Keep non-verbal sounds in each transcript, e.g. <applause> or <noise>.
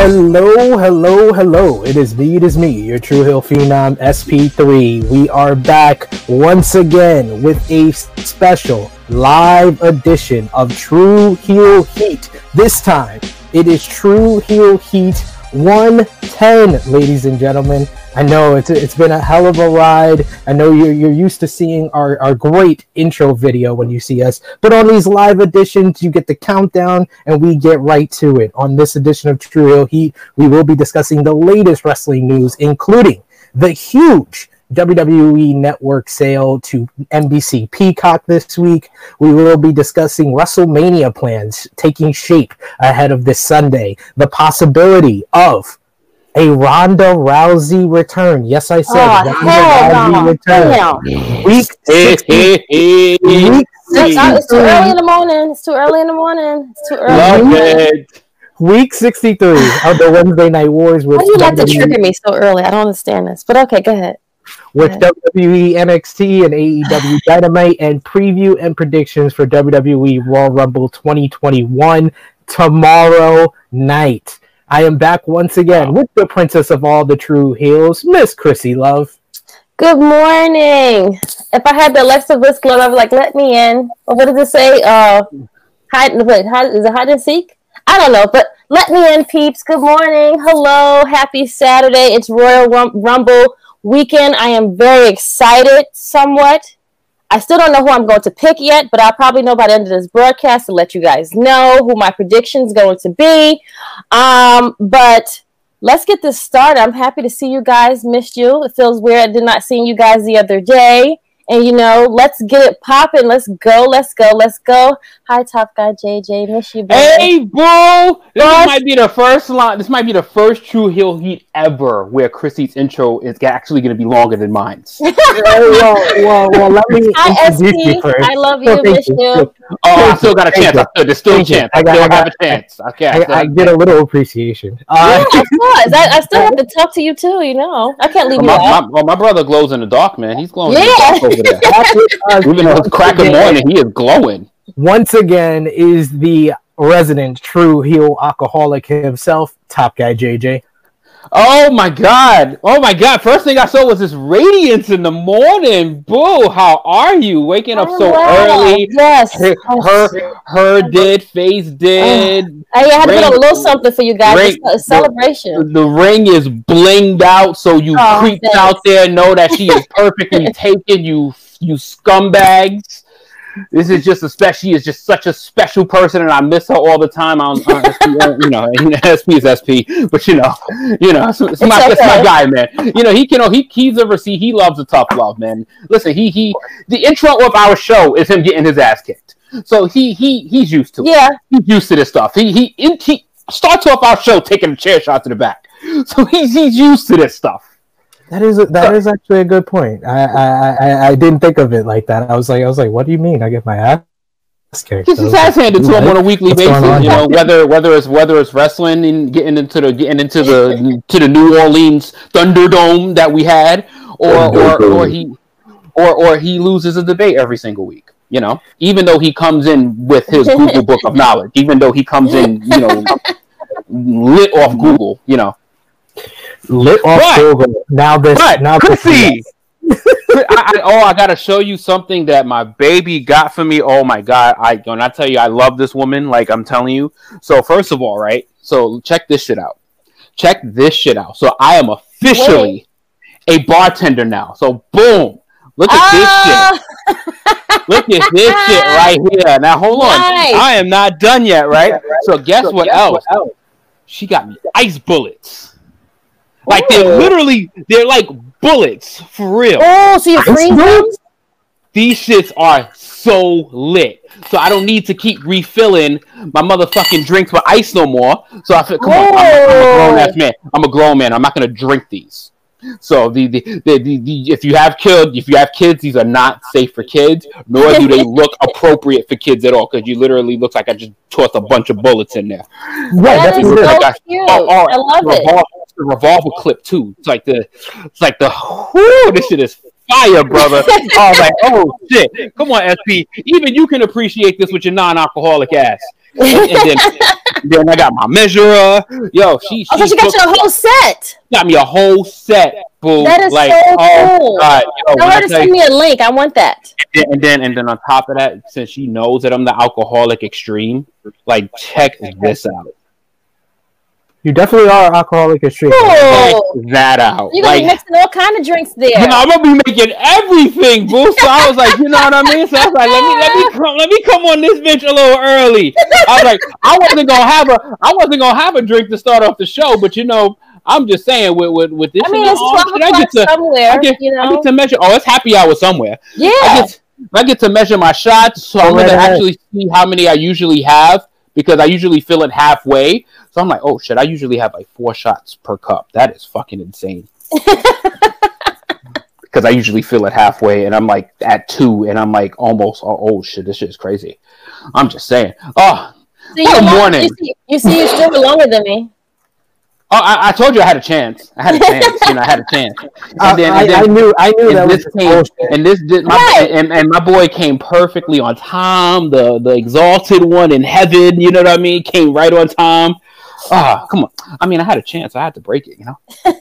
Hello, hello, hello. It is me, it is me, your True Heel Phenom SP3. We are back once again with a special live edition of True Heel Heat. This time, it is True Heel Heat 110, ladies and gentlemen. I know it's it's been a hell of a ride. I know you're you're used to seeing our, our great intro video when you see us, but on these live editions, you get the countdown and we get right to it. On this edition of Heel Heat, we will be discussing the latest wrestling news, including the huge WWE Network sale to NBC Peacock this week. We will be discussing WrestleMania plans taking shape ahead of this Sunday, the possibility of a Ronda Rousey return. Yes, I said Oh, Ronda hell Rousey no. return. Damn. Week 60, week It's, uh, it's too early in the morning. It's too early in the morning. It's too early. Love it. Week 63 of the Wednesday Night Wars with Why do you like to trigger me so early? I don't understand this. But okay, go ahead. with WWE NXT and AEW <sighs> Dynamite and preview and predictions for WWE Royal Rumble 2021 tomorrow night. I am back once again with the princess of all the true heels, Miss Krssi Luv. Good morning. If I had the Alexa Bliss glove, I was like, let me in. Or what does it say? Uh, hide, wait, hide, is it hide and seek? I don't know, but let me in, peeps. Good morning. Hello. Happy Saturday. It's Royal Rumble weekend. I am very excited somewhat. I still don't know who I'm going to pick yet, but I'll probably know by the end of this broadcast to let you guys know who my prediction's going to be. Um, but let's get this started. I'm happy to see you guys. Missed you. It feels weird. I did not see you guys the other day. And you know, let's get it popping. Let's go. Let's go. Let's go. Hi, Top Guy JJ. Miss you, baby. Hey, bro! This What? might be the first line. This might be the first True Heel Heat ever where Chrissy's intro is actually going to be longer than mine. well, well, well, let me <laughs> Hi, SP. I love Oh, you. thank Miss you. you. Oh, I still got a Thank chance. you. I still, there's still a chance. I I, got- still I have a chance. Okay. I I, I get a little appreciation. Uh, Yeah, of <laughs> course. I, I still have to talk to you too. You know, I can't leave Oh, you my, out. my, well, my brother glows in the dark, man. He's glowing in Yeah. <laughs> the dark over there. back with us Even though it's crack of morning, he is glowing. once again is the resident true heel alcoholic himself, Top Guy JJ. Oh my god! Oh my god! First thing I saw was this radiance in the morning. Boo! How are you? Waking up so Wow. early. Yes. Her, her, her oh. did. Face did. I had to put a little something for you guys. ring- It's a celebration. The ring is blinged out, so you Oh, creeps thanks. out there know that she is <laughs> perfectly taken. You, you scumbags. This is just a special. She is just such a special person, and I miss her all the time. On, on SP, you know, SP <laughs> is SP, but you know, you know, it's, it's my, it's my guy, man. You know, he can, he he's a receipt. He loves the tough love, man. Listen, he he, the intro of our show is him getting his ass kicked, so he he he's used to it Yeah. he's used to this stuff. He he in, he starts off our show taking a chair shot to the back, so he's he's used to this stuff. That is that is actually a good point. I, I I I didn't think of it like that. I was like I was like, what do you mean? I get my ass kicked? Just his ass handed to him on a weekly What's basis. You know whether whether it's whether it's wrestling and getting into the getting into the to the New Orleans Thunderdome that we had, or or or he or or he loses a debate every single week. You know, even though he comes in with his Google book of knowledge, even though he comes in, you know, <laughs> lit off Google. You know. Lit off But- Google. Now this But now this- Chrissy, <laughs> I, I, oh, I gotta show you something that my baby got for me. Oh my god! I when I tell you, I love this woman. Like I'm telling you. So first of all, right? So check this shit out. Check this shit out. So I am officially a bartender now. So boom. Look at Ah, this shit. Look at <laughs> this shit right here. Now hold on. Nice. I am not done yet, right? So guess what else? She got me ice bullets. Like they're oh. literally they're like bullets for real. Oh, so you freeze them? These shits are so lit. So I don't need to keep refilling my motherfucking drinks with ice no more. So I feel come on, I'm, a- I'm a grown ass oh. man. I'm a grown man. I'm not gonna drink these. So the the, the, the, the if you have kid if you have kids, these are not safe for kids, nor do they look appropriate for kids at all, because you literally look like I just tossed a bunch of bullets in there. Yeah, That that's is it so Like I- cute. Oh, I love it. revolver, the revolver clip too. It's like the, it's like the, whoo, this shit is fire, brother. I was like, oh shit, come on, SP. Even you can appreciate this with your non-alcoholic ass. And, and then, then I got my measurer. Yo, she, she, oh, so she got your whole set. Got me a whole set, boo. That is like, so oh, cool. God, yo, Tell her to send you- me a link. I want that. and then, and then and then on top of that, since she knows that I'm the alcoholic extreme, like check this out. You definitely are alcoholic extreme. Check Cool. that out. You're gonna Like, be mixing all kind of drinks there. you know, I'm gonna be making everything, boo. So I was like, you know what I mean? So I was like, let me let me <laughs> come let me come on this bench a little early. I was like, I wasn't gonna have a I wasn't gonna have a drink to start off the show, but you know, I'm just saying with with, with this I mean, it's on, twelve shit, I get to somewhere. I get, you I get to measure. Oh, it's happy hour somewhere. yeah. I get I get to measure my shots, so I'm gonna ahead. actually see how many I usually have because I usually fill it halfway. So I'm like, oh shit, I usually have like four shots per cup. That is fucking insane. <laughs> Because I usually fill it halfway, and I'm like at two, and I'm like almost, oh, oh shit, this shit is crazy. I'm just saying. Oh, See, What a you're long- morning. You see, you see, you're still longer than me. oh, I, I told you I had a chance. I had a chance. <laughs> you know, I had a chance. And I, then, I, and then I knew, I knew that and was this came, bullshit. and this did my Right. and, and my boy came perfectly on time. The the exalted one in heaven, you know what I mean, came right on time. Ah, come on. I mean, I had a chance. I had to break it, you know. <laughs>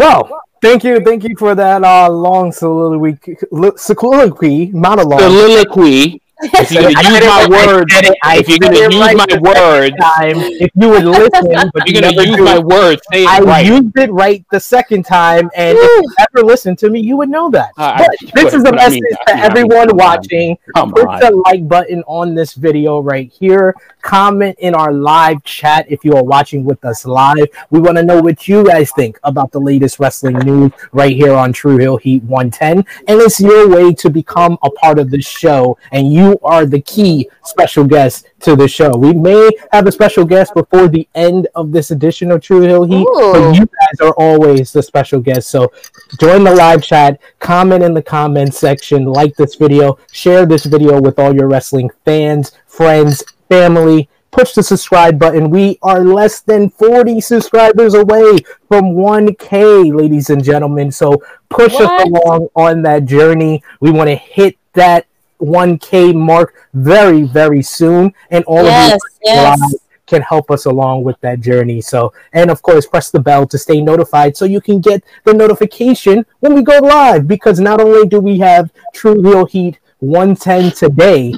Well, thank you, thank you for that uh, long soliloquy, soliloquy monologue. Soliloquy. If you're gonna use my words, I if you're gonna use my words, time, if you would listen, <laughs> but you you're gonna use my words, say it I right. used it right the second time, and if you ever listened to me, you would know that. Uh, I- but this is a but I mean message to I mean, I mean, everyone watching. Come on. the like button on this video right here. Comment in our live chat if you are watching with us live. We want to know what you guys think about the latest wrestling news right here on True Heel Heat 110. And it's your way to become a part of the show. And you are the key special guest to the show. We may have a special guest before the end of this edition of True Heel Heat, Ooh. but you guys are always the special guest. So join the live chat, comment in the comment section, like this video, share this video with all your wrestling fans, friends, family. Push the subscribe button. We are less than 40 subscribers away from 1K, ladies and gentlemen. So push us along on that journey. We want to hit that 1K mark very, very soon. And all of you Yes, yes. can help us along with that journey. So, and of course, press the bell to stay notified so you can get the notification when we go live. Because not only do we have True Heel Heat 110 today,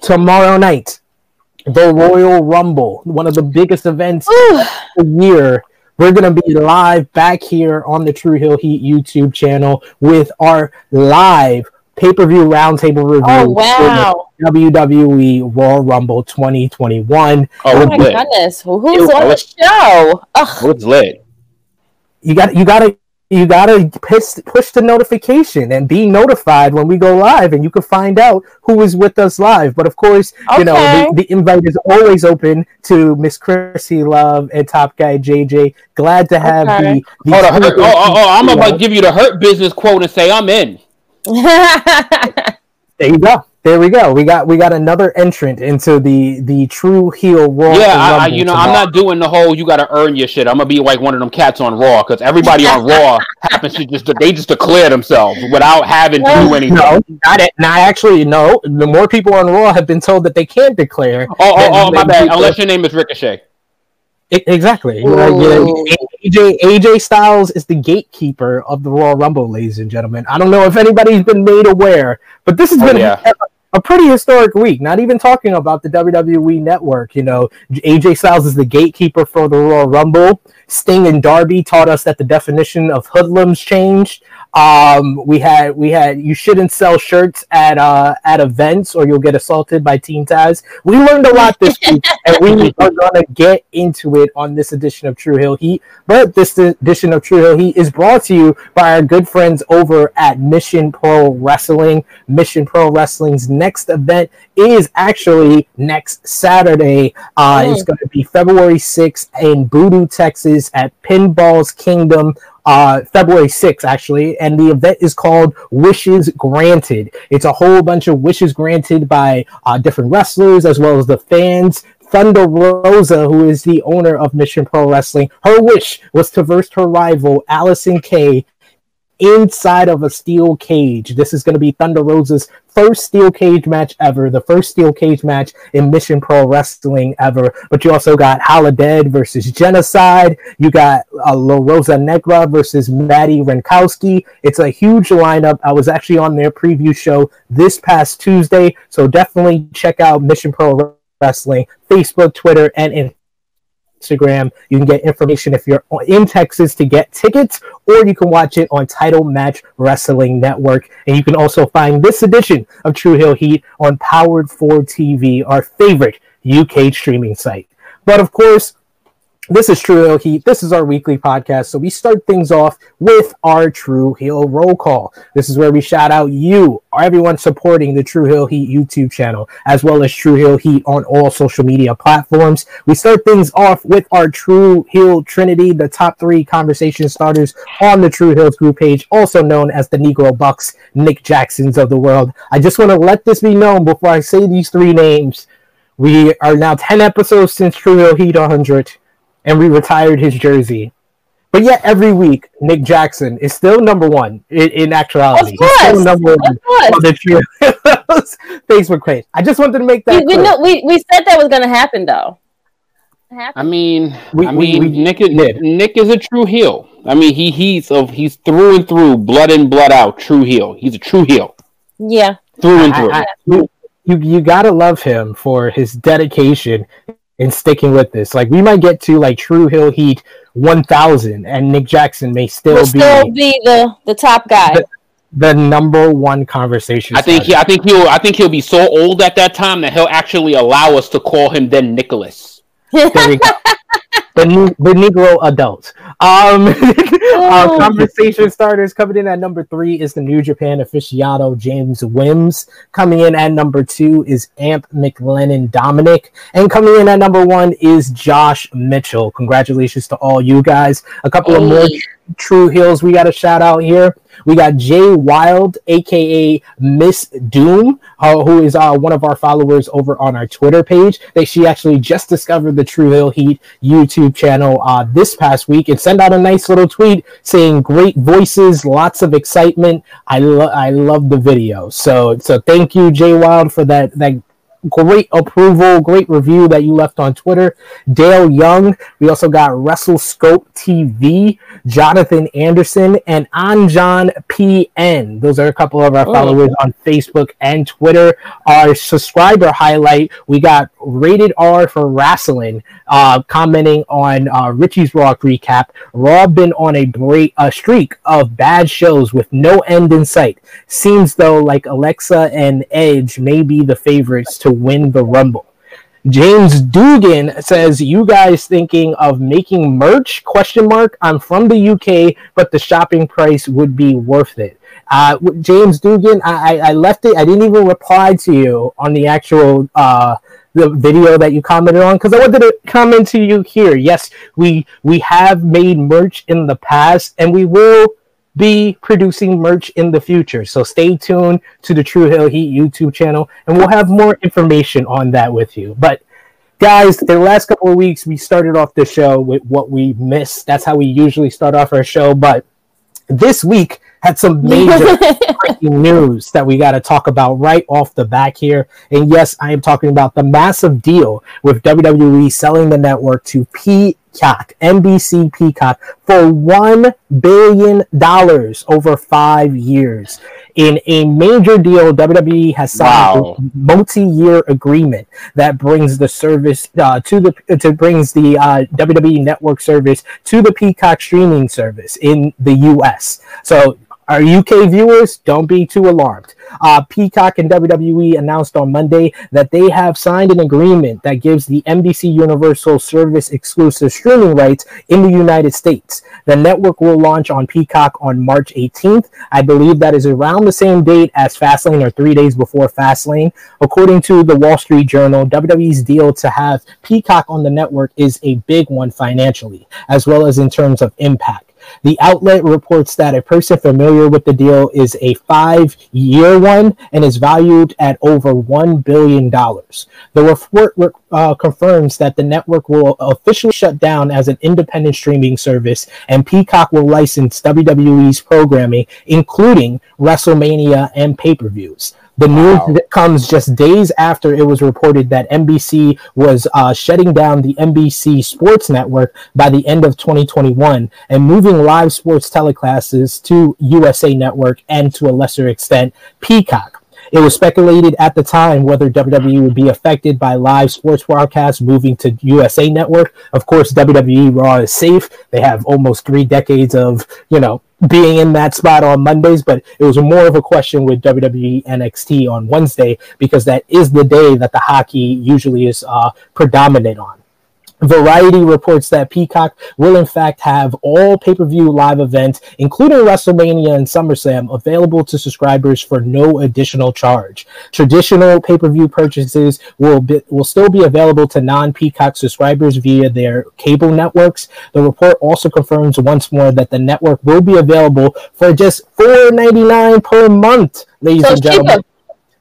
tomorrow night, the Royal Rumble, one of the biggest events Ooh, of the year. We're going to be live back here on the True Heel Heat YouTube channel with our live pay per view roundtable review. oh wow! the WWE Royal Rumble 2021. Oh, Oh my lit. goodness, who's Ew, on I the show? Ugh. Oh, it's lit. you got you got to you got to push push the notification and be notified when we go live and you can find out who is with us live but of course you know the, the invite is always open to miss Krssi Luv and top guy jj glad to have Okay. the, the Oh, the hurt, oh, oh, oh, I'm you about know. to give you the hurt business quote and say I'm in. There you go there we go we got we got another entrant into the the true heel Royal Yeah, I, I, you know, I'm not doing the whole you got to earn your shit. I'm gonna be like one of them cats on Raw because everybody on Raw <laughs> happens to just they just declare themselves without having to do anything. no, not it. Not actually. No, the more people on Raw have been told that they can't declare. Oh, oh, oh, my bad. Unless your name is Ricochet. E- Exactly. You know, AJ AJ Styles is the gatekeeper of the Royal Rumble, ladies and gentlemen. I don't know if anybody's been made aware, but this has Oh, been yeah. a, a pretty historic week. Not even talking about the WWE Network. You know, AJ Styles is the gatekeeper for the Royal Rumble. Sting and Darby taught us that the definition of hoodlums changed. Um, we had we had you shouldn't sell shirts at uh at events or you'll get assaulted by Team Taz. We learned a lot this week, <laughs> and we are gonna get into it on this edition of True Heel Heat. But this edition of True Heel Heat is brought to you by our good friends over at Mission Pro Wrestling. Mission Pro Wrestling's next event is actually next Saturday. Uh, Mm. It's going to be February 6th in Voodoo, Texas at Pinballz Kingdom. Uh, February 6th, actually, and the event is called Wishes Granted. It's a whole bunch of wishes granted by uh, different wrestlers as well as the fans. Thunder Rosa, who is the owner of Mission Pro Wrestling, her wish was to verse her rival Allysin Kay inside of a steel cage. This is going to be Thunder Rosa's first steel cage match ever, the first steel cage match in Mission Pro Wrestling ever. But you also got Holidead versus Genocide. You got uh, La Rosa Negra versus Madi Wrenkowski. It's a huge lineup. I was actually on their preview show this past Tuesday, so definitely check out Mission Pro Wrestling, Facebook, Twitter, and Instagram. You can get information if you're in Texas to get tickets, or you can watch it on Title Match Wrestling Network. And you can also find this edition of True Heel Heat on Powered 4 TV, our favorite UK streaming site. But of course, this is True Heel Heat. This is our weekly podcast. So we start things off with our True Heel roll call. This is where we shout out you, everyone supporting the True Heel Heat YouTube channel, as well as True Heel Heat on all social media platforms. We start things off with our True Heel Trinity, the top three conversation starters on the True Heels group page, also known as the Negro Bucks, Nick Jacksons of the world. I just want to let this be known before I say these three names. We are now 10 episodes since True Heel Heat 100 and we retired his jersey. But yet, every week, Nick Jackson is still number one in, in actuality. Of course, He's still number of one course. on the True <laughs> Facebook page. I just wanted to make that we, clear. know, we, we said that was going to happen, though. Happen. I mean, We- I we- mean, we Nick is did. Nick is a true heel. I mean, he he's of he's through and through, blood in, blood out, true heel. He's a true heel Yeah. through and through. I- you, you you gotta love him for his dedication in sticking with this. Like we might get to like True Heel Heat 1000, and Nick Jackson may still Will be still be the, the top guy. The- the number one conversation. I think he, I think he'll I think he'll be so old at that time that he'll actually allow us to call him then Nicholas. There we go. <laughs> the new, the Negro adult. Um, <laughs> <laughs> uh, Oh. conversation starters coming in at number three is the New Japan aficionado James Wims. Coming in at number two is Amp McLennan Dominic, and coming in at number one is Josh Mitchell. Congratulations to all you guys. A couple of more True Heels we got a shout out here. We got Jay Wild, aka Miss Doom, uh, who is uh, one of our followers over on our Twitter page. That she actually just discovered the True Heel Heat YouTube channel uh, this past week and sent out a nice little tweet saying great voices, lots of excitement. I lo- I love the video. So so thank you Jay Wild for that that great approval, great review that you left on Twitter. Dale Young. We also got WrestleScope TV, Jonathan Anderson, and Anjan PN. Those are a couple of our Oh. followers on Facebook and Twitter. Our subscriber highlight, we got Rated R for Wrestling, uh, commenting on uh, Richie's Raw recap. Raw been on a break, a streak of bad shows with no end in sight. Seems though like Alexa and Edge may be the favorites to win the Rumble. James Dugan says, "You guys thinking of making merch? Question mark. I'm from the UK, but the shopping price would be worth it." Uh, James Dugan, I, I I left it. I didn't even reply to you on the actual uh, the video that you commented on because I wanted to comment to you here. Yes, we we have made merch in the past, and we will be producing merch in the future. So stay tuned to the True Heel Heat YouTube channel, and we'll have more information on that with you. But guys, the last couple of weeks we started off the show with what we missed. That's how we usually start off our show. But this week had some major <laughs> breaking news that we got to talk about right off the back here. And yes, I am talking about the massive deal with WWE selling the network to Peacock, NBC Peacock, for $1 billion over five years. In a major deal, WWE has signed Wow. a multi-year agreement that brings the service uh, to the to brings the uh, WWE Network service to the Peacock streaming service in the U.S. So our UK viewers, don't be too alarmed. Uh, Peacock and WWE announced on Monday that they have signed an agreement that gives the NBC Universal Service exclusive streaming rights in the United States. The network will launch on Peacock on March 18th. I believe that is around the same date as Fastlane or three days before Fastlane. According to the Wall Street Journal, WWE's deal to have Peacock on the network is a big one financially, as well as in terms of impact. The outlet reports that a person familiar with the deal is a five year one and is valued at over $1 billion. The report uh, confirms that the network will officially shut down as an independent streaming service, and Peacock will license WWE's programming, including WrestleMania and pay per views. The wow. news comes just days after it was reported that NBC was uh, shutting down the NBC Sports Network by the end of 2021 and moving live sports telecasts to USA Network and to a lesser extent Peacock. It was speculated at the time whether WWE would be affected by live sports broadcasts moving to USA Network. Of course, WWE Raw is safe. They have almost three decades of, you know, being in that spot on Mondays, but it was more of a question with WWE NXT on Wednesday because that is the day that the hockey usually is uh, predominant on. Variety reports that Peacock will in fact have all pay-per-view live events, including WrestleMania and SummerSlam, available to subscribers for no additional charge. Traditional pay-per-view purchases will be, will still be available to non-Peacock subscribers via their cable networks. The report also confirms once more that the network will be available for just $4.99 per month, ladies so and gentlemen. Cheaper.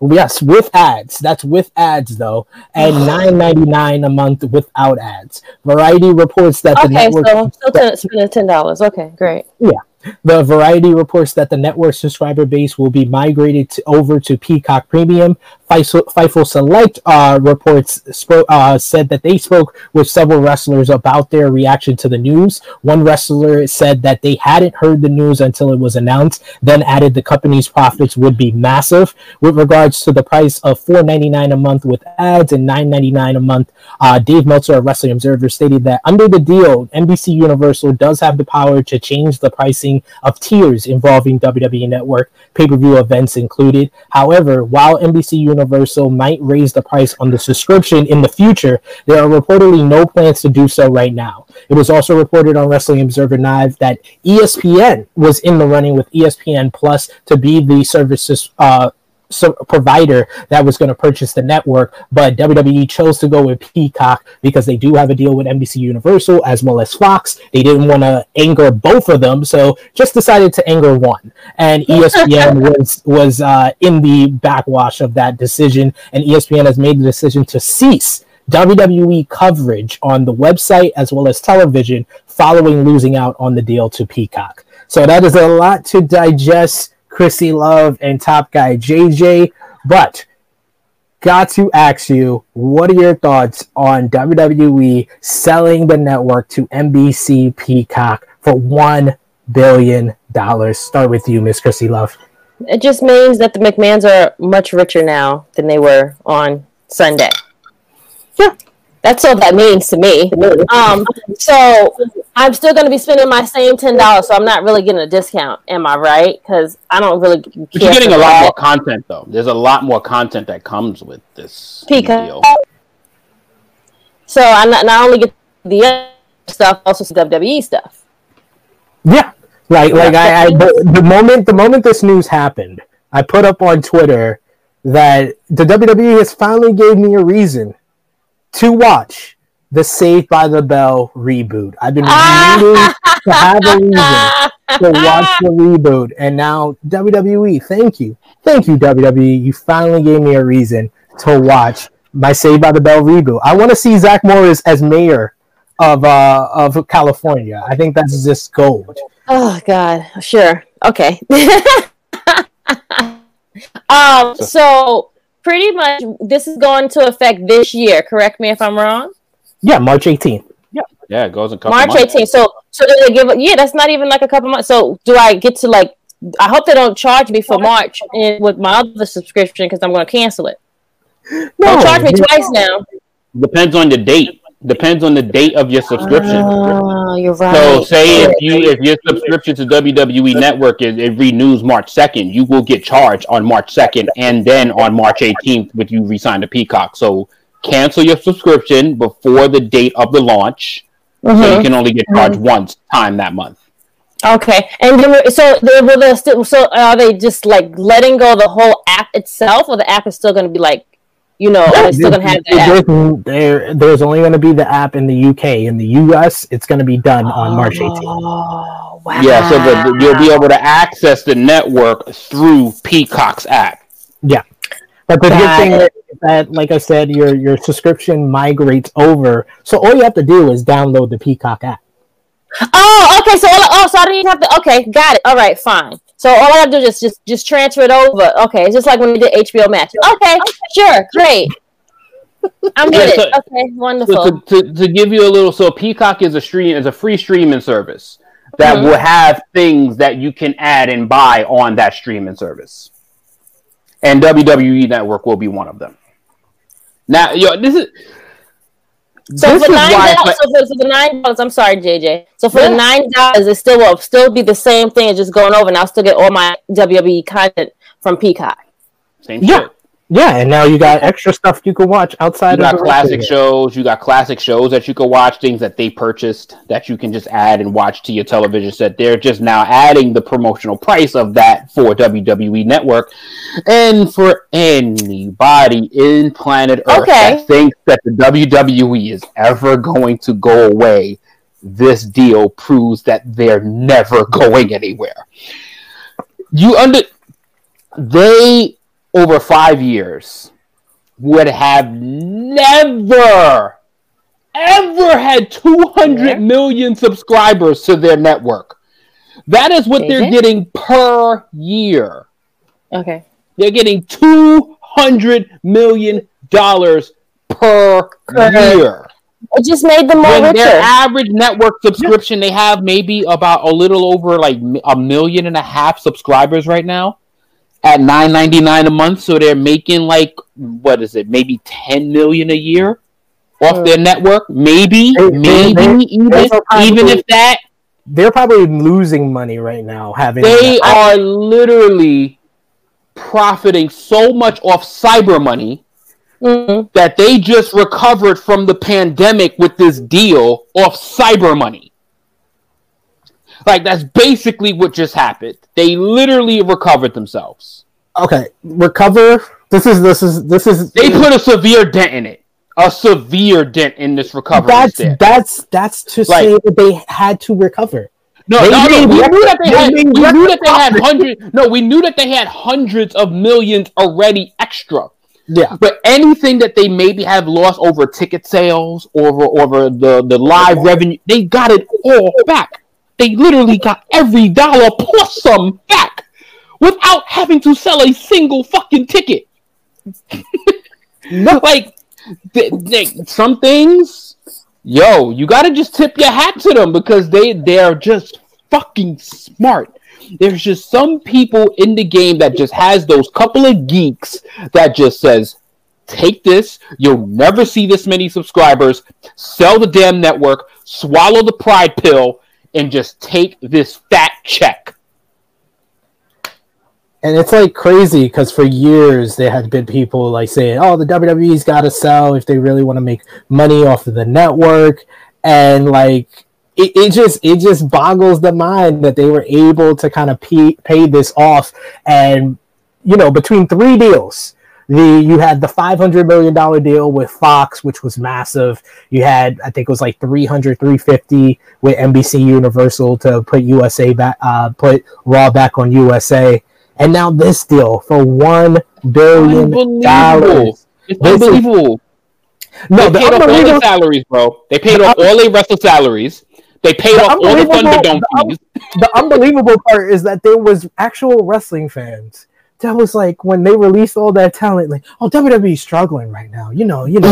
Yes, with ads. That's with ads though, and <sighs> nine ninety nine a month without ads. Variety reports that okay, the network. so still spending ten dollars. Okay, great. Yeah, the Variety reports that the network subscriber base will be migrated to, over to Peacock Premium. Fightful Select uh, reports spoke, uh, said that they spoke with several wrestlers about their reaction to the news. One wrestler said that they hadn't heard the news until it was announced, then added the company's profits would be massive. With regards to the price of $4.99 a month with ads and $9.99 a month, uh, Dave Meltzer of Wrestling Observer stated that under the deal, NBC Universal does have the power to change the pricing of tiers involving WWE Network pay per view events included. However, while NBC Universal might raise the price on the subscription in the future, there are reportedly no plans to do so right now. It was also reported on Wrestling Observer Live that ESPN was in the running with ESPN Plus to be the services uh, so provider that was going to purchase the network, but WWE chose to go with Peacock because they do have a deal with NBC Universal as well as Fox. They didn't want to anger both of them, so just decided to anger one. And <laughs> ESPN was was uh, in the backwash of that decision, and ESPN has made the decision to cease WWE coverage on the website as well as television following losing out on the deal to Peacock. So that is a lot to digest Krssi Luv and Top Guy JJ. But got to ask you, what are your thoughts on WWE selling the network to NBC Peacock for one billion dollars? Start with you, Miss Krssi Luv. It just means that the McMahons are much richer now than they were on Sunday. Yeah. That's all that means to me. Um, so I'm still going to be spending my same ten dollars, so I'm not really getting a discount. Am I right? Because I don't really. Care but you're getting a lot more content, though. There's a lot more content that comes with this Peacock. deal. So I not, not only get the stuff, also some WWE stuff. Yeah, like like I, I the moment the moment this news happened, I put up on Twitter that the WWE has finally gave me a reason to watch the Saved by the Bell reboot. I've been waiting <laughs> to have a reason to watch the reboot, and now WWE. Thank you, thank you WWE. You finally gave me a reason to watch my Saved by the Bell reboot. I want to see Zach Morris as mayor of uh, of California. I think that's just gold. Oh God, sure, okay. <laughs> um, so pretty much this is going to affect this year. Correct me if I'm wrong. Yeah, March 18th. Yeah, yeah, it goes in March months. 18th. So, so they give? Yeah, that's not even like a couple months. So, do I get to like? I hope they don't charge me for March and with my other subscription because I'm going to cancel it. No, don't charge me twice now. Depends on the date depends on the date of your subscription. Oh, you're right. So say if you if your subscription to WWE Network is it renews March second, you will get charged on March second and then on March eighteenth with you resign to Peacock. So cancel your subscription before the date of the launch, mm-hmm. so you mm-hmm. can only get charged mm-hmm. once time that month. Okay, and then, so they will still, so are they just like letting go of the whole app itself, or the app is still going to be like you know, yeah, it's still gonna have the There, there's only gonna be the app in the UK. In the US, it's gonna be done on oh, March 18th. Oh, wow. Yeah, so the, you'll be able to access the network through Peacock's app. Yeah, but the good thing it. is that, like I said, your your subscription migrates over. So all you have to do is download the Peacock app. Oh, okay. So all, oh, so I didn't even have to. Okay, got it. All right, fine. So all I have to do is just just just transfer it over. Okay, it's just like when we did HBO Max. Okay, sure, great. I'm Yeah, so- it. Okay, So wonderful. to, to, to give you a little, so Peacock is a stream is a free streaming service that Mhm. will have things that you can add and buy on that streaming service, and WWE Network will be one of them. Now, yo, this is So this for is nine dollars, so for, so for nine dollars, I'm sorry, JJ. So for the nine dollars, it still will still be the same thing as just going over, and I'll still get all my WWE content from Peacock. Same Yeah. shit. Yeah, and now you got extra stuff you can watch outside You of got the classic regular. shows. You got classic shows that you can watch. Things that they purchased that you can just add and watch to your television set. They're just now adding the promotional price of that for WWE Network, and for anybody in planet Earth Okay. that thinks that the WWE is ever going to go away, this deal proves that they're never <laughs> going anywhere. You under they over five years would have never ever had two hundred million Yeah. subscribers to their network. That is what they're Mhm. getting per year. Okay. They're getting two hundred million dollars per Per- year. It just made them more When richer. their average network subscription, they have maybe about a little over like a million and a half subscribers right now at nine ninety nine a month. So they're making like what is it? Maybe ten million a year off Hmm. their network. Maybe, They- they- maybe they- even probably- even if that They're probably losing money right now having they I- are literally profiting so much off cyber money Mhm. that they just recovered from the pandemic with this deal off cyber money. Like that's basically what just happened. They literally recovered themselves. okay. Recover. This is this is this is They put a severe dent in it. A severe dent in this recovery. that's step. that's that's to Like- say that they had to recover. No, no, no. We record- knew that they they had. We knew that they had hundreds. No, we knew that they had hundreds of millions already extra. Yeah. But anything that they maybe have lost over ticket sales, over over the the live revenue, they got it all back. They literally got every dollar plus some back without having to sell a single fucking ticket. <laughs> like, they, they, some things, yo, you got to just tip your hat to them because they they're just fucking smart. There's just some people in the game that just has those couple of geeks that just says, take this, you'll never see this many subscribers, sell the damn network, swallow the pride pill, and just take this fat check. And it's like crazy because for years there had been people like saying, "Oh, the WWE's got to sell if they really want to make money off of the network," and like it, it just it just boggles the mind that they were able to kind of pay, pay this off, and you know between three deals. The, you had the 500 million dollar deal with Fox which was massive you had I think it was like 300 350 with NBC Universal to put USA back uh, put Raw back on USA and now this deal for one billion dollars. It's This is- unbelievable. No, they the paid off all their salaries, bro. They paid The off all their wrestler salaries. They paid The off all the Thunderdome the un- fees. the unbelievable part is that there was actual wrestling fans. That was like when they released all that talent, like, oh, WWE's struggling right now. You know, you know,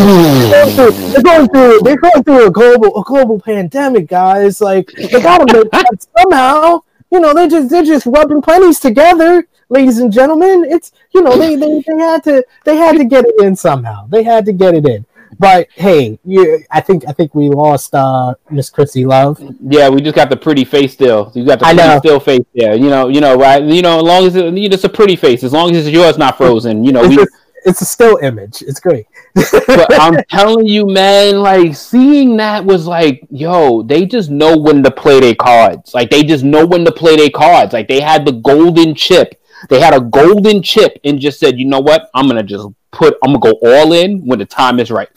they're, going through, they're going through, they're going through a global, a global pandemic, guys. Like, they gotta make <laughs> that somehow. You know, they're just, they're just rubbing pennies together, ladies and gentlemen. It's, you know, they, they, they had to, they had to get it in somehow. They had to get it in. But hey, you, I think, I think we lost uh Miss Krssi Luv. Yeah, we just got the pretty face still. You got the pretty still face there. You know, you know, right? You know, as long as it, you know, it's a pretty face, as long as yours not frozen. You know, It's we. a, it's a still image. It's great. <laughs> but I'm telling you, man, like seeing that was like, yo, they just know when to play their cards. Like they just know when to play their cards. Like they had the golden chip. They had a golden chip and just said, you know what? I'm gonna just put. I'm gonna go all in when the time is right.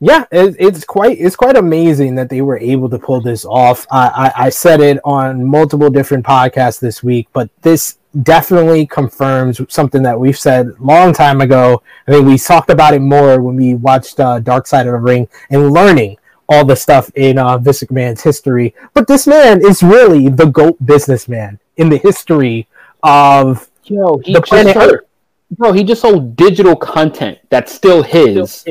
yeah, it, it's quite it's quite amazing that they were able to pull this off. I, I, I said it on multiple different podcasts this week, but this definitely confirms something that we've said long time ago. I mean, we talked about it more when we watched uh, Dark Side of the Ring and learning all the stuff in uh, Vince McMahon's history. But this man is really the GOAT businessman in the history of Yo, he the just planet sold, Earth. bro, he just sold digital content that's still his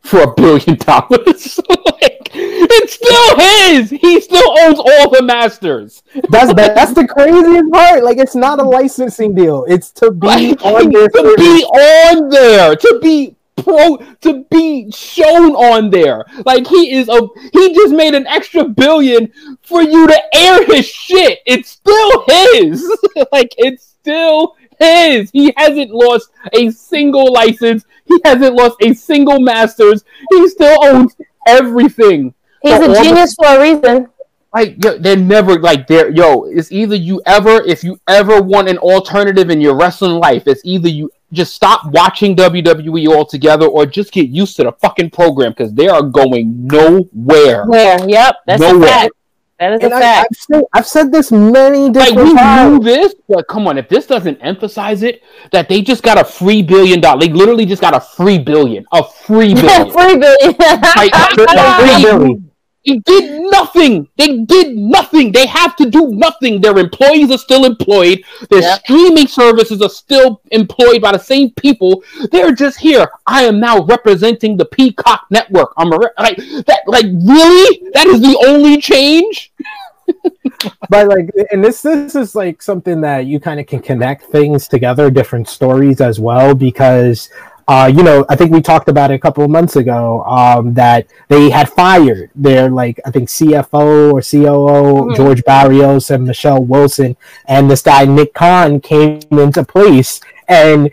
for a billion <laughs> dollars. <laughs> like, it's still his. He still owns all the masters. That's that, that's the <laughs> craziest part. Like, it's not a licensing deal. It's to be Like, on their to be on there, to be pro, to be shown on there. Like he is a he just made an extra billion for you to air his shit. It's still his. <laughs> like it's still his. He hasn't lost a single license. He hasn't lost a single masters. He still owns everything. He's a all the- genius for a reason. Like yo, they're never like they're yo. It's either you ever if you ever want an alternative in your wrestling life, it's either you just stop watching WWE altogether or just get used to the fucking program because they are going nowhere. Where? Yep, that's Nowhere. a fact. That is And a I, fact. I've, said, I've said this many Like different we knew times. this, but come on, if this doesn't emphasize it, that they just got a free billion dollar, they literally just got a free billion, a free <laughs> billion. Free billion. Like, <laughs> Free billion. They did nothing. They did nothing. They have to do nothing. Their employees are still employed. Their Yep. streaming services are still employed by the same people. They're just here. I am now representing the Peacock network. I'm a re- like that. Like really? That is the only change. <laughs> but like and this this is like something that you kind of can connect things together different stories as well because uh you know i think we talked about it a couple of months ago um that they had fired their like i think cfo or coo Mhm. george barrios and michelle wilson and this guy nick khan came into place and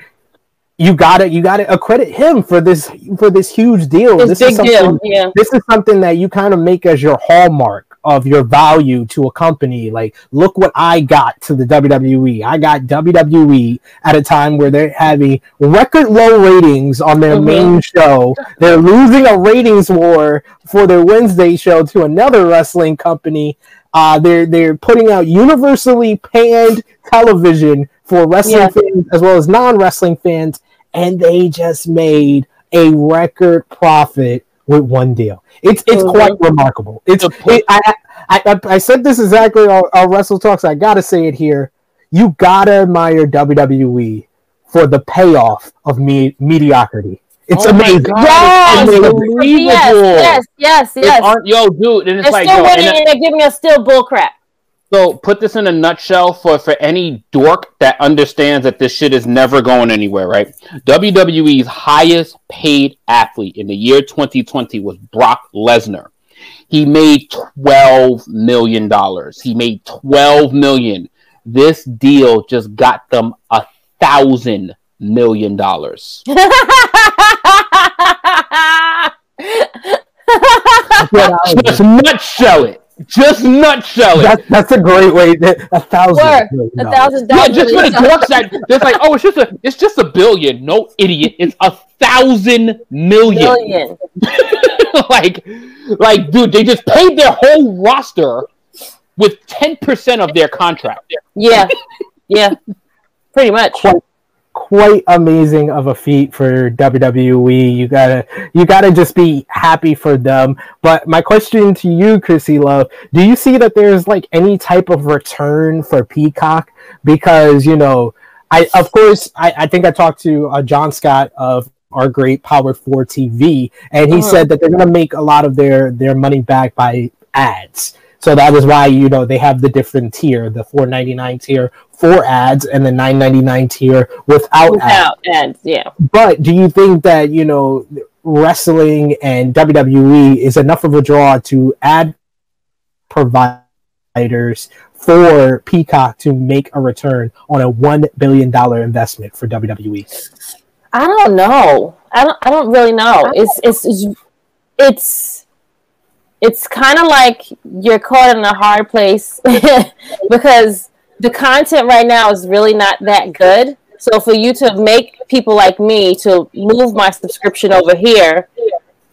you gotta you gotta accredit him for this for this huge deal this big is something deal. Yeah. this is something that you kind of make as your hallmark of your value to a company. Like, look what I got to the WWE. I got WWE at a time where they're having record low ratings on their Mhm. main show. They're losing a ratings war for their Wednesday show to another wrestling company. Uh, they're they're putting out universally panned television for wrestling Yeah. fans as well as non wrestling fans, and they just made a record profit with one deal. It's it's Mhm. quite remarkable. It's The it, I, I, I I said this exactly on, on Wrestle Talks. I gotta say it here. You gotta admire WWE for the payoff of me- mediocrity. It's Oh my amazing. God, Yes, it's unbelievable. yes, yes, yes, It's yes. yo, dude, and it's They're like still yo, and winning and they're giving us still bull crap. So put this in a nutshell for for any dork that understands that this shit is never going anywhere, right? WWE's highest paid athlete in the year 2020 was Brock Lesnar. He made 12 million dollars. He made 12 million. This deal just got them a thousand million dollars. <laughs> Just nutshell it. Just nutshell it. That's that's a great way. That, a thousand. Word. million A dollars. Yeah, just for the dork side, it's like, oh, it's just a, it's just a billion. No, idiot, it's a thousand million. million. <laughs> like, like, dude, they just paid their whole roster with ten percent of their contract. Yeah, yeah, pretty much. Quite, quite amazing of a feat for WWE. You gotta you gotta just be happy for them. But my question to you, Krssi Luv, do you see that there's like any type of return for Peacock? Because you know, I of course I, I think I talked to uh, John Scott of our great Power 4 TV, and he Uh-huh. said that they're gonna make a lot of their their money back by ads. So that is why you know they have the different tier, the 4.99 tier for ads, and the 9.99 tier without, ads. Without ads, yeah. But do you think that you know wrestling and WWE is enough of a draw to ad providers for Peacock to make a return on a one billion dollar investment for? WWE? I don't know. I don't. I don't really know. It's it's it's it's, kind of like you're caught in a hard place <laughs> because the content right now is really not that good. So for you to make people like me to move my subscription over here,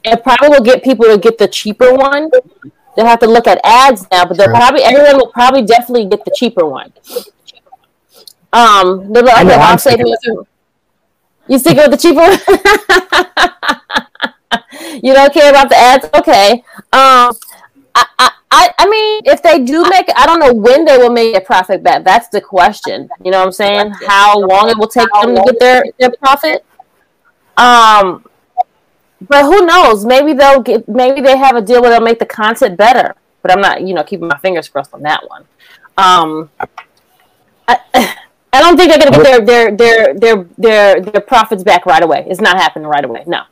it probably will get people to get the cheaper one. They'll have to look at ads now, but they'll probably everyone will probably definitely get the cheaper one. Um, they'll be like, I know, okay, I'm I'll save you. You sticking with the cheaper one? <laughs> you don't care about the ads? Okay. Um, I, I, I I mean, if they do make I don't know when they will make a profit back. That's the question. You know what I'm saying? How long it will take them to get their, their profit? Um, but who knows? Maybe they'll get. Maybe they have a deal where they'll make the content better. But I'm not, you know, keeping my fingers crossed on that one. Um, I, <laughs> I don't think they're gonna get their their their their their their profits back right away. It's not happening right away. No.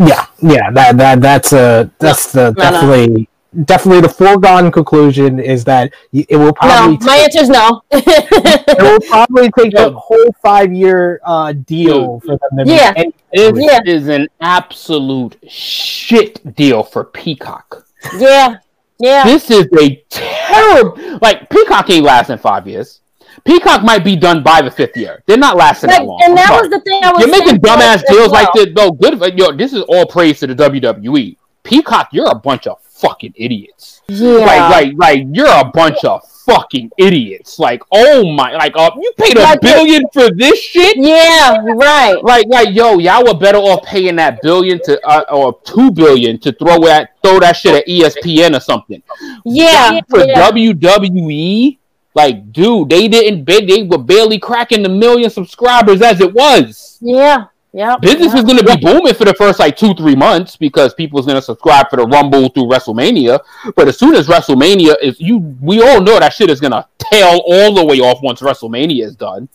Yeah, yeah, that that that's a that's the no, no. definitely definitely the foregone conclusion is that it will probably. No. probably My take, answer is no. it will <laughs> probably take the whole five year uh, deal for them to Yeah. make This Yeah. is an absolute shit deal for Peacock. yeah. Yeah. This is a terrible. Like Peacock ain't lasting five years. Peacock might be done by the fifth year. They're not lasting Like, that long. and I'm that sorry. was the thing I was You're making dumbass as deals like well. this. though. good. For, yo, this is all praise to the WWE. Peacock, you're a bunch of fucking idiots. Yeah. Like, like, like, you're a bunch of fucking idiots. Like, oh my, like, uh, you paid a Like, billion for this shit. yeah. Right. Like, like, yo, y'all were better off paying that billion to, uh, or two billion to throw at, throw that shit at ESPN or something. Yeah. For yeah. WWE, like, dude, they didn't, they, they were barely cracking the million subscribers as it was. Yeah. Yeah. Business is going to be booming for the first like two, three months because people's going to subscribe for the Rumble through WrestleMania. But as soon as WrestleMania is, you, we all know that shit is going to tail all the way off once WrestleMania is done.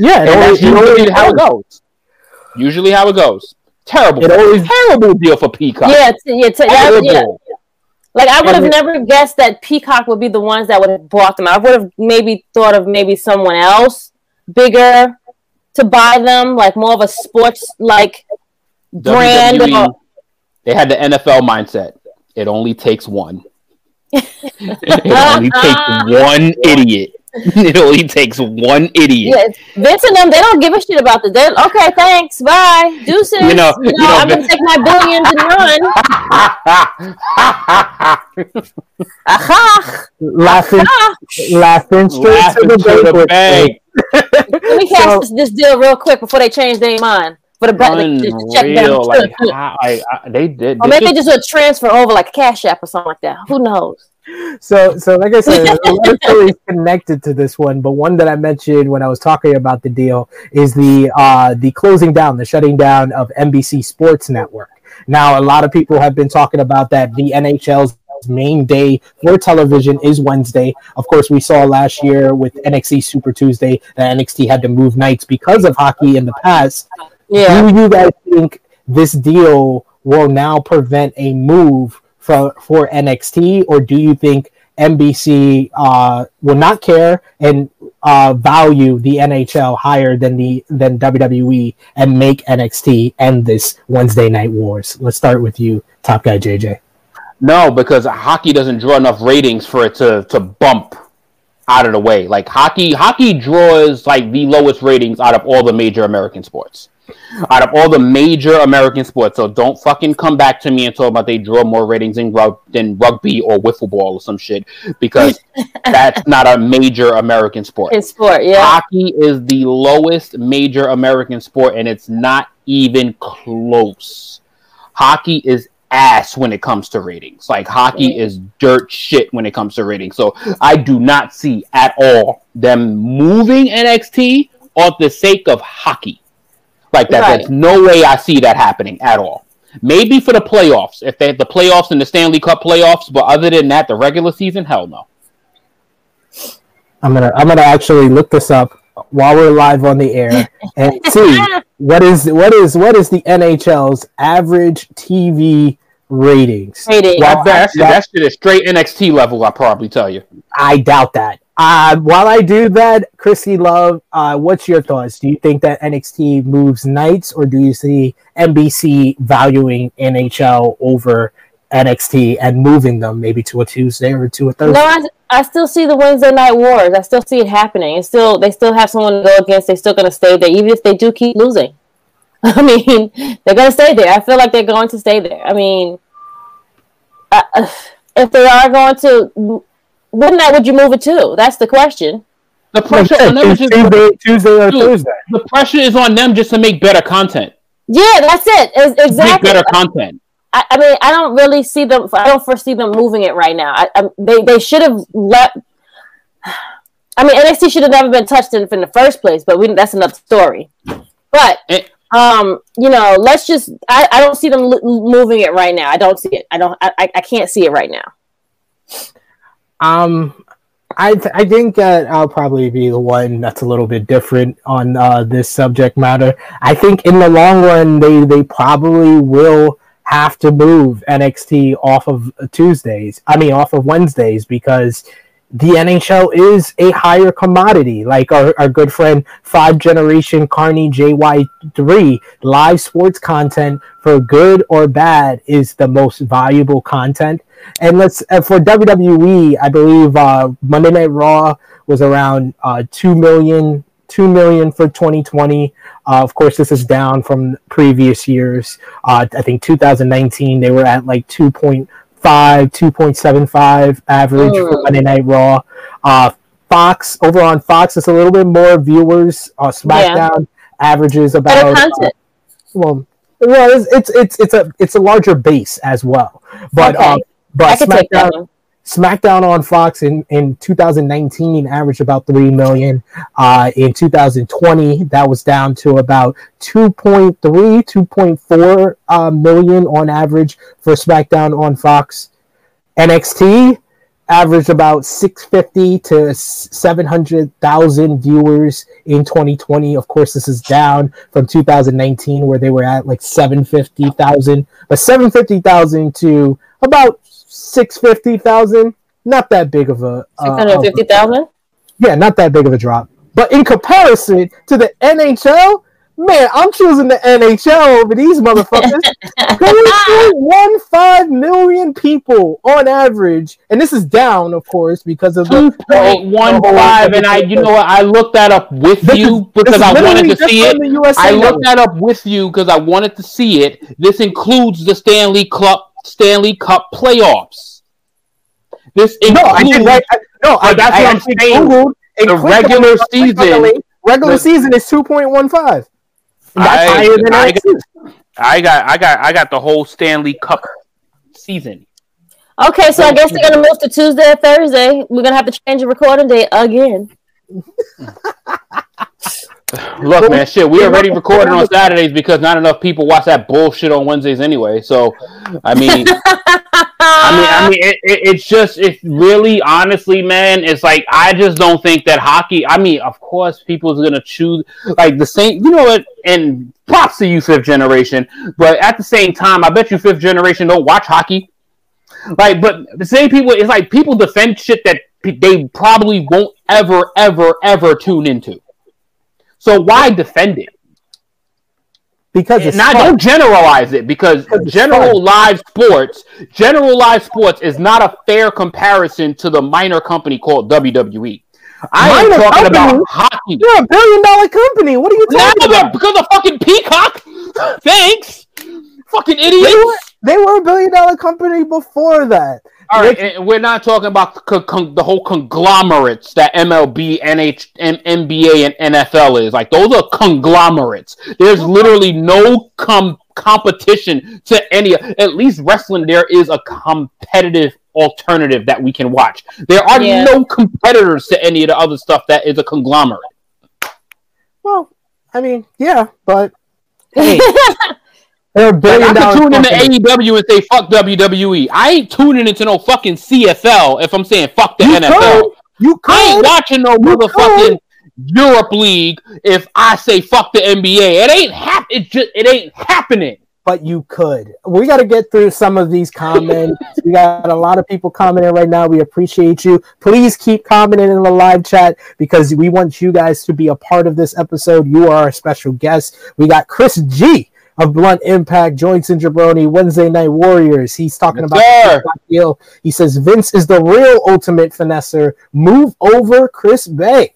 Yeah, And always, that's it usually how it goes. Usually how it goes. Terrible. It always- terrible deal for Peacock. Yeah. Yeah, t- yeah. Terrible. yeah. Like I would have never guessed that Peacock would be the ones that would have bought them. I would have maybe thought of maybe someone else bigger to buy them, like more of a sports like brand. Or, they had the NFL mindset. It only takes one. <laughs> it only takes uh-uh. one idiot. <laughs> It only takes one idiot. yeah, Vince and them, they don't give a shit about the. They're, okay, thanks, bye, deuces. You know- you know, I'm gonna take my billions and run. <laughs> Aha! laughing, laughing straight Laughing to the to the bank. bank. Let me <laughs> cash So- this, this deal real quick before they change their mind. For the bet, like, just check them. Unreal. Like, how- I, I, they did. Or this maybe is- they just would transfer over like a cash app or something like that. Who knows? So, so like I said, <laughs> a lot of stories connected to this one, but one that I mentioned when I was talking about the deal is the uh, the closing down, the shutting down of NBC Sports Network. Now, a lot of people have been talking about that. The NHL's main day for television is Wednesday. Of course, we saw last year with NXT Super Tuesday that NXT had to move nights because of hockey in the past. Yeah. Do you guys think this deal will now prevent a move for for NXT, or do you think NBC uh, will not care and uh, value the NHL higher than the than WWE and make NXT end this Wednesday Night Wars? Let's start with you, Top Guy JJ. No, because hockey doesn't draw enough ratings for it to, to bump out of the way. Like hockey, hockey draws like the lowest ratings out of all the major American sports. Out of all the major American sports, so don't fucking come back to me and talk about they draw more ratings in rug- than rugby or wiffle ball or some shit because <laughs> that's not a major American sport. In sport, yeah. Hockey is the lowest major American sport, and it's not even close. Hockey is ass when it comes to ratings. Like hockey is dirt shit when it comes to ratings. So I do not see at all them moving NXT on the sake of hockey. Like that, Right. there's no way I see that happening at all. Maybe for the playoffs, if they have the playoffs and the Stanley Cup playoffs, but other than that, the regular season, hell no. I'm gonna I'm gonna actually look this up while we're live on the air <laughs> and see what is what is what is the NHL's average TV ratings. Rating. Well, That, that, shit, that shit is straight NXT level. I probably tell you. I doubt that. Uh, while I do that, Krssi Luv, uh, what's your thoughts? Do you think that NXT moves nights, or do you see NBC valuing NHL over NXT and moving them maybe to a Tuesday or to a Thursday? No, I, I still see the Wednesday night wars. I still see it happening. It's still they still have someone to go against. They're still gonna stay there, even if they do keep losing. <laughs> I mean, they're going to stay there. I feel like they're going to stay there. I mean, uh, if they are going to, when that would you move it to? That's the question. The pressure on them is just Tuesday, Tuesday or Dude, Thursday. the pressure is on them just to make better content. Yeah, that's it. It's- Make exactly. better content. I, I mean, I don't really see them. I don't foresee them moving it right now. I, I, they they should have let. I mean, NXT should have never been touched in, in the first place, but we, that's another story. But Eh. um, you know, let's just. I, I don't see them l- moving it right now. I don't see it. I don't. I, I- I can't see it right now. Um, I th- I think that I'll probably be the one that's a little bit different on uh, this subject matter. I think in the long run, they they probably will have to move NXT off of Tuesdays. I mean, off of Wednesdays because the NHL is a higher commodity. Like our, our good friend Five Generation Carney JY3, live sports content for good or bad is the most valuable content. And let's uh, for WWE, I believe uh, Monday Night Raw was around uh, two million, two million for 2020. Uh, of course, this is down from previous years. Uh, I think 2019 they were at like 2.5, 2.75 average for Mm. Monday Night Raw. Uh, Fox over on Fox, it's a little bit more viewers. Uh, SmackDown averages Better about uh, well, well, it's, it's it's it's a it's a larger base as well. But Okay. uh, but could take that SmackDown. SmackDown on Fox in, in 2019 averaged about 3 million. Uh, in 2020, that was down to about 2.3, 2.4 uh, million on average for SmackDown on Fox. NXT averaged about 650 to 700,000 viewers in 2020. Of course, this is down from 2019 where they were at like 750,000, but 750,000 to about 650,000, not that big of a six hundred fifty thousand. uh, hundred of- fifty thousand. yeah, not that big of a drop. But in comparison to the NHL, man, I'm choosing the NHL over these motherfuckers. <laughs> 3.15 million people on average, and this is down, of course, because of the Two point one five, and I, you know what? I looked that up with This you is- because I wanted to see it. I looked that up with you because I wanted to see it. This includes the Stanley Cup Stanley Cup playoffs. This includes No, I did right. I, no, I, that's I what I'm saying. Googled The regular it, clicked on the season- Regular the- season is 2.15. That's I- higher than I NXT. I got I got I got the whole Stanley Cup season. Okay, so I guess they're gonna move to Tuesday or Thursday. We're gonna have to change the recording date again. <laughs> Look, man, shit, we already recorded on Saturdays because not enough people watch that bullshit on Wednesdays anyway. So, I mean, <laughs> I mean, I mean, it, it, it's just, it's really, honestly, man, it's like I just don't think that hockey. I mean, of course, people's gonna choose like the same. You know what? And props to you, fifth generation. But at the same time, I bet you fifth generation don't watch hockey. Like, but the same people, it's like people defend shit that they probably won't ever, ever, ever tune into. So why defend it? because it's Not don't generalize it because general live sports, general live sports is not a fair comparison to the minor company called WWE. I am talking company? about hockey. You're a billion dollar company. What are you talking they're- about? because of fucking Peacock. <laughs> Thanks, fucking They were, idiots. they were a billion dollar company before that. All right, and we're not talking about the, con- con- the whole conglomerates that MLB, NH, M- NBA, and NFL is. Like those are conglomerates. There's literally no com- competition to any. At least wrestling, there is a competitive alternative that we can watch. There are Yeah. no competitors to any of the other stuff that is a conglomerate. Well, I mean, yeah, but hey, <laughs> they're a Like, I could tune into. AEW and say fuck WWE. I ain't tuning into no fucking CFL if I'm saying fuck the You NFL. could. You I ain't could. watching no You motherfucking EuroLeague if I say fuck the NBA. It ain't hap- it just it ain't happening. but you could. We got to get through some of these comments. <laughs> we got a lot of people commenting right now. We appreciate you. Please keep commenting in the live chat because we want you guys to be a part of this episode. You are our special guest. We got Chris G of Blunt Impact, Joints and Jabroni, Wednesday Night Warriors. He's talking Yes, about sir. deal. He says Vince is the real ultimate finesser. Move over Chris Bay.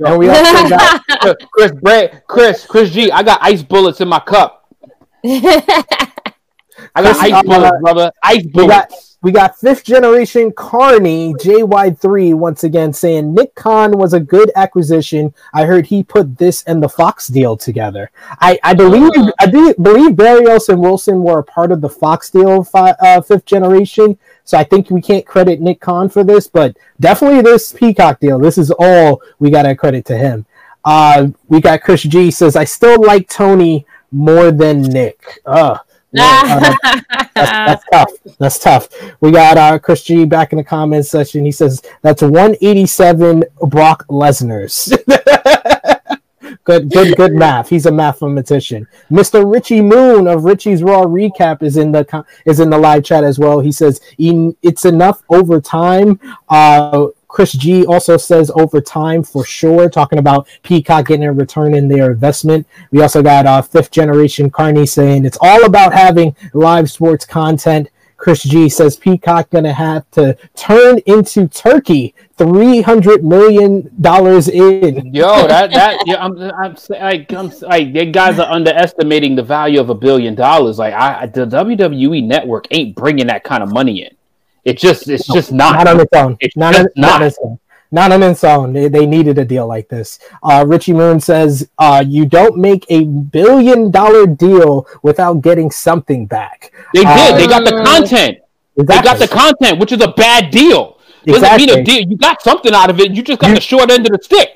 and we also got <laughs> Chris Brad, Chris, Chris G. I got ice bullets in my cup. <laughs> I got Chris, ice uh, bullets, brother. Ice bullets. We got fifth generation Carney JY3 once again saying Nick Khan was a good acquisition. I heard he put this and the Fox deal together. I, I believe I do believe Barrios and Wilson were a part of the Fox deal fi- uh, fifth generation. So I think we can't credit Nick Khan for this, but definitely this Peacock deal. This is all we got to credit to him. Uh, we got Chris G says I still like Tony more than Nick. Ugh. Yeah, uh, that's, that's tough. That's tough. We got uh, Chris G back in the comments section. He says that's 187 Brock Lesnar's. <laughs> good, good, good math. He's a mathematician. Mr. Richie Moon of Richie's Raw Recap is in the co- is in the live chat as well. He says it's enough over time. Uh, Chris G also says over time for sure, talking about Peacock getting a return in their investment. We also got uh, fifth generation Carney saying it's all about having live sports content. Chris G says Peacock gonna have to turn into Turkey three hundred million dollars in. Yo, that that yeah, I'm I'm like like you guys are underestimating the value of a billion dollars. Like I the WWE network ain't bringing that kind of money in. It just it's just not. Not on its own. It's not, just on, not. not. on its own. Not on its own. They, they needed a deal like this. Uh, Richie Moon says, uh, "You don't make a billion dollar deal without getting something back." They did. Uh, they got the content. They got the content, which is a bad deal. Doesn't mean a Exactly. deal. You got something out of it. You just got You- the short end of the stick.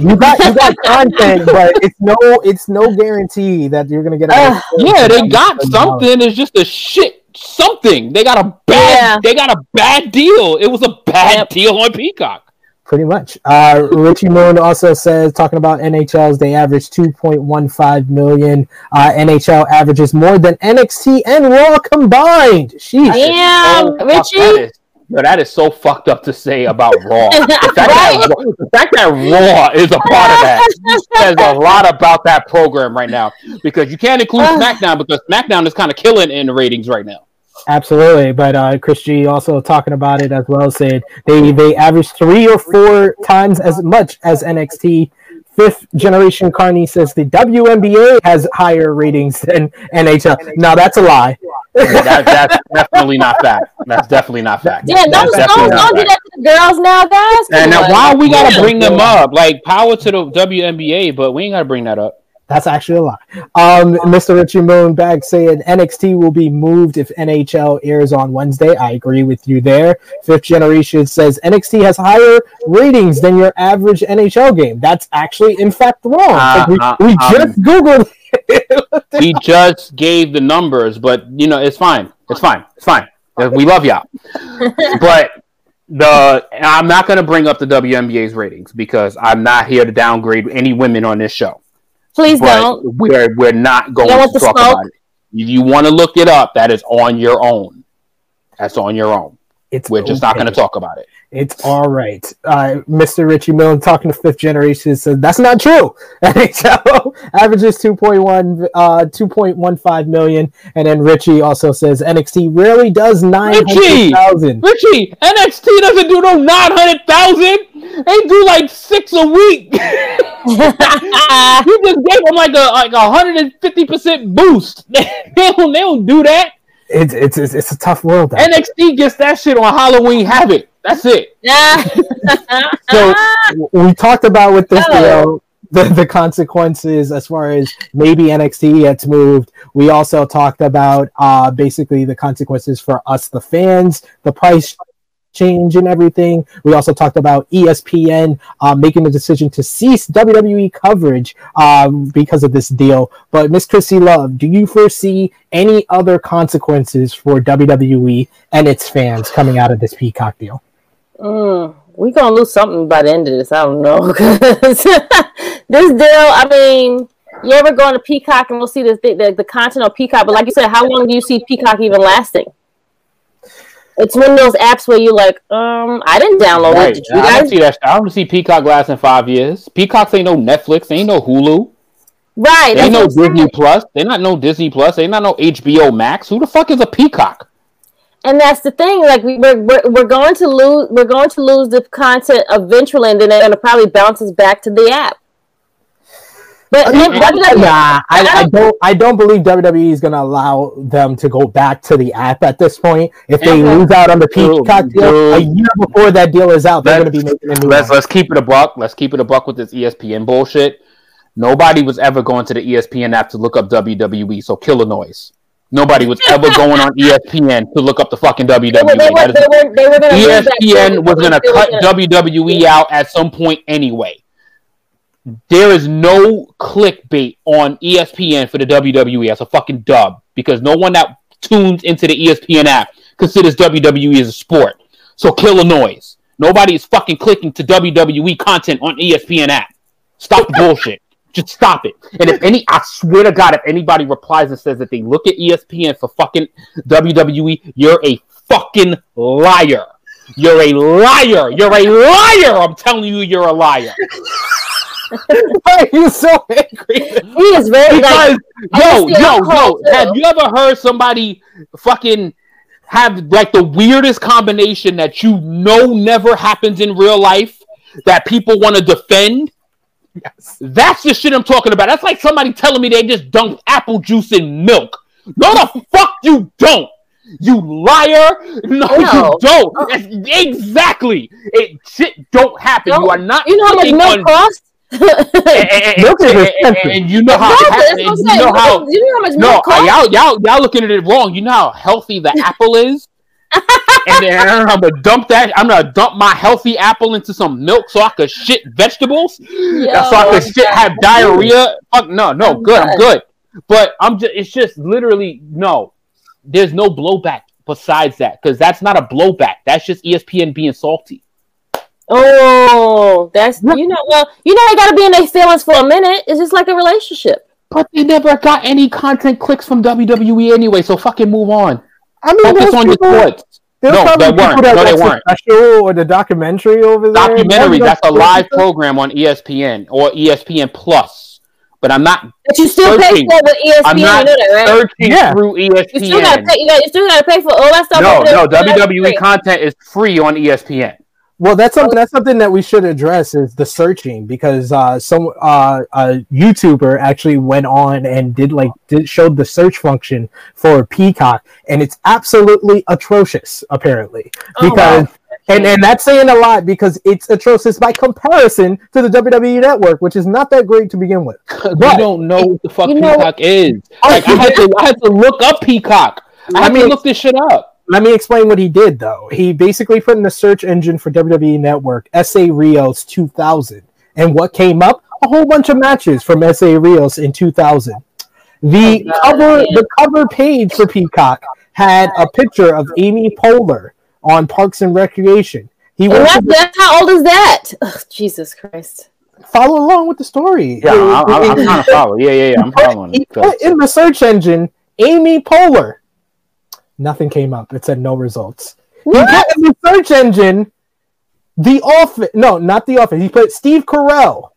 you got you got <laughs> content, but it's no it's no guarantee that you're gonna get. a- Ugh, yeah, they got something. It's just a shit something. They got a bad. Yeah. They got a bad deal. It was a bad Yep. deal on Peacock. Pretty much. Uh, Richie Moon also says, talking about NHLs, they average 2.15 million. Uh, NHL averages more than NXT and Raw combined. Sheesh. Damn, So Richie. that is- yo, that is so fucked up to say about Raw. <laughs> The fact, that, the fact that Raw is a part of that <laughs> says a lot about that program right now. Because you can't include SmackDown because SmackDown is kind of killing in the ratings right now. Absolutely. But uh, Chris G also talking about it as well, said they, they average three or four times as much as NXT. Fifth generation Carney says the WNBA has higher ratings than NHL. Now that's a lie. That, that's definitely not fact. That's definitely not fact. Yeah, That's don't, don't, don't do that to the girls now, guys. And now, why we gotta bring them up? Like power to the WNBA, but we ain't gotta bring that up. That's actually a lie. Um, Mr. Richie Moon. Moonbag saying NXT will be moved if NHL airs on Wednesday. I agree with you there. Fifth Generation says NXT has higher ratings than your average NHL game. That's actually, in fact, wrong. Uh, we, uh, we um, just Googled it. we just gave the numbers, but you know, it's fine. It's fine. It's fine. We love y'all. <laughs> but the I'm not going to bring up the WNBA's ratings because I'm not here to downgrade any women on this show. Please But don't. we're we're not going to talk smoke? about it. If you want to look it up, that is on your own. That's on your own. It's We're just not going to talk about it. It's all right. Uh, Mr. Richie Moon talking to fifth generation says that's not true. <laughs> NHL averages 2.1 uh 2.15 million and then Richie also says NXT rarely does 900,000. Richie, NXT doesn't do no nine hundred thousand. They do like six a week. <laughs> <laughs> you just gave them like a like a hundred and fifty percent boost. <laughs> they don't they don't do that. It's, it's it's it's a tough world. out there. NXT gets that shit on Halloween Havoc. That's it. <laughs> So we talked about with this Oh. deal the, the consequences as far as maybe NXT gets moved. We also talked about uh, basically the consequences for us, the fans, the price change and everything. We also talked about ESPN uh, making the decision to cease WWE coverage um, because of this deal. But Miss Krssi Luv, do you foresee any other consequences for WWE and its fans coming out of this Peacock deal? Mm, we gonna lose something by the end of this. I don't know. <laughs> <laughs> this deal. I mean, you ever go on to Peacock and we'll see the, the the content on Peacock, but like you said, how long do you see Peacock even lasting? It's one of those apps where you're like, um, I didn't download Right. it. Did you I don't see that. I don't see Peacock Glass lasting five years. Peacocks ain't no Netflix. Ain't no Hulu. Right. They ain't no I'm saying. Disney Plus. They not no Disney Plus. They not no HBO Max. Who the fuck is a Peacock? and that's the thing. Like we, we're, we're we're going to lose we're going to lose the content eventually, and then they're going to probably bounce us back to the app. But nah, WWE I, I don't. I don't believe WWE is going to allow them to go back to the app at this point. If they Okay. lose out on the Peacock deal a year before that deal is out, they're going to be making a new Let's one. let's keep it a buck. Let's keep it a buck with this ESPN bullshit. Nobody was ever going to the ESPN app to look up WWE. So kill a noise. Nobody was ever going on ESPN to look up the fucking WWE. they were they were they were, they were going to ESPN was going to cut WWE out at some point anyway. There is no clickbait on ESPN for the WWE as a fucking dub because no one that tunes into the ESPN app considers WWE as a sport. So kill a noise. Nobody is fucking clicking to WWE content on ESPN app. Stop the bullshit. Just stop it. And if any, I swear to God, if anybody replies and says that they look at ESPN for fucking WWE, you're a fucking liar. You're a liar. You're a liar. I'm telling you, you're a liar. <laughs> Why are you so angry? He is very Because like yo, yo, yo, too. have you ever heard somebody fucking have like the weirdest combination that you know never happens in real life that people want to defend? Yes. That's the shit I'm talking about. That's like somebody telling me they just dunked apple juice in milk. No, the fuck you don't. You liar! No, No. you don't. Uh, That's- exactly. It shit don't happen. You are not. You know how much milk costs? And, and- Milk is and- and- expensive. and you know how. Exactly, and you know how. You know how much No, milk uh, y'all, y'all, y'all looking at it wrong. You know how healthy the <laughs> apple is, and then I'm gonna dump that. I'm gonna dump my healthy apple into some milk so I could shit vegetables, Yo, so I could I'm shit have diarrhea. Fuck no, no, I'm good, I'm good. But I'm just, it's just literally no. There's no blowback besides that because that's not a blowback. That's just ESPN being salty. Oh, that's you know. Well, you know, they got to be in their feelings for a minute. It's just like a relationship. But they never got any content clicks from WWE anyway, so fucking move on. I mean, Focus those on your people- sports. There's No, probably they people weren't. that No, they watch the weren't. Special or the documentary over there. documentary. That's a live program on ESPN or ESPN Plus. But I'm not But you still pay for it with ESPN. I'm not that, right? searching Yeah. through E You still gotta ESPN. pay. You, got, you still gotta pay for all that stuff. No, no, WWE free. content is free on ESPN. Well, that's something. That's something that we should address is the searching because uh, some uh, a YouTuber actually went on and did like did, showed the search function for Peacock, and it's absolutely atrocious. Apparently, Oh, because wow. and and that's saying a lot because it's atrocious by comparison to the WWE Network, which is not that great to begin with. <laughs> we don't know what the fuck You know- Peacock is. Like I had to, I had to look up Peacock. I I had mean- to look this shit up. Let me explain what he did though. He basically put in the search engine for WWE Network SA Rios 2000, and what came up? A whole bunch of matches from SA Rios in 2000. The Oh, cover, yeah. the cover page for Peacock had a picture of Amy Poehler on Parks and Recreation. He And went that's, to that's how old is that? Ugh, Jesus Christ. follow along with the story. Yeah, I'm, I'm, I'm trying to follow. Yeah, yeah, yeah. I'm following. He put in the search engine Amy Poehler. Nothing came up. It said no results. He put in the search engine the office. No, not the office. He put Steve Carell.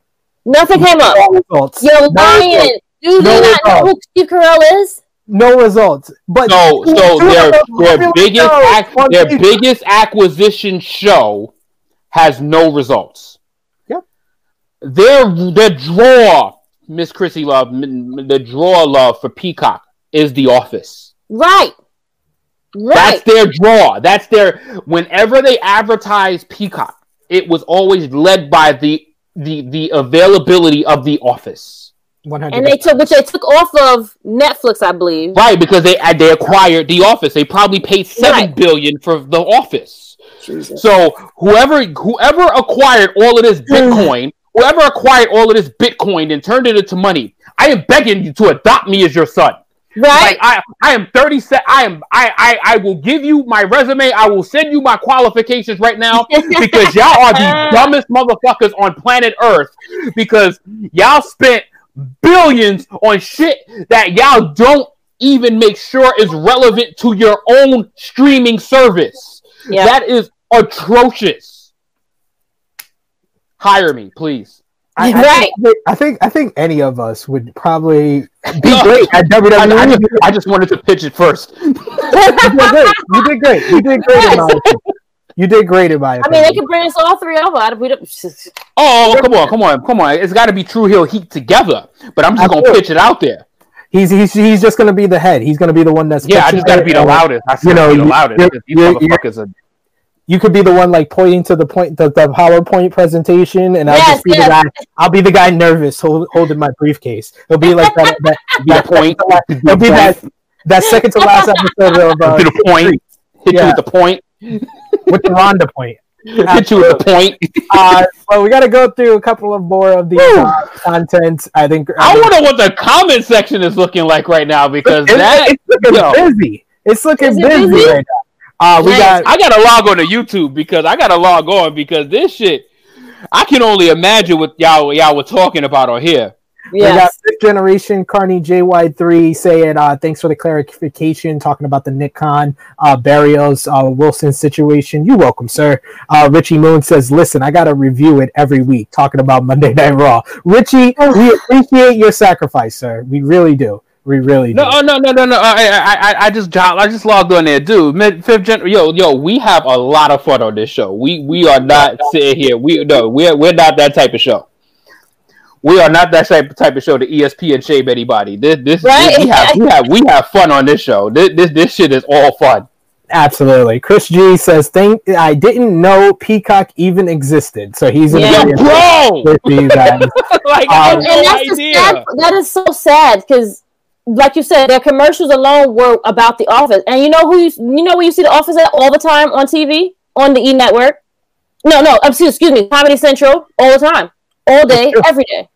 Nothing came up. No results. You're lying. results. Do you No not know who. Steve Carell is? No results. But So, so their their biggest ac- their Facebook. biggest acquisition show has no results. Yep. Their their draw, Miss Krssi Luv, the draw love for Peacock is The Office. Right. Right. That's their draw. That's their whenever they advertise Peacock, it was always led by the the the availability of The Office. one hundred. and they took which they took off of Netflix, I believe. Right, because they they acquired The Office. They probably paid seven Right. billion for The Office. Jesus. So whoever whoever acquired all of this mm. Bitcoin, whoever acquired all of this Bitcoin and turned it into money, I am begging you to adopt me as your son. Right? Like I, I am thirty. Se- I am. I, I, I will give you my resume. I will send you my qualifications right now <laughs> because y'all are the uh. dumbest motherfuckers on planet Earth because y'all spent billions on shit that y'all don't even make sure is relevant to your own streaming service. Yeah. That is atrocious. Hire me, please. I, I Right. think, I think I think any of us would probably Be great at WWE. I, I, just, I just wanted to pitch it first. <laughs> you did great. You did great. You did great in my opinion. You did great in my I mean, they can bring us all three over. We don't, Oh, come on, come on, come on! It's got to be True Heel Heat together. But I'm just gonna Absolutely. pitch it out there. he's he's he's just gonna be the head. He's gonna be the one that's Yeah, I pitching just got to be the loudest. I you you know, know, be the you- loudest. you're- because These you're- you're- are. You could be the one like pointing to the point the, the PowerPoint presentation, and I'll Yes, just be yes. the guy. I'll be the guy nervous hold, holding my briefcase. It'll be like that. that, <laughs> Be the that point. It'll be that that second to last episode of uh, to the point. Hit Yeah. you with the point. with the Ronda point. Hit you with the point. Uh, well, we got to go through a couple of more of the uh, content. I think I think- wonder what the comment section is looking like right now because it's, that it's looking yo. busy. It's looking it busy, busy? right now. Uh, we Nice. got I gotta log on to YouTube because I gotta log on because this shit I can only imagine what y'all y'all were talking about on here. We got yes. fifth generation Carney JY3 saying, uh, thanks for the clarification, talking about the Nick Khan, uh, Barrios, uh, Wilson situation. You're welcome, sir. Uh, Richie Moon says, listen, I got to review it every week, talking about Monday Night Raw. Richie, we appreciate your sacrifice, sir. We really do. We really do. No, oh, no, no, no, no. I, I, I, I just, jo- I just logged on there, dude. Mid, fifth gen, yo, yo. We have a lot of fun on this show. We, we are not sitting here. We no, we're, we're not that type of show. We are not that type type of show to ESP and shame anybody. This, this, Right. we have, we have, we have fun on this show. This, this, this shit is all fun. Absolutely. Chris G says, thank, I didn't know Peacock even existed. So he's in Yeah. the Bro, <laughs> with you guys. <laughs> like I Um, had and no that's idea. sad, that is so sad because like you said their commercials alone were about the office. And you know who you, you know where you see the office at all the time on tv on the e network no no excuse, excuse me comedy central all the time. All day every day.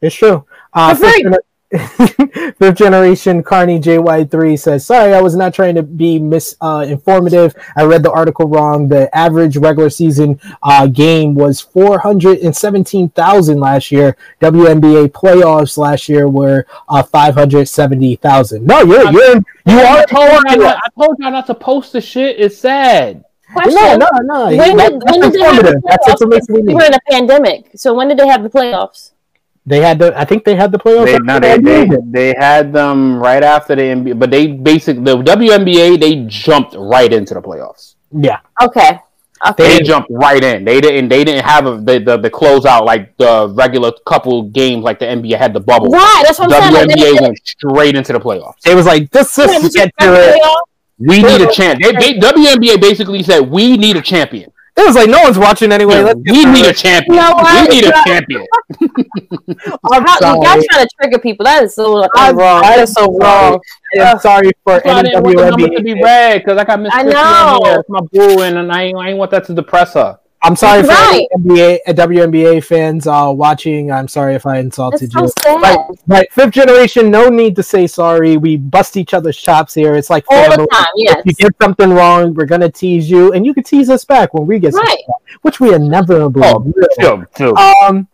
It's true. Uh, For free. <laughs> fifth, generation Carney JY3 says, Sorry, I was not trying to be misinformative. I read the article wrong. The average regular season uh, game was 417,000 last year. WNBA playoffs last year were uh, 570,000. No, you're, you're, you I are told y'all correct. not, I told y'all not to post the shit. It's sad. Question, No, no, no. when That- did, that's when did they have the informative. That's information we we need. were in a pandemic so when did they have the playoffs They had the, I think they had the playoffs. They, no, they, they, they had them right after the NBA, but they basically the WNBA they jumped right into the playoffs. Yeah. okay okay They jumped right in. They didn't. They didn't have a, the, the the closeout like the regular couple games like the NBA had the bubble. right that's what i'm saying like, WNBA went straight into the playoffs. It was like, this they- is get to it. We need a champ. They, they, WNBA basically said we need a champion. It was like, no one's watching anyway. Let's we to need a champion. You know what? We need a champion. <laughs> I'm How, sorry. y'all trying to trigger people. That is so like, I'm- wrong. That I'm so sorry. wrong. I'm sorry for That's why I didn't want the numbers to be red because I got Miss I Krssi know. here. It's my boo, and I ain't, I ain't want that to depress her. I'm sorry for Right. any NBA, uh, WNBA fans uh, watching. I'm sorry if I insulted It's so you. sad. Right, right. Fifth generation, no need to say sorry. We bust each other's chops here. It's like All the time, yes. If you get something wrong, we're gonna tease you, and you can tease us back when we get something wrong, which we inevitably Oh, will. chill, chill. Um,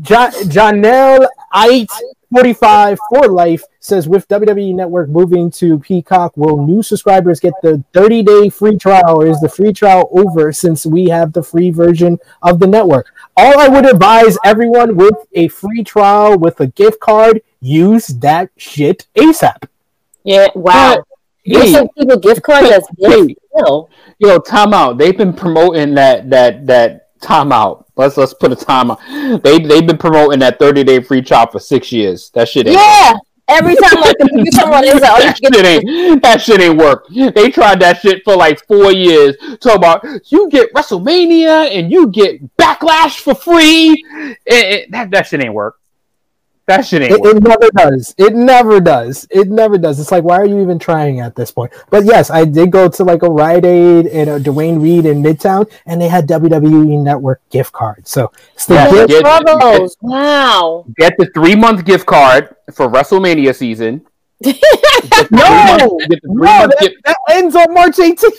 jo- Janelle Ait, 45 for life, says with WWE Network moving to Peacock, will new subscribers get the 30 day free trial, or is the free trial over since we have the free version of the network? All I would advise everyone with a free trial with a gift card, use that shit ASAP. Yeah, wow. You Hey, people gift cards that's <laughs> Hey. big deal. Yo, timeout. They've been promoting that that that timeout. Let's let's put a timeout. They they've been promoting that thirty day free trial for six years. That shit ain't. Yeah. Every time like you on, it's like, oh, that shit ain't that shit ain't work. They tried that shit for like four years. Talk about you get WrestleMania and you get Backlash for free. It- it- that that shit ain't work. That shit ain't It, it never does. It never does. It never does. It's like, why are you even trying at this point? But yes, I did go to like a Rite Aid and a Duane Reade in Midtown, and they had WWE Network gift cards. So it's the Yeah, gift. get- Bravo's. Oh, wow. Get the three month gift card for WrestleMania season. No! <laughs> month- get the three No, that, gift- that ends on March 18th.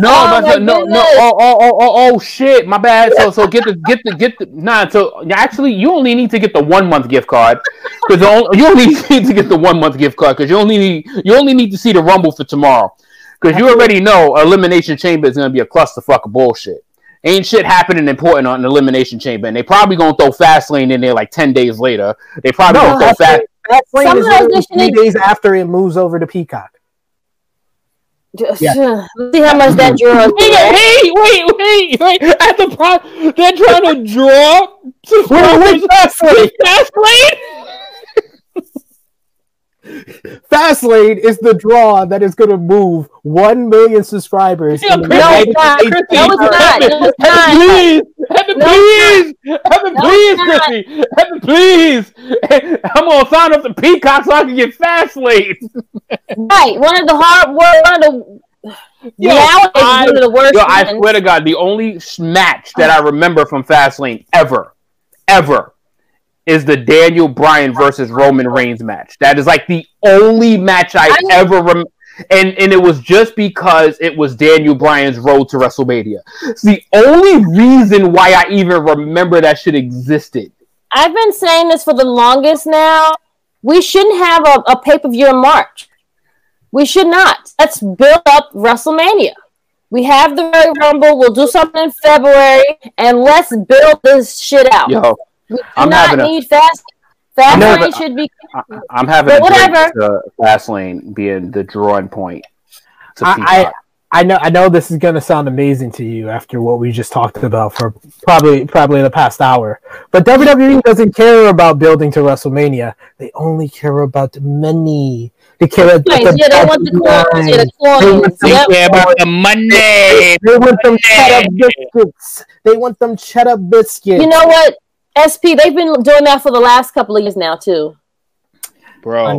No, Oh that's my a- no, no. Oh, oh, oh, oh, oh, shit. My bad. So, so get the, get the, get the. Nah. So actually, you only need to get the one month gift card because you only <laughs> need to get the one month gift card because you only need, you only need to see the Rumble for tomorrow because you already know Elimination Chamber is gonna be a clusterfuck of bullshit. Ain't shit happening important on the Elimination Chamber, and they probably gonna throw Fastlane in there like ten days later. They probably No, gonna throw Fast. Fastlane some is of those three days after it moves over to Peacock. Just, Yeah. Let's <sighs> see how much that draws. Wait, wait, wait, wait! At the pro, they're trying to draw Wait, wait, Fastlane. to Fastlane. Fastlane is the draw that is going to move one million subscribers. Yeah, in No, it's not. States. No, it's not. No, it's not. Please, Heaven, No, please, Heaven, No, please, it's not. Krssi, Heaven, please. <laughs> I'm gonna sign up to Peacock so I can get Fastlane. <laughs> Right, one of the hard, one of the Yo, nowadays I- one of the worst. Yo, I swear to God, the only s- match that I remember from Fastlane ever, ever, is the Daniel Bryan versus Roman Reigns match. That is like the only match I, I- ever rem- and and it was just because it was Daniel Bryan's road to WrestleMania. It's the only reason why I even remember that shit existed. I've been saying this for the longest now. We shouldn't have a, a pay per view in March. We should not. Let's build up WrestleMania. We have the Royal Rumble. We'll do something in February, and let's build this shit out. Yo, we do I'm not having a- need fast. Fast know, lane should be. I, I'm having But a drink whatever. to Fastlane being the drawing point. To I, I I know I know this is going to sound amazing to you after what we just talked about for probably probably the past hour. But WWE doesn't care about building to WrestleMania. They only care about the money. They care about Nice. the Yeah, they want the coins. Yeah, the coins. They Yep. Yeah, about the Monday. They want them cheddar biscuits. They want them cheddar biscuits. You know what? SP, they've been doing that for the last couple of years now too. Bro. I, I,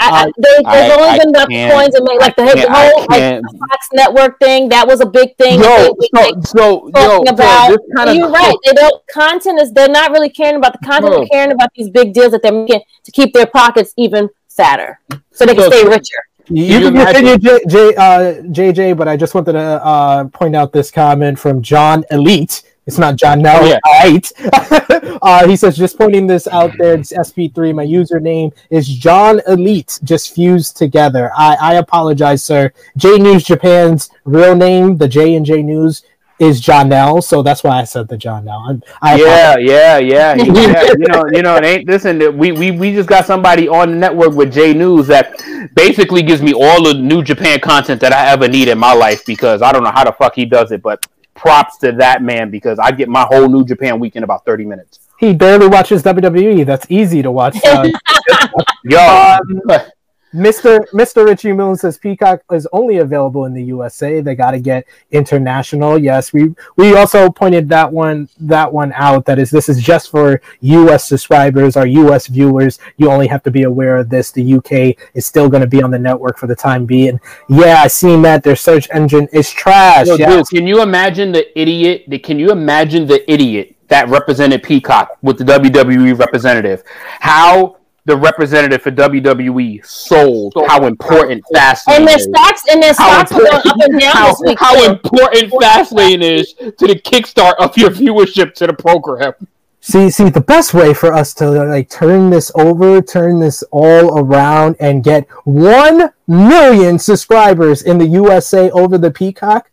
Uh, they, there's only I been the coins and make like the, the whole like can't. Fox Network thing. That was a big thing. Yo, They- they- so, so, yo, about. this kind of you're right. They don't. Content is. They're not really caring about the content. Bro. They're caring about these big deals that they're making to keep their pockets even fatter, so they can So- stay richer. You, Can you can continue, J, J, uh, JJ, but I just wanted to uh, point out this comment from John Elite. It's not John Nell, Oh, yeah. right? <laughs> uh, he says, just pointing this out there, it's SP3. My username is John Elite, just fused together. I, I apologize, sir. J News Japan's real name, the J and J News, is John Nell, so that's why I said the John Nell. I yeah, yeah, yeah, <laughs> yeah. you know, you know, it ain't listen. We, we we just got somebody on the network with J News that basically gives me all the New Japan content that I ever need in my life because I don't know how the fuck he does it, but props to that man because I get my whole New Japan week in about thirty minutes. He barely watches WWE. That's easy to watch. Uh, <laughs> <laughs> Yo, Um, <laughs> Mr. Mr. Richie Moon says Peacock is only available in the USA. They got to get international. Yes, we we also pointed that one that one out. That is, this is just for US subscribers or US viewers. You only have to be aware of this. The UK is still going to be on the network for the time being. Yeah, I seen that their search engine is trash. Yo, yes. dude, can you imagine the idiot? Can you imagine the idiot that represented Peacock with the WWE representative? How the representative for WWE sold how important Fastlane And their is. stocks and their How stocks are going up and down how, this week. how important Fastlane is to the kickstart of your viewership to the program. See, see, the best way for us to like turn this over, turn this all around, and get one million subscribers in the USA over the Peacock,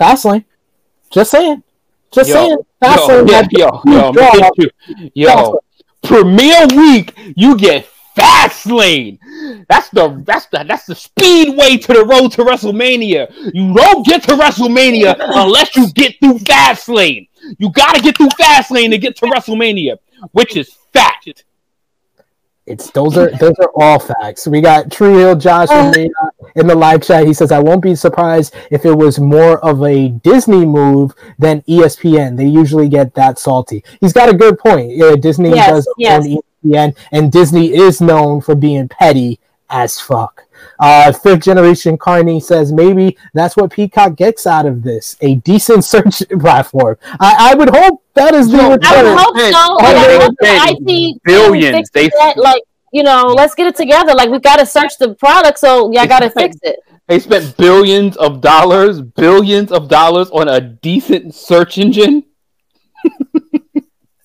Fastlane. Just saying, just Yo, saying. Yo, Fastlane. yeah, had- yo, yo, I'm gonna you. yo, week, you get Fastlane. That's the that's the that's the speedway to the road to WrestleMania. You don't get to WrestleMania unless you get through Fastlane. You gotta get through Fastlane to get to WrestleMania, which is fact. It's those are those are all facts. We got True Heel Josh in the, uh, in the live chat. He says, "I won't be surprised if it was more of a Disney move than ESPN. They usually get that salty." He's got a good point. Yeah, Disney Yes, does yes. own ESPN, and Disney is known for being petty as fuck. Uh, fifth generation Carney says maybe that's what Peacock gets out of this a decent <laughs> search platform. I, I would hope that is the Yo, I would hope Hey, so. hey, Like, I they hope the spent IT billions. They- that. Like, you know, let's get it together. Like, we've got to search the product, so y'all got to spent- fix it. They spent billions of dollars, billions of dollars on a decent search engine.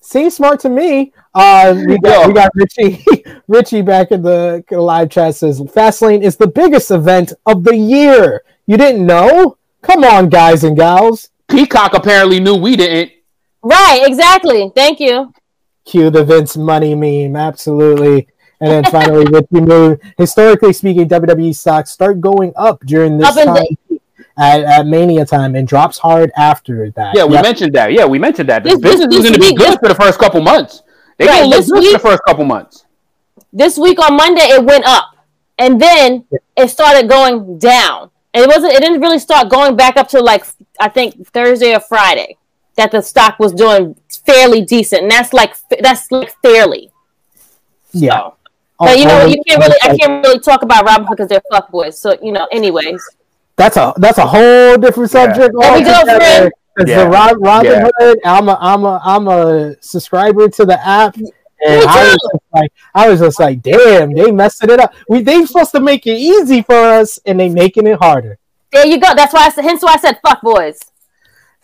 Seems smart to me. Uh, we got we got Richie <laughs> Richie back in the live chat says Fastlane is the biggest event of the year. You didn't know? Come on, guys and gals. Peacock apparently knew we didn't. Right, exactly. Thank you. Cue the Vince money meme. Absolutely. And then finally, with you move, historically speaking, WWE stocks start going up during this Up time the- at, at Mania time and drops hard after that. Yeah, we Yep. mentioned that. Yeah, we mentioned that. The This- this- business this is going to be good this- for the first couple months. They Right, going to look this good for week- the first couple months. this week on Monday it went up, and then it started going down. And it wasn't. It didn't really start going back up to like I think Thursday or Friday that the stock was doing fairly decent, and that's like that's like fairly. Yeah. So. Oh, but you know All- You can't really. I can't really talk about Robinhood because they're fuckboys. So you know. Anyways, That's a that's a whole different Yeah. subject. There we go, friend. 'Cause Yeah. the Rob, Robin Yeah. Hood, I'm a I'm a I'm a subscriber to the app, and I was just like I was just like, damn, they messing it up. We they supposed to make it easy for us, and they making it harder. there you go. That's why. I said. Hence why I said fuckboys.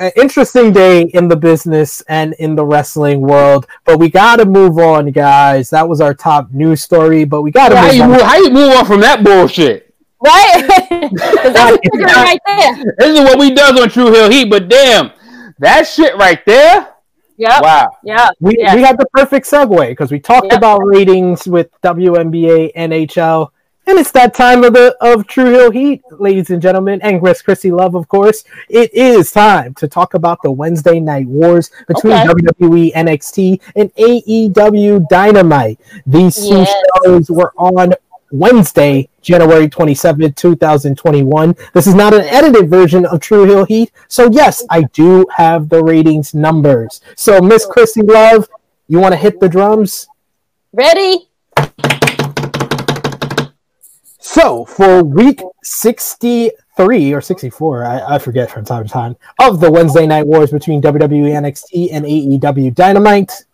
An interesting day in the business and in the wrestling world, but we got to move on, guys. That was our top news story, but we got to How move you, on. move, how you move on from that bullshit? Right? 'Cause <laughs> that's the right there. This is what we does on True Heel Heat, but damn, that shit right there. Yeah. Wow. Yeah. We, Yeah. we had the perfect segue because we talked Yep. about ratings with WNBA, NHL, and it's that time of the of True Heel Heat, ladies and gentlemen, and Chris Krssi Luv, of course. It is time to talk about the Wednesday Night Wars between Okay. WWE NXT and AEW Dynamite. These two shows were on Wednesday, January 27th, 2021. This is not an edited version of True Heel Heat. So, yes, I do have the ratings numbers. So, Miss Krssi Luv, you want to hit the drums? Ready? So, for week 63 or 64, I, I forget from time to time, of the Wednesday Night Wars between WWE NXT and AEW Dynamite,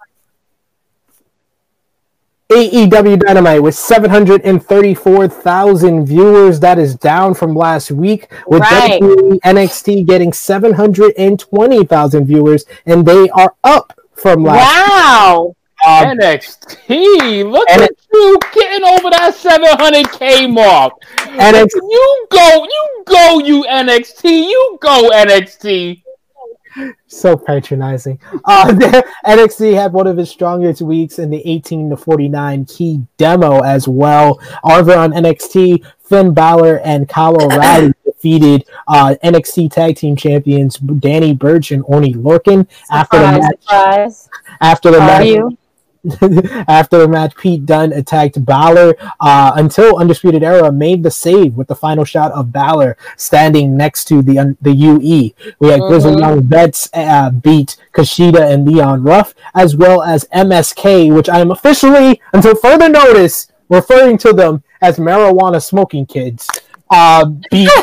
AEW Dynamite with 734,000 viewers. That is down from last week, with Right. WWE NXT getting 720,000 viewers, and they are up from last Wow. um, NXT, look And at you getting over that 700k mark. NXT You go, you go, you NXT, you go NXT. So patronizing. Uh, <laughs> NXT had one of its strongest weeks in the 18 to 49 key demo as well. Over on NXT, Finn Balor and Kyle <coughs> O'Reilly defeated uh, NXT Tag Team Champions Danny Burch and Oney Lorcan after the match. surprise. After the Are match, you? <laughs> after the match, Pete Dunne attacked Balor uh, until Undisputed Era made the save with the final shot of Balor standing next to the the UE. We had Grizzled Mhm. Young Vets uh, beat Kushida and Leon Ruff, as well as MSK, which I am officially, until further notice, referring to them as marijuana smoking kids. Uh, beat <laughs>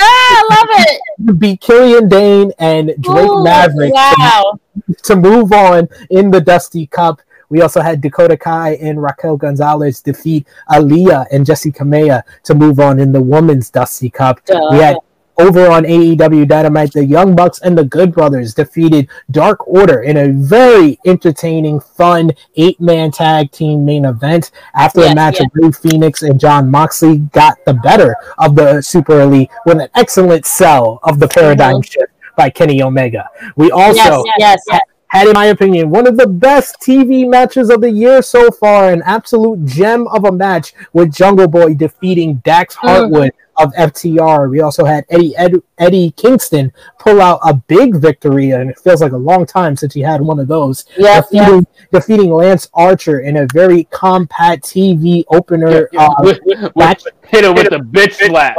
I love it. beat Killian Dain and Drake Ooh, Maverick Wow. to move on in the Dusty Cup. We also had Dakota Kai and Raquel Gonzalez defeat Aaliyah and Jessi Kamea to move on in the Women's Dusty Cup. Duh. We had over on AEW Dynamite, the Young Bucks and the Good Brothers defeated Dark Order in a very entertaining, fun eight man tag team main event. After Yes, a match of Rey Fénix and Jon Moxley got the better of the Super Elite with an excellent sell of the paradigm shift by Kenny Omega. We also Yes, yes, yes. Had, in my opinion, one of the best TV matches of the year so far. An absolute gem of a match with Jungle Boy defeating Dax mm. Harwood of FTR. We also had Eddie Ed, Eddie Kingston pull out a big victory, and it feels like a long time since he had one of those. Yes, yes. defeating, defeating Lance Archer in a very compact TV opener uh, With- with- match. hit her with the bitch slap.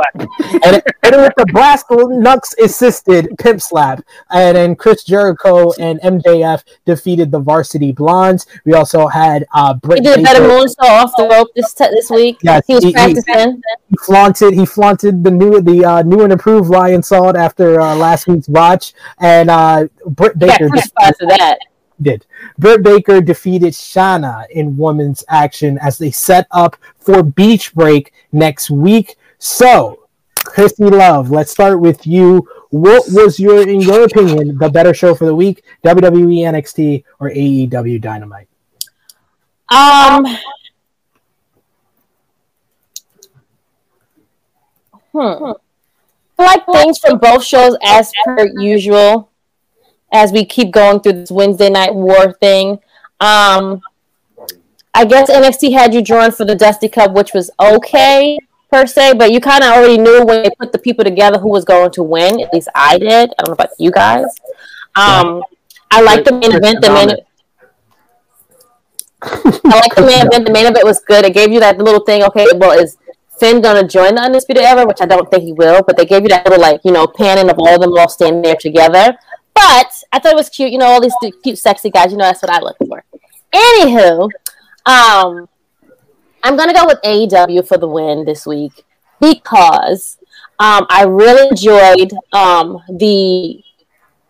and, and with the Blast Nux assisted pimp slap. And then Chris Jericho and MJF defeated the Varsity Blondes. We also had uh, He did a better moonsault off the rope this t- this week. Yes, he was he- he- practicing. He flaunted. He flaunted the new, the uh, new and improved Lionsault after uh, last week's botch. And uh, Britt Baker Yeah, for that. <laughs> did. Britt Baker defeated Shanna in women's action as they set up for Beach Break next week. So, Krssi Luv, let's start with you. What was your, in your opinion, the better show for the week? WWE NXT or AEW Dynamite? Um. Hmm. I like things from both shows as per usual. As we keep going through this Wednesday night war thing, um, I guess NXT had you drawn for the Dusty Cup, which was okay per se, but you kind of already knew when they put the people together who was going to win. At least I did. I don't know about you guys. Um, I like the main event. The main. I like the main event. The main event was good. It gave you that little thing. Okay, well, is Finn gonna join the Undisputed Era? Which I don't think he will, but they gave you that little like you know panning of all of them all standing there together. But I thought it was cute. You know, all these cute, sexy guys. You know, that's what I look for. Anywho, um, I'm gonna go with AEW for the win this week because um, I really enjoyed um, the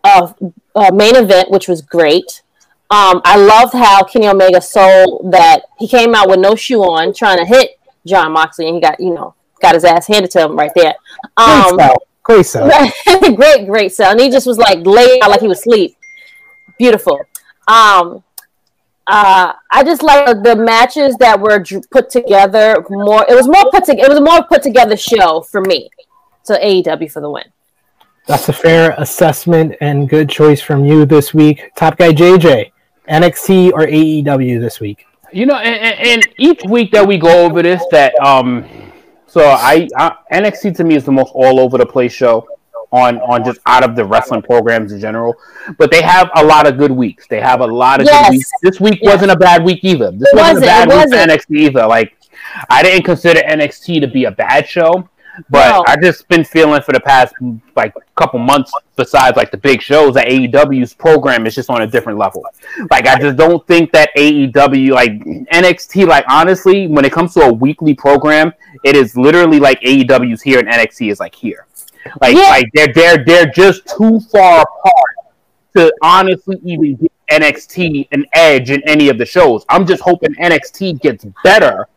uh, uh, main event, which was great. Um, I loved how Kenny Omega sold that he came out with no shoe on, trying to hit Jon Moxley, and he got you know got his ass handed to him right there. Um, great sell, great <laughs> great, great sell, and he just was like laid out like he was asleep. Beautiful. Um, uh, I just like the matches that were put together more. It was more put together. It was a more put together show for me. So AEW for the win. That's a fair assessment and good choice from you this week. Top guy JJ, NXT or AEW this week? You know, and, and each week that we go over this, that um, so I, I NXT to me is the most all over the place show on on just out of the wrestling programs in general. But they have a lot of good weeks. They have a lot of yes. good weeks. This week yes. wasn't a bad week either. This wasn't, wasn't a bad week for NXT either. Like I didn't consider NXT to be a bad show. But. I just been feeling for the past like couple months, besides like the big shows, that AEW's program is just on a different level. Like I just don't think that AEW, like NXT, like honestly, when it comes to a weekly program, it is literally like AEW's here and NXT is like here. Like yeah. like they're they're they're just too far apart to honestly even give NXT an edge in any of the shows. I'm just hoping NXT gets better,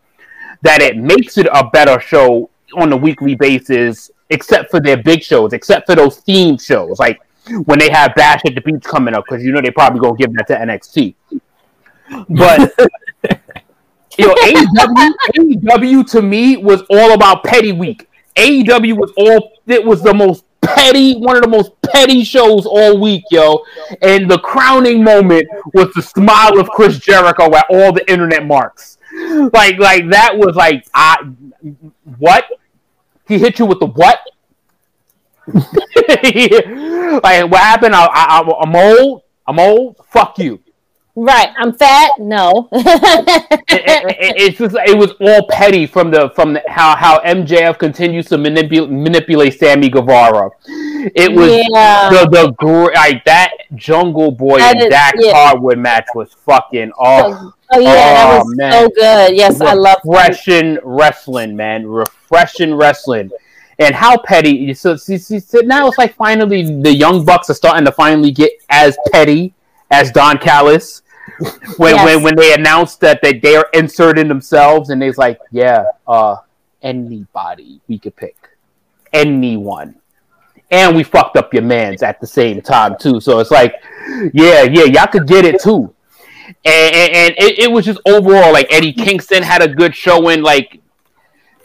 that it makes it a better show on a weekly basis, except for their big shows, except for those theme shows, like when they have Bash at the Beach coming up, because you know they probably gonna give that to NXT. But <laughs> you know, AEW, AEW to me was all about petty week. AEW was all it was the most petty, one of the most petty shows all week, yo. And the crowning moment was the smile of Chris Jericho at all the internet marks. Like, like that was like, I what? He hit you with the what? <laughs> like what happened? I, I, I'm old. I'm old. Fuck you. Right, I'm fat. No, it, it, it's just it was all petty from the from the, how how MJF continues to manipulate manipulate Sammy Guevara. It was yeah. the the like that Jungle Boy that and is, Dax yeah. Harwood match was fucking oh. Oh yeah, that was so good. Yes, I love refreshing wrestling, man. Refreshing wrestling and how petty. So, so, so, now it's like finally the young bucks are starting to finally get as petty as Don Callis <laughs> when yes. when when they announced that they they are inserting themselves and they's like, yeah, uh, anybody we could pick, anyone, and we fucked up your man's at the same time too. So it's like, yeah, yeah, y'all could get it too. And, and, and it, it was just overall like Eddie mm-hmm. Kingston had a good showing. Like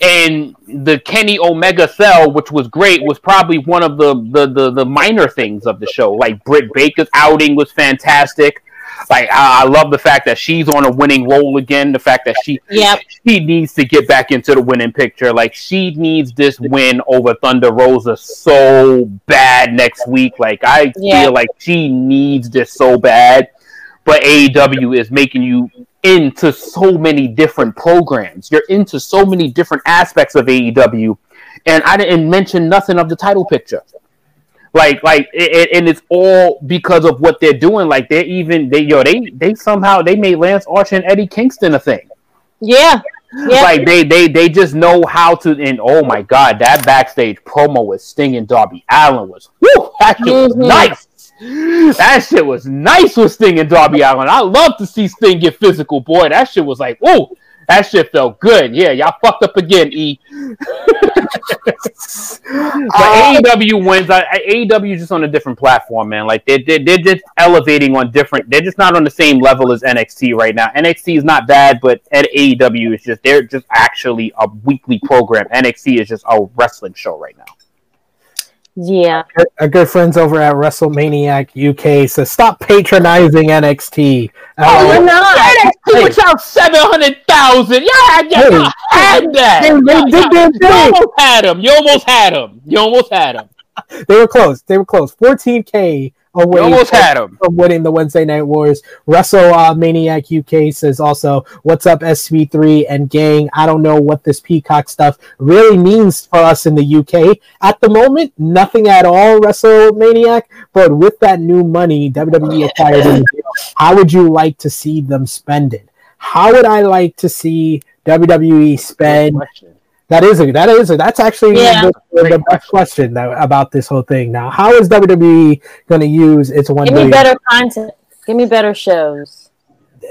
and the Kenny Omega cell, which was great, was probably one of the, the the, the minor things of the show. Like Britt Baker's outing was fantastic. Like I, I, love the fact that she's on a winning role again. The fact that she yep. she needs to get back into the winning picture. Like she needs this win over Thunder Rosa so bad next week. Like I yep. feel like she needs this so bad. But AEW is making you into so many different programs. You're into so many different aspects of AEW, and I didn't mention nothing of the title picture. Like, like, it, and it's all because of what they're doing. Like, they're even they yo they they somehow they made Lance Archer and Eddie Kingston a thing. Yeah. Yeah. Like they they they just know how to and oh my god that backstage promo with Sting and Darby Allin was whew, that shit was mm-hmm. nice. That shit was nice with Sting and Darby Allin. I love to see Sting get physical, boy. That shit was like, oh, that shit felt good. Yeah, y'all fucked up again, E. but <laughs> uh, AEW wins. AEW is just on a different platform, man. Like they're, they're, they're just elevating on different. They're just not on the same level as NXT right now. NXT is not bad, but at AEW is just they're just actually a weekly program. NXT is just a wrestling show right now. Yeah. Our good friends over at WrestleManiac UK says stop patronizing NXT. Oh, you're Uh, not. NXT was out seven hundred thousand. Yeah, yeah, Hey. had that. They- they Yeah, did yeah. their You almost had him. You almost had him. You almost had him. they were close. They were close. 14k away You almost from, had him. from winning the Wednesday Night Wars. Wrestle uh, Maniac UK says also, "What's up, SP3 and gang? I don't know what this Peacock stuff really means for us in the UK at the moment. Nothing at all, Wrestle Maniac. But with that new money WWE <laughs> acquired, in the deal, how would you like to see them spend it? How would I like to see WWE spend?" That is a that is a that's actually Yeah. the, the Great best question that, about this whole thing. Now, how is WWE going to use its one Give me billion? better content. Give me better shows.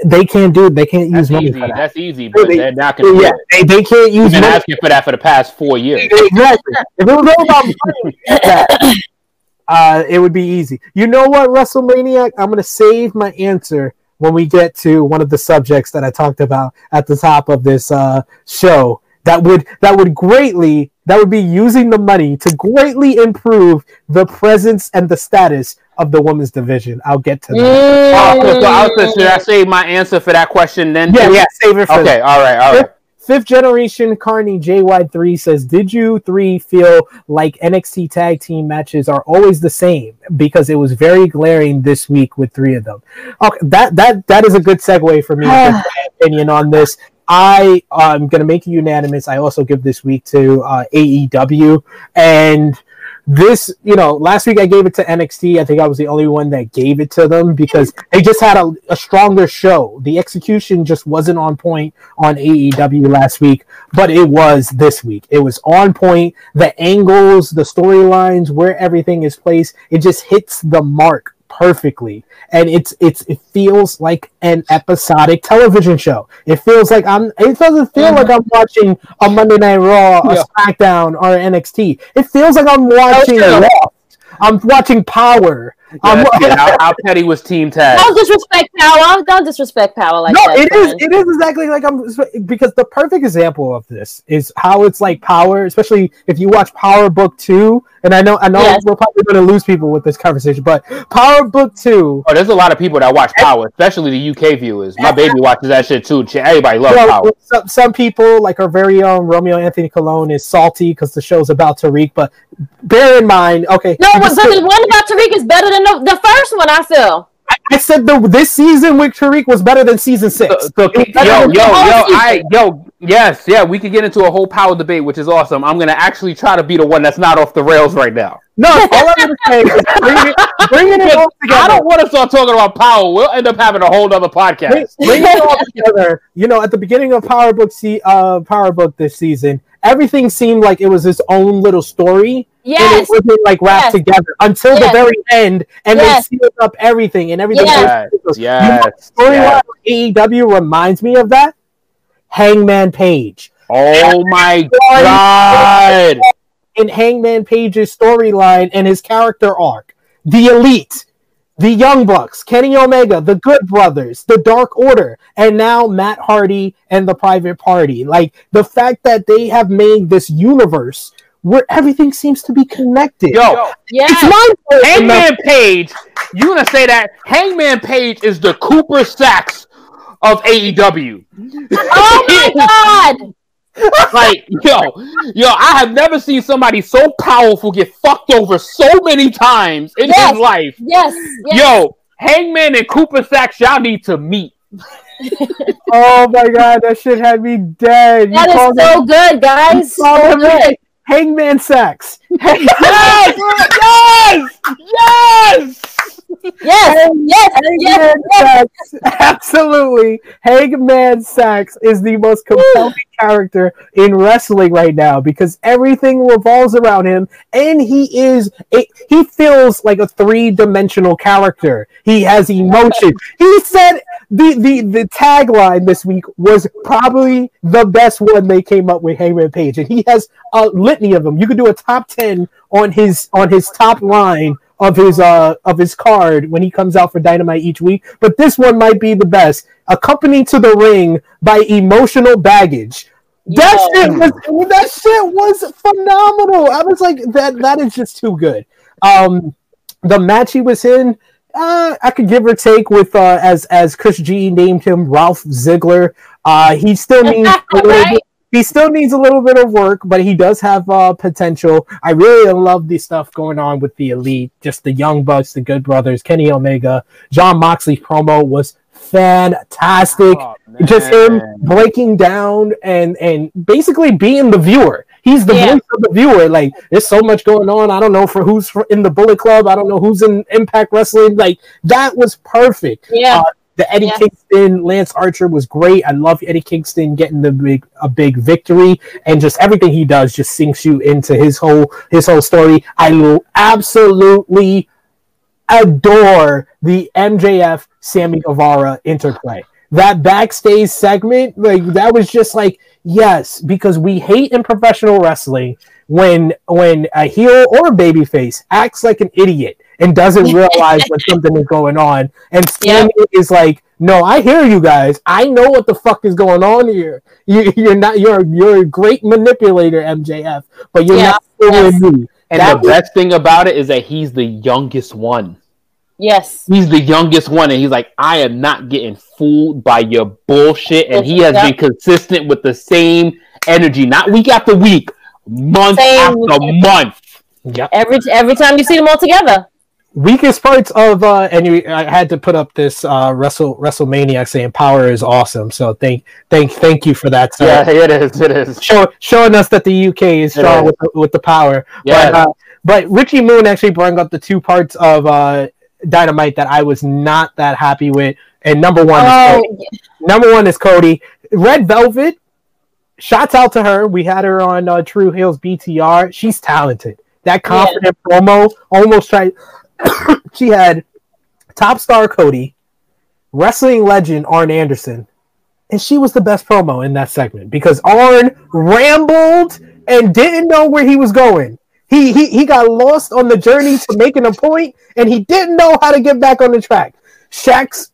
They can't do. They can't use That's money easy. for that. That's easy, but They- they're not going to yeah, they, they can't use You've been money. asking for that for the past four years. Exactly. If it was all about money, yeah, <coughs> uh, it would be easy. You know what, WrestleManiac? I'm going to save my answer when we get to one of the subjects that I talked about at the top of this uh, show. That would that would greatly that would be using the money to greatly improve the presence and the status of the women's division. I'll get to that. Oh, so, so I was Mm. should I say my answer for that question then? Yeah, yeah, save it for Okay, all right, all right. Fifth generation Carney JY3 says, Did you three feel like NXT tag team matches are always the same? Because it was very glaring this week with three of them. Okay, that that that is a good segue for me to give <sighs> my opinion on this. I am gonna make it unanimous. I also give this week to uh, AEW and this, you know, last week I gave it to NXT. I think I was the only one that gave it to them because they just had a, a stronger show. The execution just wasn't on point on AEW last week, but it was this week. It was on point. The angles, the storylines, where everything is placed, it just hits the mark perfectly. And it's it's it feels like an episodic television show. It feels like I'm it doesn't feel like I'm watching a Monday Night Raw, a Yeah. SmackDown, or NXT. It feels like I'm watching. Raw. I'm watching Power. I'm, Yeah, um, <laughs> how, how petty was Team Taz? Don't disrespect power. Don't disrespect power like no, that. it is. friend. It is exactly like I'm because the perfect example of this is how it's like Power, especially if you watch Power Book Two. And I know, I know, Yes. we're probably going to lose people with this conversation, but Power Book Two. Oh, there's a lot of people that watch Power, especially the UK viewers. My baby watches that shit too. Everybody loves Well, Power. some, some people, like our very own Romeo Anthony Cologne, is salty because the show's about Tariq. But bear in mind, okay, No, but can but still- the one about Tariq is better than the, the first one. I feel. I said the this season with Tariq was better than season six. So, so, It was yo, yo, yo, the whole season. I, yo, yes, yeah, we could get into a whole power debate, which is awesome. I'm gonna actually try to be the one that's not off the rails right now. No, <laughs> all I'm going to say is bring it, bringing it all together. I don't want to start talking about power. We'll end up having a whole other podcast. bring it all together. You know, at the beginning of Power Book, se- uh, Power Book this season, everything seemed like it was its own little story, and it wasn't like wrapped Yes. together until the very end, and Yes. they sealed up everything and everything. Yes. was- Yes, You know, storyline yes. AEW reminds me of that. Hangman Page. Oh my god! in Hangman Page's storyline and his character arc. The Elite, the Young Bucks, Kenny Omega, the Good Brothers, the Dark Order, and now Matt Hardy and the Private Party. Like the fact that they have made this universe where everything seems to be connected. Yo, Yes. it's mind Hangman Page, you gonna say that Hangman Page is the Cooper Saxe of AEW? Oh my <laughs> god. like, yo, yo, I have never seen somebody so powerful get fucked over so many times in Yes. his life. Yes. yes. Yo, Hangman and Cooper Saxe, y'all need to meet. <laughs> Oh my god, that shit had me dead. You that called is so it- good, guys. you called So him good. Hangman Saxe. <laughs> Yes! yes! Yes! Yes. Yes. Yes. Hangman yes. Saxe, absolutely. Hangman Saxe is the most compelling character in wrestling right now because everything revolves around him, and he is a, he feels like a three dimensional character. He has emotion. He said the the the tagline this week was probably the best one they came up with. Hangman Page, and he has a litany of them. You could do a top ten on his on his top line of his uh of his card when he comes out for Dynamite each week. But this one might be the best. Accompanied to the ring by emotional baggage. That shit was that shit was phenomenal. I was like, that that is just too good. Um, the match he was in, uh, I could give or take with uh, as as Chris G named him Ralph Ziggler. Uh, he still <laughs> means Right? Bit, he still needs a little bit of work, but he does have uh, potential. I really love the stuff going on with the elite, just the young bucks, the good brothers, Kenny Omega, Jon Moxley's promo was fantastic Oh, just him breaking down and and basically being the viewer. He's the Yeah. voice of the viewer. Like, there's so much going on. I don't know for who's for, in the Bullet Club. I don't know who's in Impact Wrestling. Like, that was perfect. Yeah. Uh, the Eddie Yeah. Kingston, Lance Archer was great. I love Eddie Kingston getting the big a big victory, and just everything he does just sinks you into his whole his whole story. I absolutely adore the MJF Sammy Guevara interplay. That backstage segment, like that was just like yes, because we hate in professional wrestling when when a heel or a babyface acts like an idiot and doesn't <laughs> realize when something is going on. And Sammy is like, "No, I hear you guys. I know what the fuck is going on here. You, you're not. You're you're a great manipulator, MJF, but you're Yeah, not fooling yes. me." And That the was- best thing about it is that he's the youngest one. Yes. He's the youngest one, and he's like, I am not getting fooled by your bullshit. And he has Yeah. been consistent with the same energy, not week after week, month Same. after month. Yep. Every every time you see them all together. Weakest parts of uh and you, I had to put up this uh Wrestle WrestleMania saying power is awesome. So thank thank thank you for that. sir. Yeah, <laughs> it is. It is. Show, showing us that the UK is It strong is. with the, with the power. Yeah. But uh, but Richie Moon actually brought up the two parts of uh Dynamite that I was not that happy with. And number one is Oh, Cody. number one is Cody. Red Velvet. Shouts out to her. We had her on uh, True Hills BTR. She's talented. That confident promo almost tried. <coughs> she had top star Cody, wrestling legend Arn Anderson, and she was the best promo in that segment because Arn rambled and didn't know where he was going. He, he he got lost on the journey to making a point, and he didn't know how to get back on the track. Shaq's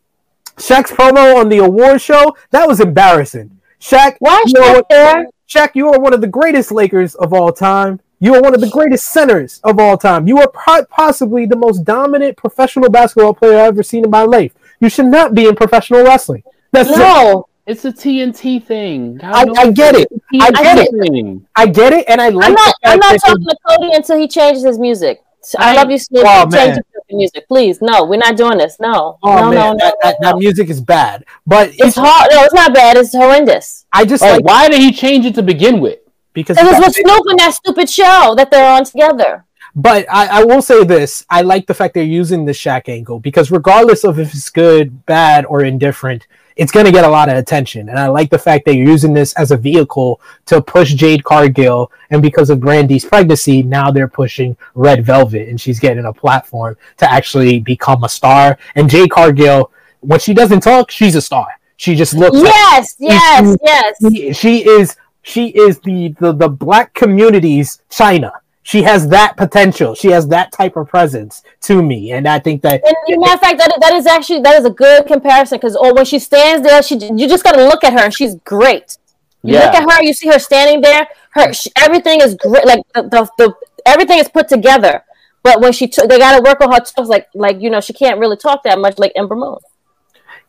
Shaq's promo on the award show that was embarrassing. Shaq, why you what- Shaq, you are one of the greatest Lakers of all time. You are one of the greatest centers of all time. You are po- possibly the most dominant professional basketball player I've ever seen in my life. You should not be in professional wrestling. That's it. No, It's a TNT thing. I, I get it. I get it. Thing. I get it, and I like. I'm not. the I'm not talking to Cody until he changes his music. I, I- love you, Snoop. Oh, Change man. your fucking music, please. No, we're not doing this. No, Oh no, man, no, no, that, that, no, that music is bad. But It's it's hard. No, it's not bad. It's horrendous. I just Like, like why did he change it to begin with? Because. It was with Snoop in that stupid show that they're on together. But I, I will say this: I like the fact they're using the Shaq angle because regardless of if it's good, bad, or indifferent, it's going to get a lot of attention. And I like the fact that you're using this as a vehicle to push Jade Cargill. And because of Brandi's pregnancy, now they're pushing Red Velvet, and she's getting a platform to actually become a star. And Jade Cargill, when she doesn't talk, she's a star. She just looks. like- Yes, yes, yes. she, she is she is the, the the black community's Chyna. She has that potential. She has that type of presence to me, and I think that And as matter of fact, that, that is actually that is a good comparison because or when she stands there, she you just got to look at her and she's great. You look at her, you see her standing there. Her she, everything is great. Like the, the the everything is put together. But when she took, they got to work on her talks, like like you know she can't really talk that much like Ember Moon.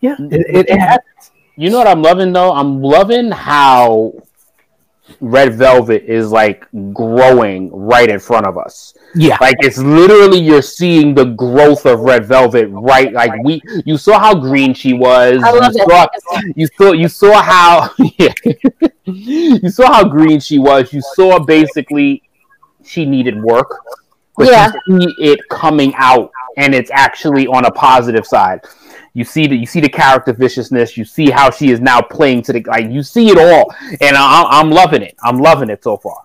yeah, mm-hmm. it, it, it happens. You know what I'm loving though? I'm loving how Red Velvet is like growing right in front of us. Yeah, Like it's literally you're seeing the growth of Red Velvet right like we you saw how green she was. I love you it. saw, you saw you saw how <laughs> yeah. you saw how green she was. You saw basically she needed work. But Yeah. you see it coming out and it's actually on a positive side. You see the you see the character viciousness. You see how she is now playing to the like. You see it all, and I, I'm loving it. I'm loving it so far.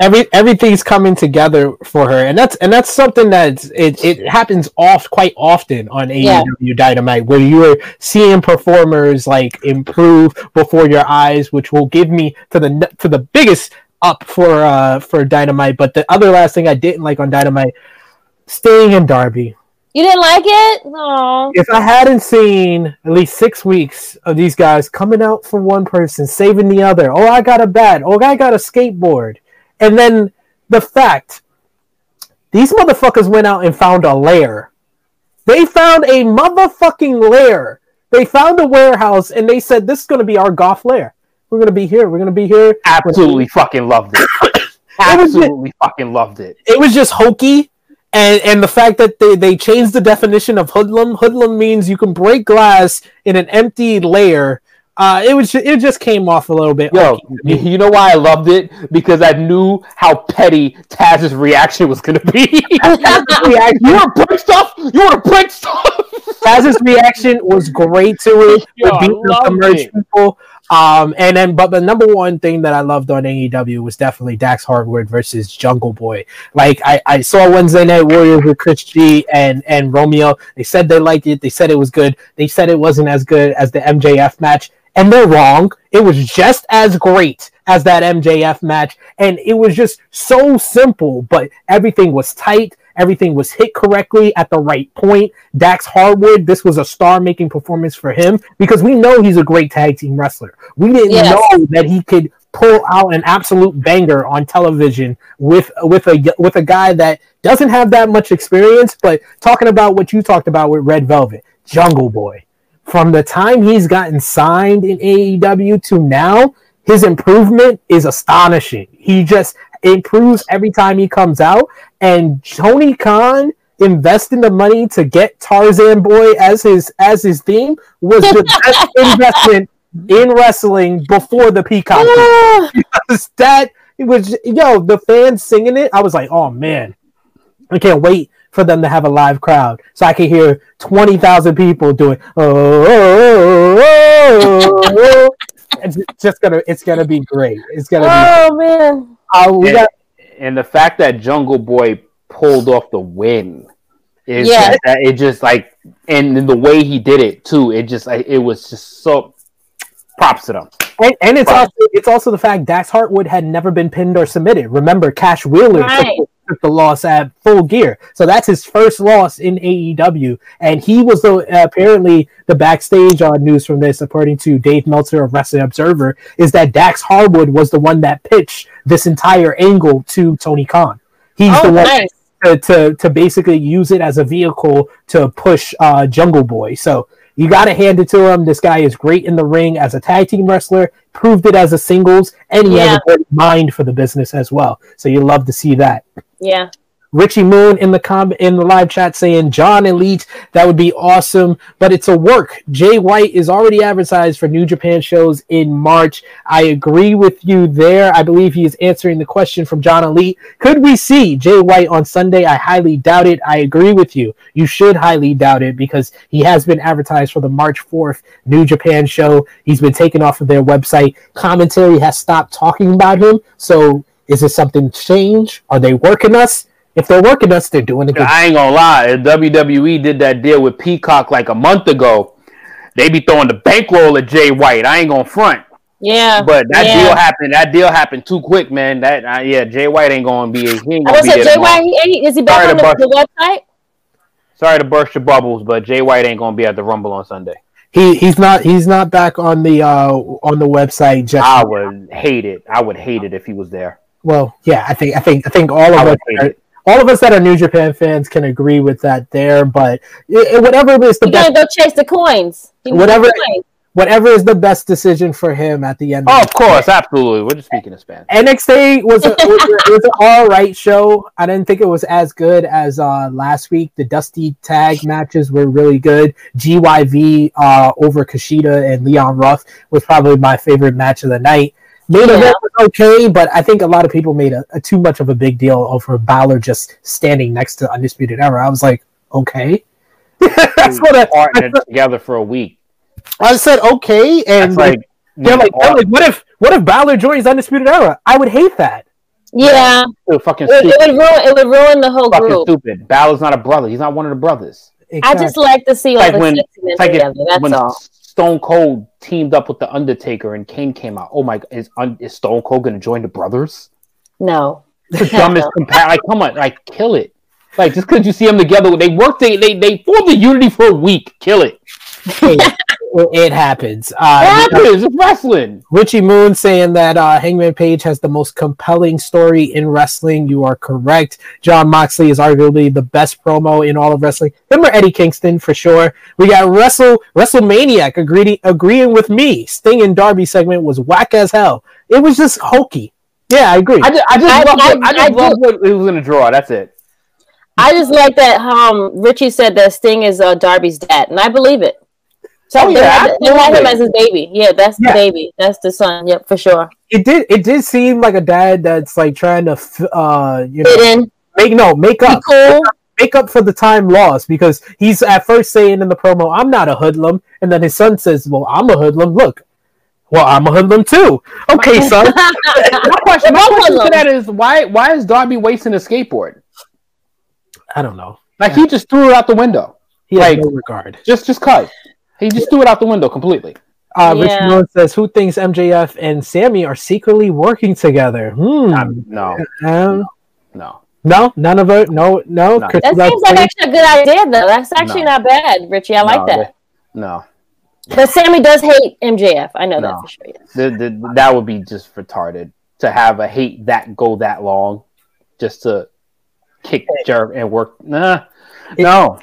every everything's coming together for her, and that's and that's something that it, it happens off quite often on Yeah. AEW Dynamite, where you are seeing performers like improve before your eyes, which will give me to the to the biggest up for uh for Dynamite. But the other last thing I didn't like on Dynamite, staying in Darby. You didn't like it? No. If I hadn't seen at least six weeks of these guys coming out for one person, saving the other, oh, I got a bat, oh, I got a skateboard, and then the fact these motherfuckers went out and found a lair. They found a motherfucking lair. They found a warehouse and they said, This is going to be our golf lair. We're going to be here. We're going to be here. Absolutely fucking loved it. <coughs> Absolutely fucking loved it. It was just hokey. And, and the fact that they, they changed the definition of hoodlum. Hoodlum means you can break glass in an empty lair uh, it was it just came off a little bit. Yo, you know why I loved it because I knew how petty Taz's reaction was gonna be. <laughs> you want to break stuff? You want to break stuff? Taz's reaction was great to it. Yo, the merge people. Um, and then, but the number one thing that I loved on AEW was definitely Dax Harwood versus Jungle Boy. Like I, I saw Wednesday Night Warriors with Chris G and and Romeo. They said they liked it. They said it was good. They said it wasn't as good as the MJF match and they're wrong. It was just as great as that MJF match, and it was just so simple, but everything was tight. Everything was hit correctly at the right point. Dax Harwood, this was a star making performance for him because we know he's a great tag team wrestler. We didn't yes. know that he could pull out an absolute banger on television with with a with a guy that doesn't have that much experience, but talking about what you talked about with Red Velvet, Jungle Boy from the time he's gotten signed in AEW to now, his improvement is astonishing. He just improves every time he comes out. And Tony Khan investing the money to get Tarzan Boy as his as his theme was the <laughs> best investment in wrestling before the Peacock. because that it was yo, the fans singing it. I was like, oh man, I can't wait for them to have a live crowd, so I can hear twenty thousand people doing. Oh, oh, oh, oh. it's just gonna, it's gonna be great. It's gonna. Be. Oh be man! Uh, we and, got, and the fact that Jungle Boy pulled off the win. Is yeah. That, it just like and the way he did it too. It just like it was just so props to them. And, and it's also it's also the fact Dax Harwood had never been pinned or submitted. Remember, Cash Wheeler right. Took, the loss at Full Gear, so that's his first loss in AEW, and he was the uh, apparently the backstage uh, news from this, according to Dave Meltzer of Wrestling Observer, is that Dax Harwood was the one that pitched this entire angle to Tony Khan. He's oh, the one. Nice. To, to, to basically use it as a vehicle to push uh, Jungle Boy. So you got to hand it to him. This guy is great in the ring as a tag team wrestler, proved it as a singles, and he Yeah. has a great mind for the business as well. So you love to see that. Yeah. Richie Moon in the com- in the live chat saying John Elite, that would be awesome, but it's a work. Jay White is already advertised for New Japan shows in March. I agree with you there. I believe he is answering the question from John Elite. Could we see Jay White on Sunday? I highly doubt it. I agree with you. You should highly doubt it because he has been advertised for the March 4th New Japan show. He's been taken off of their website. Commentary has stopped talking about him. So is it something change? Are they working us? If they're working us, they're doing a good. I ain't gonna lie. WWE did that deal with Peacock like a month ago, they be throwing the bankroll at Jay White. I ain't gonna front. Yeah. But that yeah. deal happened. That deal happened too quick, man. That uh, yeah, Jay White ain't gonna be. He ain't I gonna was be like, there Jay White, tomorrow. he, he- is he back Sorry on to the, the website? Sorry to burst your bubbles, but Jay White ain't gonna be at the Rumble on Sunday. He he's not he's not back on the uh on the website. Just I would hate it. I would hate it if he was there. Well, yeah. I think I think I think all of us are, all of us that are New Japan fans can agree with that there. But i i- whatever is the He best, gonna go chase the coins. He Whatever- the coins. whatever is the best decision for him at the end. Oh, the of course, absolutely. We're just speaking of Spanish. NXT was a, was, a, was an all right show. I didn't think it was as good as uh, last week. The Dusty tag matches were really good. GYV uh, over Kushida and Leon Ruff was probably my favorite match of the night. Main Yeah. event was okay, but I think a lot of people made a, a too much of a big deal over Balor just standing next to Undisputed Era. I was like, okay. <laughs> That's what I, partnered together for a week. I said. Okay, and That's like they're like, they're like, what if what if Balor joins Undisputed Era? I would hate that. Yeah. Dude, fucking It, it would ruin it would ruin the whole Fucking group. stupid. Balor's not a brother. He's not one of the brothers. I just like to see all like the when- sexiness It's like together. That's when all. Stone Cold teamed up with the Undertaker and Kane came out. Oh my! Is is Stone Cold going to join the brothers? No. The dumbest compare. Like, come on, like, kill it. Like just because you see them together, they worked. They they they form the unity for a week. Kill it. it, <laughs> it happens. It Uh, happens. It's wrestling. Richie Moon saying that uh, Hangman Page has the most compelling story in wrestling. You are correct. Jon Moxley is arguably the best promo in all of wrestling. Him or Eddie Kingston for sure. We got Wrestle WrestleManiac agreeing agreeing with me. Sting and Darby segment was whack as hell. It was just hokey. Yeah, I agree. I just I just I- love I- what, I just I love what it was in a draw. That's it. I just like that um Richie said that Sting is uh, Darby's dad, and I believe it. So Oh, they, yeah, had, they had him as his baby. Yeah, that's Yeah. the baby. That's the son. Yep, for sure. it did. It did seem like a dad that's like trying to, f- uh, you know, in, make no make up. cool. make up for the time lost because he's at first saying in the promo, I'm not a hoodlum. And then his son says, Well, I'm a hoodlum. Look, well, I'm a hoodlum too. Okay, <laughs> son. My question, my question to that is why why is Darby wasting a skateboard? I don't know. Like he just threw it out the window. He has Like- no regard. Just just cut. He just threw it out the window completely. Uh, Rich Yeah. Moon says, Who thinks MJF and Sammy are secretly working together? Hmm. Um, no, Um, no. no, none of it. No, no. No. That Webber- seems like actually a good idea, though. That's actually No. not bad, Richie. I like no, that. they- no, But Sammy does hate MJF. I know No. that for sure. yes. the, the, that would be just retarded to have a hate that go that long, just to kick jerk and work. Nah, no,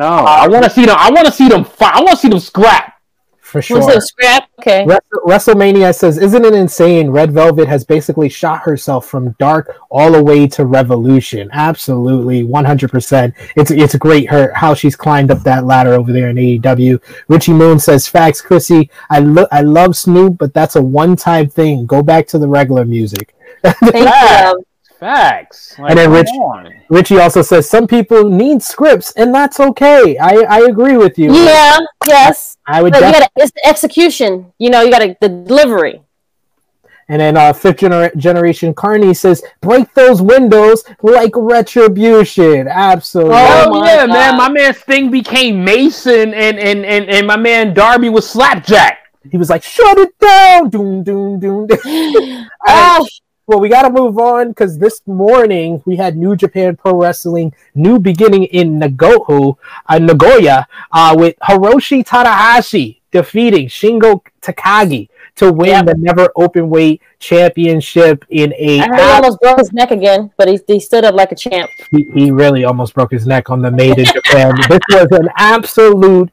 no. Uh, I want to see them. I want to see them fight. I want to see them scrap. For sure. What's it, scrap? Okay. Wrestle- WrestleMania says, "Isn't it insane? Red Velvet has basically shot herself from Dark all the way to Revolution. Absolutely, one hundred percent. It's it's great her how she's climbed up that ladder over there in AEW." Richie Moon says, "Facts, Krssi. I lo- I love Snoop, but that's a one time thing. Go back to the regular music." <laughs> Thank you. <laughs> love. Facts. Like, And then Rich- on. Richie also says, "Some people need scripts, and that's okay. I I agree with you. Yeah. Yes. I would But you gotta. It's the execution. You know, you gotta the delivery. And then uh, fifth gener- generation Carney says, "Break those windows like retribution." Absolutely. Oh Oh, my yeah, God. man. My man Sting became Mason, and and and and my man Darby was Slapjack. He was like, "Shut it down!" Doom, doom, doom. doom. <gasps> <laughs> oh, well, we got to move on because this morning we had New Japan Pro Wrestling new beginning in Nagoho, uh, Nagoya, uh, with Hiroshi Tanahashi defeating Shingo Takagi to win the Never Open Weight Championship in a I heard he almost broke his neck again, but he, he stood up like a champ. he, he really almost broke his neck on the Made in Japan. this was an absolute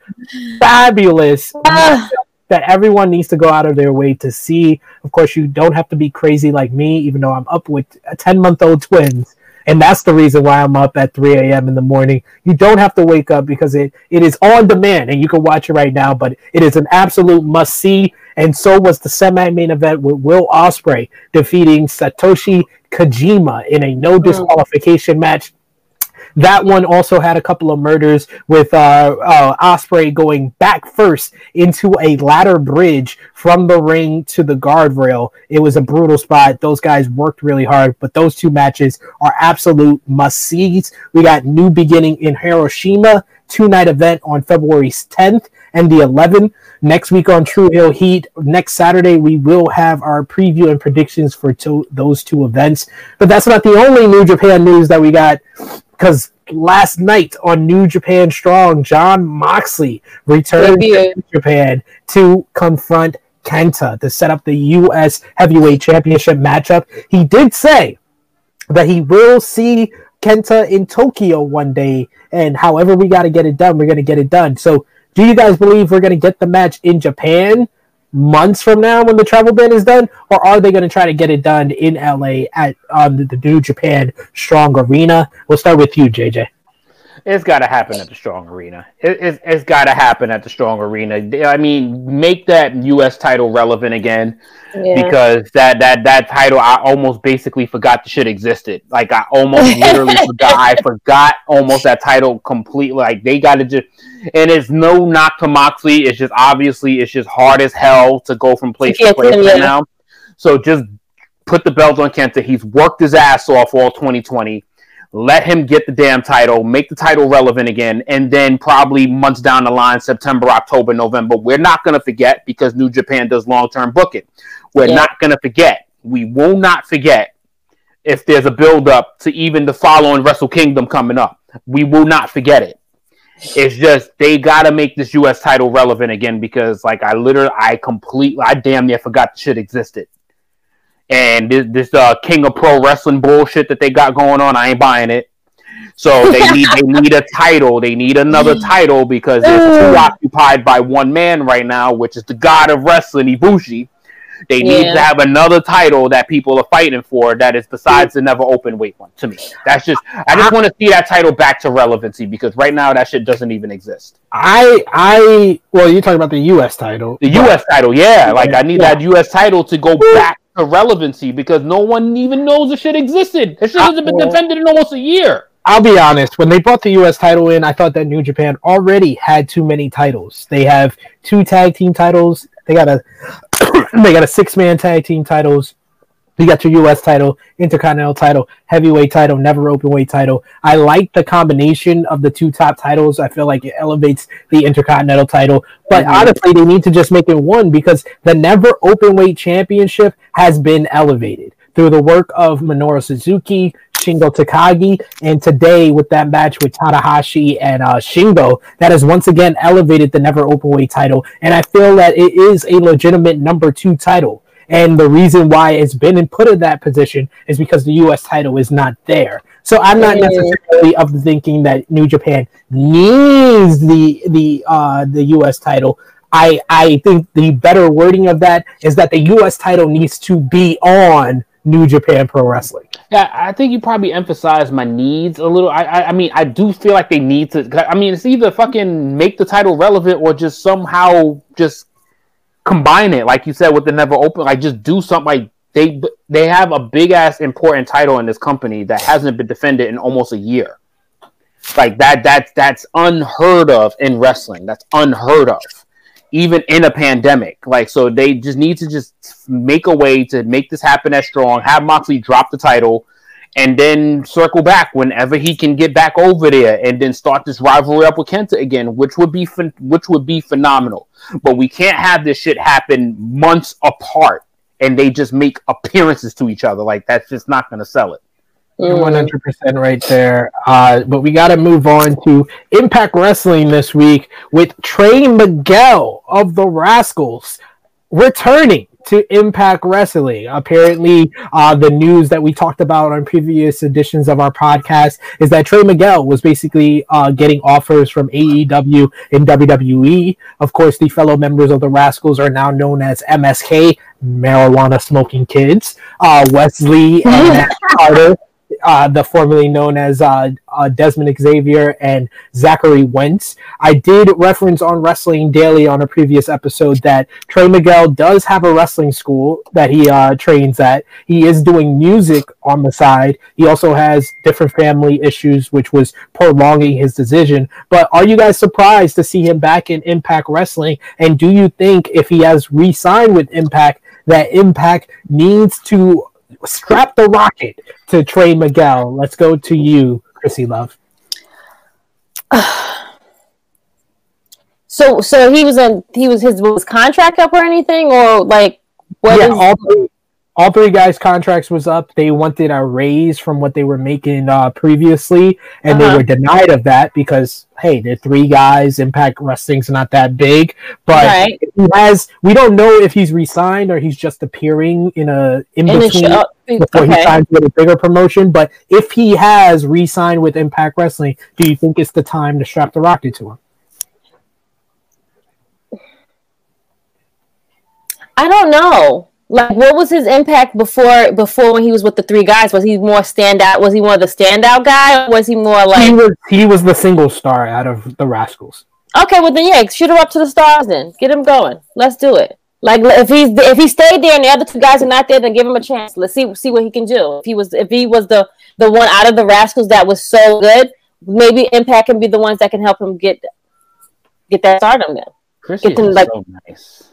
fabulous <sighs> Ah, that everyone needs to go out of their way to see. Of course, you don't have to be crazy like me, even though I'm up with 10 month old twins. And that's the reason why I'm up at 3 a.m. in the morning. You don't have to wake up because it, it is on demand and you can watch it right now, but it is an absolute must see. And so was the semi main event with Will Ospreay defeating Satoshi Kojima in a no mm. disqualification match. That one also had a couple of murders with uh, uh, Ospreay going back first into a ladder bridge from the ring to the guardrail. It was a brutal spot. Those guys worked really hard, but those two matches are absolute must sees. We got New Beginning in Hiroshima, two night event on February 10th and the 11th. Next week on True Heel Heat, next Saturday, we will have our preview and predictions for to- those two events. But that's not the only New Japan news that we got because last night on New Japan Strong, Jon Moxley returned to Japan to confront Kenta to set up the U.S. Heavyweight Championship matchup. He did say that he will see Kenta in Tokyo one day, and however we got to get it done, we're going to get it done. So, do you guys believe we're going to get the match in Japan months from now when the travel ban is done, or are they going to try to get it done in LA at um, the, the New Japan Strong Arena? We'll start with you, JJ. It's got to happen at the Strong Arena. It, it's it's got to happen at the Strong Arena. I mean, make that U.S. title relevant again yeah. because that that that title I almost basically forgot the shit existed. Like I almost literally <laughs> forgot. I forgot almost that title completely. Like they got to just, and it's no knock to Moxley. It's just obviously it's just hard as hell to go from place to place right now. So just put the belt on Kenta. He's worked his ass off all 2020. Let him get the damn title, make the title relevant again, and then probably months down the line, September, October, November, we're not going to forget because New Japan does long term booking. We're Yeah. not going to forget. We will not forget if there's a build up to even the following Wrestle Kingdom coming up. We will not forget it. It's just they gotta make this US title relevant again because like I literally I completely I damn near forgot shit existed. And this, this uh, King of Pro Wrestling bullshit that they got going on, I ain't buying it. So they need they need a title. They need another <laughs> title because they're too occupied by one man right now, which is the god of wrestling, Ibushi. They need Yeah. to have another title that people are fighting for that is besides the never open weight one. To me, that's just I just want to see that title back to relevancy because right now that shit doesn't even exist. I I well, you're talking about the U.S. title. The U.S. title, yeah, like I need Yeah. that U.S. title to go back to relevancy because no one even knows the shit existed. The shit hasn't been defended in almost a year. I'll be honest. When they brought the U.S. title in, I thought that New Japan already had too many titles. They have two tag team titles. They got a <coughs> they got a six man tag team titles. You got your U.S. title, Intercontinental title, Heavyweight title, Never Open Weight title. I like the combination of the two top titles. I feel like it elevates the Intercontinental title. But Mhm. honestly, they need to just make it one because the Never Open Weight Championship has been elevated through the work of Minoru Suzuki, Shingo Takagi, and today with that match with Tanahashi and uh, Shingo, that has once again elevated the Never Open Weight title. And I feel that it is a legitimate number two title. And the reason why it's been put in that position is because the U.S. title is not there. So I'm not necessarily of the thinking that New Japan needs the the uh, the U.S. title. I I think the better wording of that is that the U.S. title needs to be on New Japan Pro Wrestling. Yeah, I think you probably emphasize my needs a little. I, I, I mean, I do feel like they need to. I mean, it's either fucking make the title relevant or just somehow just combine it, like you said, with the never open. Like, just do something. Like they they have a big ass important title in this company that hasn't been defended in almost a year. Like that. That's that's unheard of in wrestling. That's unheard of even in a pandemic. Like, so they just need to just make a way to make this happen as strong. Have Moxley drop the title, and then circle back whenever he can get back over there, and then start this rivalry up with Kenta again, which would be phen- which would be phenomenal. But we can't have this shit happen months apart, and they just make appearances to each other. Like that's just not going to sell it. Mm. One hundred percent right there. Uh, but we got to move on to Impact Wrestling this week with Trey Miguel of the Rascals returning to Impact Wrestling. Apparently, uh, the news that we talked about on previous editions of our podcast is that Trey Miguel was basically uh, getting offers from AEW and WWE. Of course, the fellow members of the Rascals are now known as MSK, Marijuana Smoking Kids. Uh, Wes Lee and <laughs> Nash Carter uh, the formerly known as uh, uh, Dezmond Xavier and Zachary Wentz. I did reference on Wrestling Daily on a previous episode that Trey Miguel does have a wrestling school that he uh, trains at. He is doing music on the side. He also has different family issues, which was prolonging his decision. But are you guys surprised to see him back in Impact Wrestling? And do you think if he has re signed with Impact, that Impact needs to strap the rocket to Trey Miguel. Let's go to you, Krssi Luv. So, so he was in. He was his was contract up or anything, or like what yeah, is- all all three guys' contracts was up. They wanted a raise from what they were making uh, previously, and Uh-huh. they were denied of that because hey, they're three guys. Impact Wrestling's not that big, but Right. he has. We don't know if he's resigned or he's just appearing in a in in between. show? before he Okay. signs with a bigger promotion. But if he has re-signed with Impact Wrestling, do you think it's the time to strap the rocket to him? I don't know. Like, what was his impact before? Before when he was with the three guys, was he more standout? Was he more of the standout guy, or was he more like he like? was he was the single star out of the Rascals. Okay, well then, yeah, shoot her up to the stars. Then get him going. Let's do it. Like, if he's if he stayed there and the other two guys are not there, then give him a chance. Let's see see what he can do. If he was if he was the the one out of the Rascals that was so good, maybe Impact can be the ones that can help him get get that stardom. Then. Chris Get is them, like- so nice.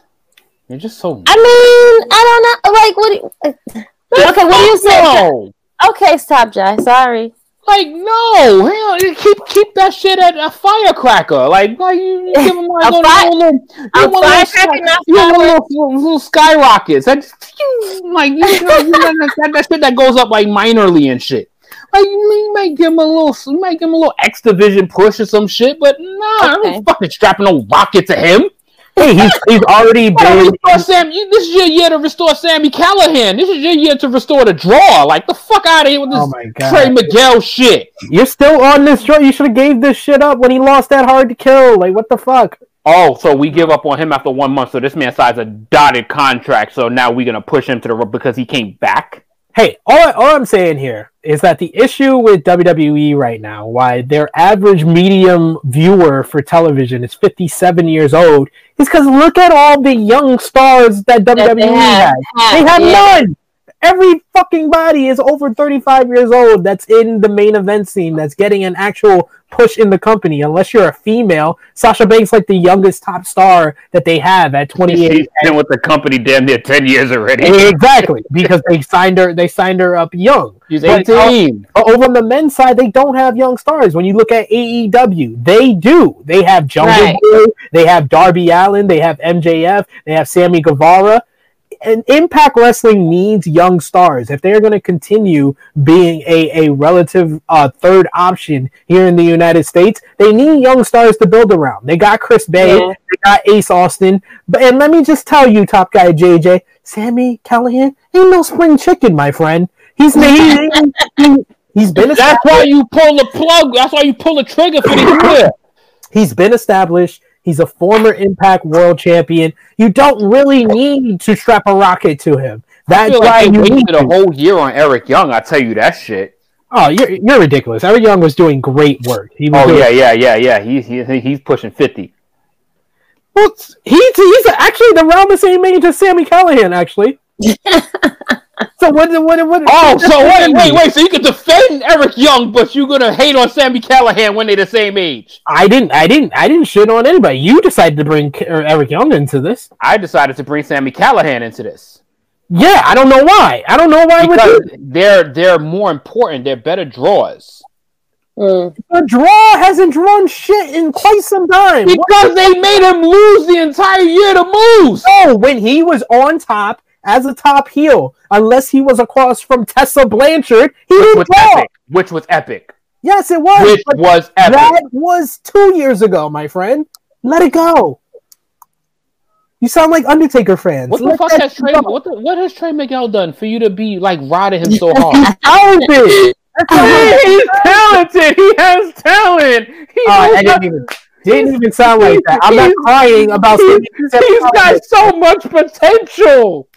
You're just so. I mean, I don't know. Like, what? Do you, uh, okay, what do you say? No. Okay, stop, Jai. Sorry. Like no, hell, keep keep that shit at a firecracker. Like like you, you <laughs> give them like A little, fi- little, little, a little, firecracker, not you know, fireworks. little, little, little skyrockets. That you, like you know, you know, that, that, shit that goes up like minorly and shit. Like you, you might give him a little, you might give him a little X division push or some shit, but nah, I Okay. don't fucking strapping no rocket to him. Hey, he's he's already <laughs> Gotta been. restore Sam. you- This is your year to restore Sami Callihan. This is your year to restore the draw. Like the fuck out of here with this Oh my god! Trey Miguel shit. You're still on this show. You should have gave this shit up when he lost that hard to kill. Like what the fuck? Oh, so we give up on him after one month. So this man signs a dotted contract. So now we're gonna push him to the because he came back. Hey, all, all I'm saying here is that the issue with WWE right now, why their average medium viewer for television is 57 years old, is because look at all the young stars that WWE That they have, has. They have yeah. none. Every fucking body is over 35 years old that's in the main event scene that's getting an actual push in the company. Unless you're a female, Sasha Banks like the youngest top star that they have at 28. He's been with the company damn near ten years already. <laughs> exactly, because they signed her. They signed her up young. He's But, uh, eighteen. But over on the men's side, they don't have young stars. When you look at AEW, they do. They have Jungle Right. Boy, they have Darby Allin, they have MJF, they have Sammy Guevara. And Impact Wrestling needs young stars. If they're going to continue being a, a relative uh, third option here in the United States, they need young stars to build around. They got Chris Bey, Yeah. they got Ace Austin. But and let me just tell you, top guy JJ, Sami Callihan ain't no spring chicken, my friend. He's he, he, he's been That's why you pull the plug. That's why you pull the trigger for the year. <coughs> He's been established. He's a former Impact World Champion. You don't really need to strap a rocket to him. I That's feel why like they you need wasted a whole year on Eric Young. I tell you that shit. Oh, you're, you're ridiculous. Eric Young was doing great work. He was Oh doing, yeah, yeah, yeah, yeah. He's he, he's pushing fifty. Well, he's he's actually around the same age as Sami Callihan. Actually. <laughs> so what? What? What? Oh, so wait, wait, wait. So you can defend Eric Young, but you're gonna hate on Sami Callihan when they're the same age. I didn't. I didn't. I didn't shit on anybody. You decided to bring Eric Young into this. I decided to bring Sami Callihan into this Yeah, I don't know why. I don't know why. Because you. they're they're more important. They're better draws Mm. The draw hasn't drawn shit in quite some time. What- because they made him lose the entire year to Moose. No, when he was on top as a top heel, unless he was across from Tessa Blanchard, he Which was epic. Which was epic. Yes, it was. Which was epic. that was two years ago, my friend. Let it go. You sound like Undertaker fans. What the Let fuck has Trey? What the, what has Trey Miguel done for you to be like riding him so hard? He's <laughs> Talented. <laughs> He's talented. He has talent. He Uh, I knows didn't even didn't even sound like that. I'm not crying about. He's, he's got so much potential.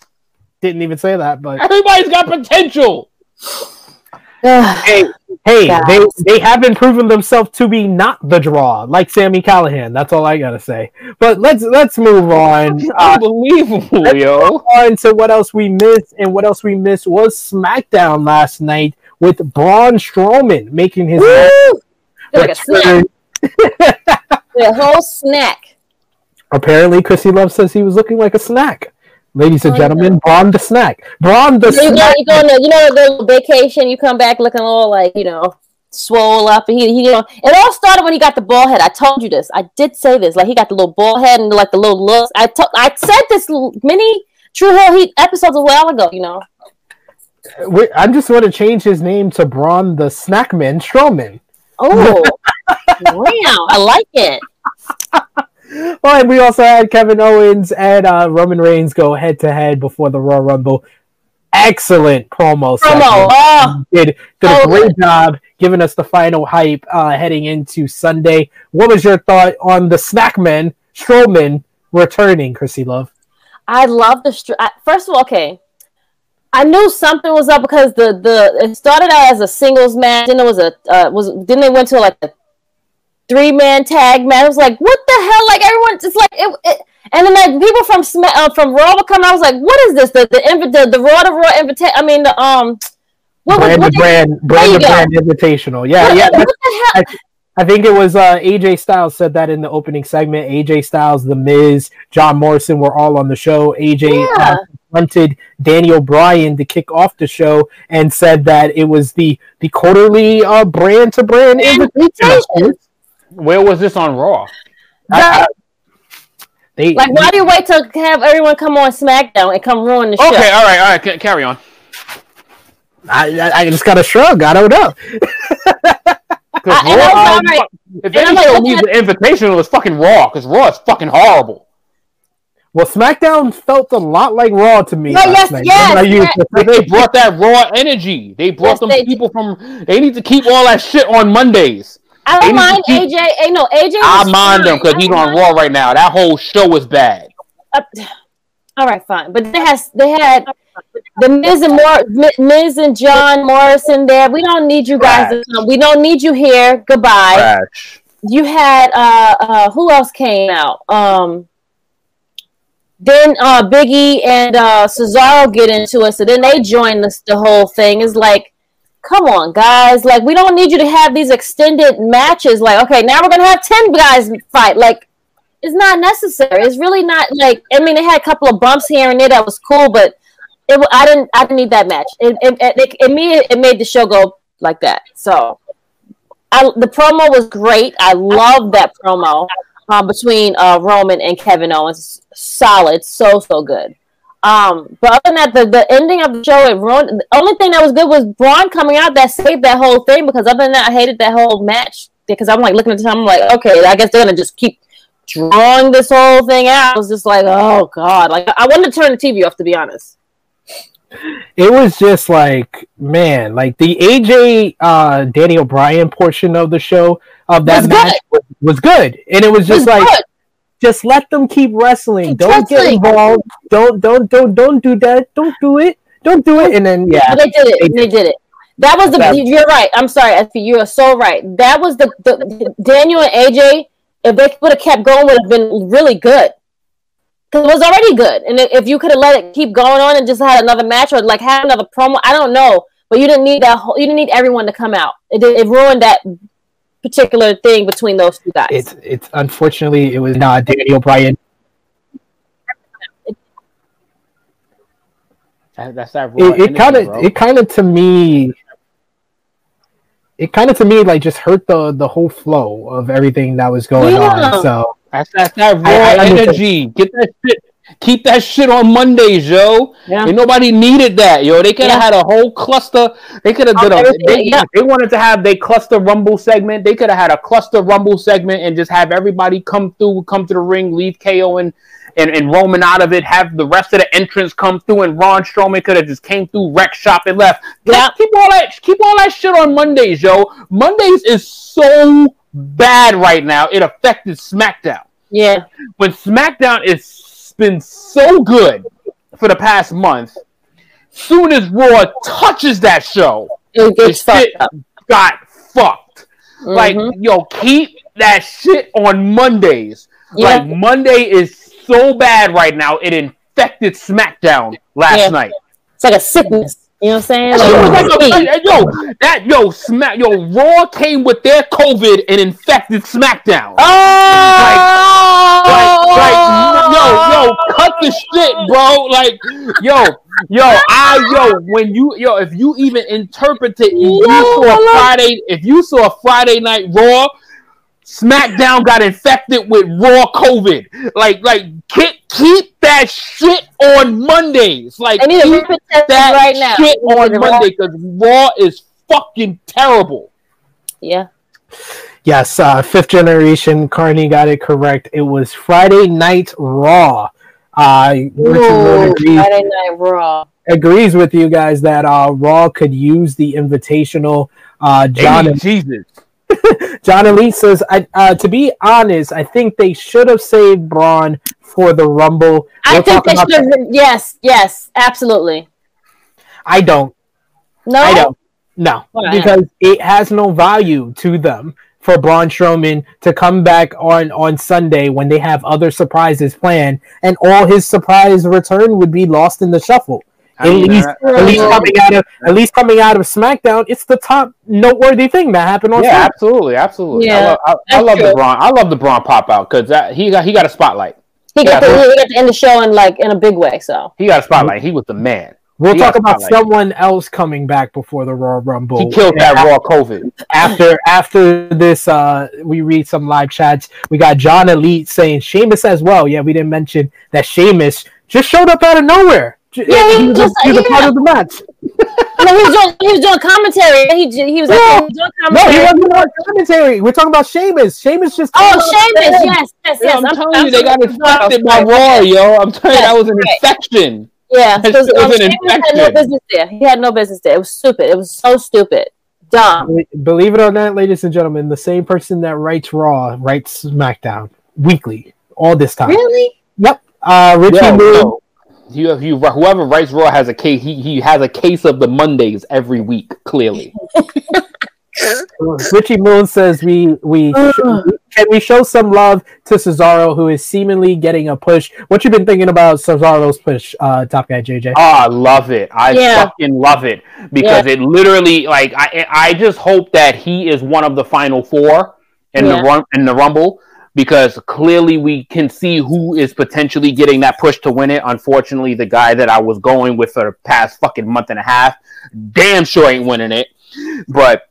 Didn't even say that, but Everybody's got potential. <sighs> hey, hey, Guys. they they haven't proven themselves to be not the draw, like Sami Callihan. That's all I gotta say. But let's let's move on. Uh, Unbelievable, yo. on to what else we missed, and what else we missed was SmackDown last night with Braun Strowman making his Like a return. snack. The whole snack. Apparently, Krssi Luv says he was looking like a snack. Ladies and Oh, gentlemen, Braun the snack. Braun the You snack. you go on a, you know, the vacation. You come back looking all like you know, swole up. And he, he, you know, it all started when he got the ball head. I told you this. I did say this. Like he got the little ball head and like the little looks. I to, I said this many True Heel Heat episodes a while ago. You know, We- I'm just going to change his name to Braun the Snackman Strowman. oh, <laughs> wow, I like it. Well, and we also had Kevin Owens and uh, Roman Reigns go head to head before the Royal Rumble. Excellent promo. Promo. Oh, Did, did a great good. job giving us the final hype uh, heading into Sunday. What was your thought on the Snackman Strowman returning, Krssi Luv? I love the str- I, first of all, okay. I knew something was up because the the it started out as a singles match, then it was a uh, was then they went to like a three man tag match. I was like, what the hell? Like everyone, it's like it. it and then like people from uh, from Raw were coming. I was like, what is this? The the the, the Raw to Raw invitation. I mean the um. What, was Brand what the brand, brand you the go. brand invitational. Yeah, what, yeah. what the hell? I think it was uh, AJ Styles said that in the opening segment. AJ Styles, The Miz, John Morrison were all on the show. AJ Yeah. uh, confronted Daniel Bryan to kick off the show and said that it was the the quarterly uh, brand to brand invitation. Where was this on Raw? That- I- They, like, why do you wait to have everyone come on SmackDown and come ruin the show? Okay, all right, all right. ca- Carry on. I, I, I just got a shrug. I don't know. <laughs> 'Cause I- and Raw, I'm sorry. if And any I'm like, needs an invitation, it was fucking Raw. Because Raw is fucking horrible. Well, SmackDown felt a lot like Raw to me. No, last yes, night. yes, When yes. the- they brought that raw energy. They brought Yes, them they people from. They need to keep all that shit on Mondays. I don't mind to keep- AJ. Hey, no, AJ. I was mind him because he's on Raw right now. That whole show is bad. Uh, <sighs> all right, fine. But they has they had <laughs> the Miz and Mor- Mi- Miz and John Morrison there. We don't need you guys. To come. We don't need you here. Goodbye. Trash. You had uh uh who else came out? Um. Then uh Biggie and uh Cesaro get into it, so then they join the the whole thing. It's like, come on, guys! Like we don't need you to have these extended matches. Like, okay, now we're gonna have ten guys fight. Like, it's not necessary. It's really not like. I mean, they had a couple of bumps here and there that was cool, but it. I didn't. I didn't need that match. It it, it, it made it made the show go like that. So, I the promo was great. I love that promo um, between uh, Roman and Kevin Owens. Solid, so so good. Um, but other than that, the, the ending of the show, it ruined. The only thing that was good was Braun coming out that saved that whole thing. Because other than that, I hated that whole match. Because I'm like looking at the time, I'm like, okay, I guess they're gonna just keep drawing this whole thing out. I was just like, oh god, like I wanted to turn the TV off to be honest. it was just like man like the aj uh Daniel Bryan portion of the show of that Was match was, was good and it was It was just like good. Just let them keep wrestling Keep don't get involved don't don't don't don't do that don't do it don't do it and then yeah they did it. They did it. That was the. You're right. I'm sorry, SP. You are so right. That was the, the Daniel and AJ. If they would have kept going, would have been really good. Because it was already good, and if if you could have let it keep going on and just had another match or like had another promo, I don't know. But you didn't need that. Whole, you didn't need everyone to come out. It it ruined that particular thing between those two guys. it's it's unfortunately it was not Daniel Bryan That- that's that raw it, it kind of it kind of to me it kind of to me like just hurt the the whole flow of everything that was going Yeah. on so That's, that's that raw I- I energy. Get that shit. Keep that shit on Mondays, yo. yeah. And nobody needed that, yo. They could have Yeah. had a whole cluster. They could have done a. They, yeah. they wanted to have their cluster rumble segment. They could have had a cluster rumble segment and just have everybody come through, come to the ring, leave KO and and, and Roman out of it. Have the rest of the entrance come through, and Braun Strowman could have just came through, wreck shop, and left. Yeah. Keep all that. Keep all that shit on Mondays, yo. Mondays is so bad right now. It affected SmackDown yeah. when SmackDown has been so good for the past month, soon as Raw touches that show, It gets fucked up. got fucked. Like, Mhm. yo, keep that shit on Mondays. Yeah. Like, Monday is so bad right now, it infected SmackDown last Yeah. night. It's like a sickness. You know what I'm saying? Like, like like, yo, that yo, Smack, yo, Raw came with their COVID and infected SmackDown. oh, Like, like, cut the shit, bro. Like, yo, yo, I, yo, when you, yo, if you even interpret it, if you saw I a Friday, if you saw a Friday Night Raw, SmackDown got infected with Raw COVID. Like, like, keep, keep that shit on Mondays. Like, I need keep rip that right now. shit on Raw? Monday because Raw is fucking terrible. Yeah. Yes, uh, fifth generation Carney got it correct. It was Friday Night Raw. Uh, Richard Ooh, agrees, Friday Night Raw. agrees with you guys that uh, Raw could use the invitational. Uh, John Hey, Jesus. <laughs> John Elite says, I, uh, to be honest, I think they should have saved Braun for the Rumble. I We'll think they should have. Yes, yes, absolutely. I don't. No, I don't. No, Why? because it has no value to them for Braun Strowman to come back on on Sunday when they have other surprises planned, and all his surprise return would be lost in the shuffle. I at least, uh, at least uh, coming out of at least coming out of SmackDown, it's the top noteworthy thing that happened on. Yeah, Sunday. absolutely, absolutely. I Yeah, love, I, I love the true. Braun. I love the Braun pop out because he got he got a spotlight. He got Yeah, to he got to end the show in like in a big way. So He got a spotlight. He was the man. We'll He talk about spotlight. someone else coming back before the Royal Rumble. He killed that raw COVID. after after this uh we read some live chats we got john elite saying Sheamus as well yeah we didn't mention that Sheamus just showed up out of nowhere Yeah, he he was, just- a, he was a part yeah. of the match <laughs> no, he was doing he was doing commentary. He he was like Yeah. he was doing no he wasn't on commentary we're talking about Sheamus Sheamus just Oh, came out Sheamus, there. yes, yes, Yeah, yes. I'm, telling you, they got infected by Raw, yo. I'm telling you, that was an Yes, infection. Yeah, That because shit was um, an Sheamus had no business there. He had no business there. It was stupid. It was so stupid, dumb. believe it or not ladies and gentlemen the same person that writes raw writes smackdown weekly all this time Really? yep uh richie Yo, Moon- yo, you, you, whoever writes Raw has a case. He, he has a case of the Mondays every week. Clearly, <laughs> Richie Moon says we we <sighs> can we show some love to Cesaro who is seemingly getting a push. What you been thinking about Cesaro's push, uh, Top Guy JJ? oh, I love it. I Yeah. fucking love it because it literally, like, I I just hope that he is one of the final four in Yeah. the run in the Rumble because clearly we can see who is potentially getting that push to win it. Unfortunately, the guy that I was going with for the past fucking month and a half, damn sure ain't winning it. But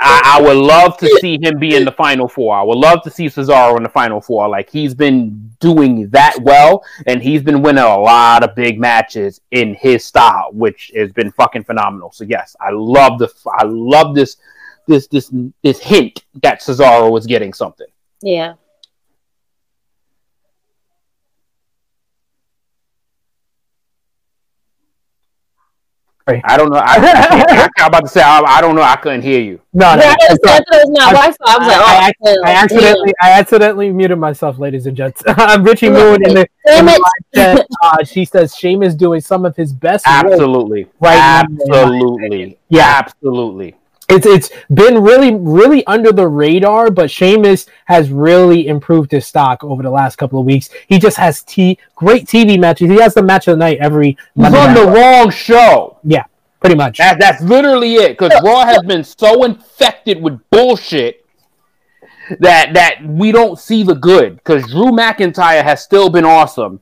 I, I would love to see him be in the final four. I would love to see Cesaro in the final four. Like he's been doing that well, and he's been winning a lot of big matches in his style, which has been fucking phenomenal. So yes, I love the I love this this this this hint that Cesaro was getting something. Yeah. I don't know. I, I, am about to say I, I don't know. I couldn't hear you. No, no, Yeah, I I'm it was my I- Wi-Fi. I was like, I- I- oh, I accidentally I accidentally muted myself, ladies and gents. <laughs> I'm Richie Moon in the, in the chat. Uh, she says Sheamus doing some of his best work. Absolutely, Right now, absolutely, Yeah. absolutely. It's it's been really really under the radar, but Sheamus has really improved his stock over the last couple of weeks. He just has t- great TV matches. He has the match of the night every He's on the wrong show. Yeah, pretty much. That, that's literally it. Because Raw has been so infected with bullshit that that we don't see the good. Because Drew McIntyre has still been awesome.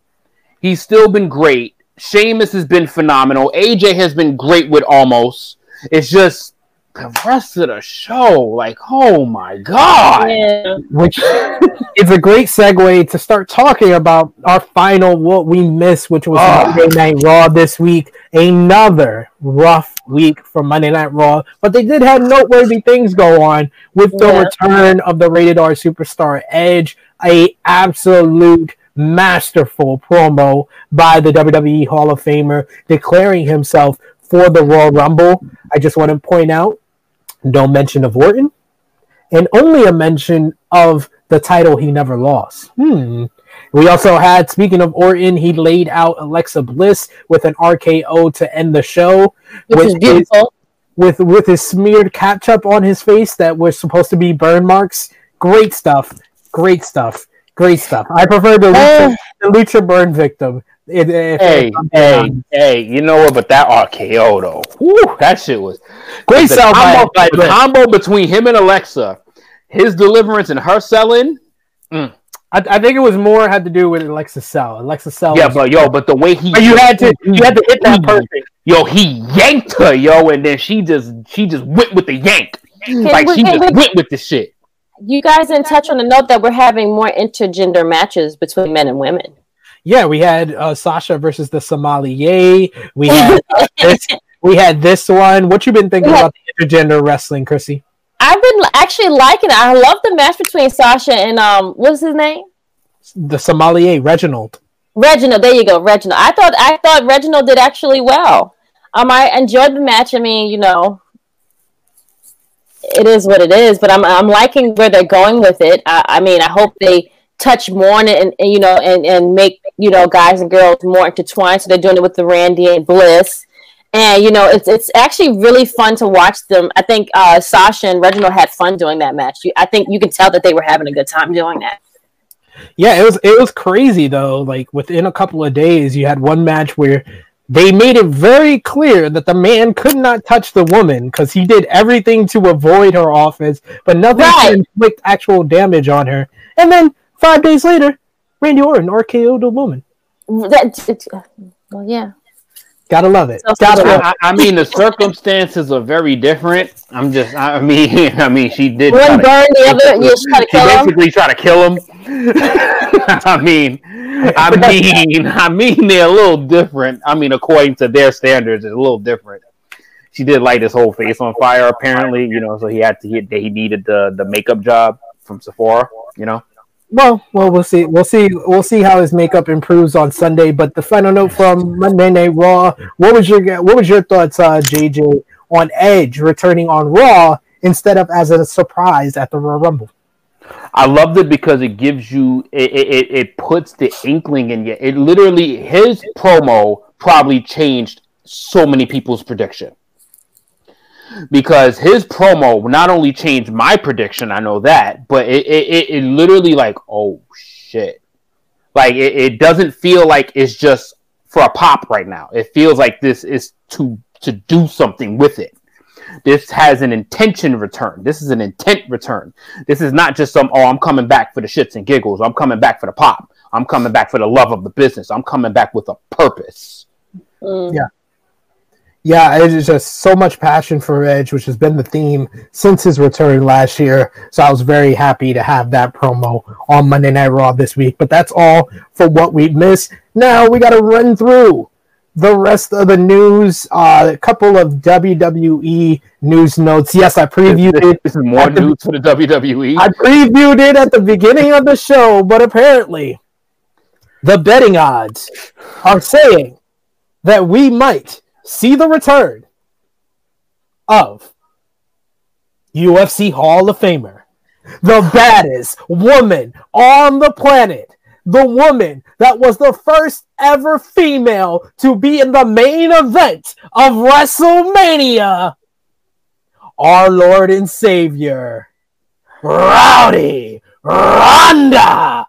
He's still been great. Sheamus has been phenomenal. AJ has been great with almost. It's just the rest of the show. Like, oh my god. Yeah. which <laughs> is a great segue to start talking about our final what we missed, which was Ah. Monday Night Raw this week. Another rough week for Monday Night Raw, but they did have noteworthy things go on with the Yeah. return of the rated R superstar Edge, a absolute masterful promo by the WWE Hall of Famer declaring himself for the Royal Rumble. I just want to point out no mention of Orton and only a mention of the title he never lost. Hmm. We also had, speaking of Orton, he laid out Alexa Bliss with an RKO to end the show Which with is beautiful. with with his smeared ketchup on his face that was supposed to be burn marks. Great stuff. Great stuff. Great stuff. I prefer the Lucha, the Lucha burn victim. If- if- Hey, hey, being hey! You know what? But that RKO though, whew, that shit was Great the sell by- combo, by the combo between him and Alexa, his deliverance and her selling. Mm. I, I think it was more had to do with Alexa Cell. Alexa Cell. Yeah, but yo, but the way he, But you had to <laughs> you had to hit that person. Yo, he yanked her, yo, and then she just she just went with the yank, like we- she just we- went with the shit. You guys didn't touch on the note that we're having more intergender matches between men and women. Yeah, we had uh, Sasha versus the Sommelier. We had uh, <laughs> this. We had this one. What you been thinking Yeah. about the intergender wrestling, Krssi? I've been actually liking it. I love the match between Sasha and um, what's his name? The Sommelier, Reginald. Reginald. There you go, Reginald. I thought I thought Reginald did actually well. Um, I enjoyed the match. I mean, you know, it is what it is, but I'm I'm liking where they're going with it. I, I mean, I hope they touch more it and, and you know and and make you know guys and girls more intertwined. So they're doing it with the Randy and Bliss. And you know it's it's actually really fun to watch them. I think uh, Sasha and Reginald had fun doing that match. I think you can tell that they were having a good time doing that. Yeah, it was it was crazy though. Like within a couple of days, you had one match where they made it very clear that the man could not touch the woman because he did everything to avoid her offense, but nothing Right. to inflict actual damage on her. And then five days later, Randy Orton RKO'd a woman. That, well, yeah. Gotta love it. So- Gotta love I, I mean, the circumstances are very different. I'm just, I mean, <laughs> I mean, she did. One to- burned, the other, you try to she kill him. basically try to kill him. <laughs> I mean, I <laughs> mean, I mean, they're a little different. I mean, according to their standards, it's a little different. She did light his whole face on fire, apparently. You know, so he had to. He, he needed the the makeup job from Sephora. You know. Well, well, we'll see. We'll see. We'll see how his makeup improves on Sunday. But the final note from Monday Night Raw. What was your What was your thoughts, uh, JJ, on Edge returning on Raw instead of as a surprise at the Royal Rumble? I loved it because it gives you it, it, it- it puts the inkling in you. It literally his promo probably changed so many people's prediction. Because his promo not only changed my prediction, I know that, but it it, it, it literally like, oh shit. Like it, it doesn't feel like it's just for a pop right now. It feels like this is to to do something with it. This has an intention return. This is an intent return. This is not just some, oh, I'm coming back for the shits and giggles. I'm coming back for the pop. I'm coming back for the love of the business. I'm coming back with a purpose. Mm. Yeah. Yeah, it is just so much passion for Edge, which has been the theme since his return last year. So I was very happy to have that promo on Monday Night Raw this week. But that's all for what we missed. Now we got to run through the rest of the news. Uh, a couple of WWE news notes. Yes, I previewed it. This is more news for the. WWE. I previewed it at the beginning of the show, but apparently the betting odds are saying that we might see the return of UFC Hall of Famer, the baddest woman on the planet, the woman that was the first ever female to be in the main event of WrestleMania, our Lord and Savior. Rowdy Ronda.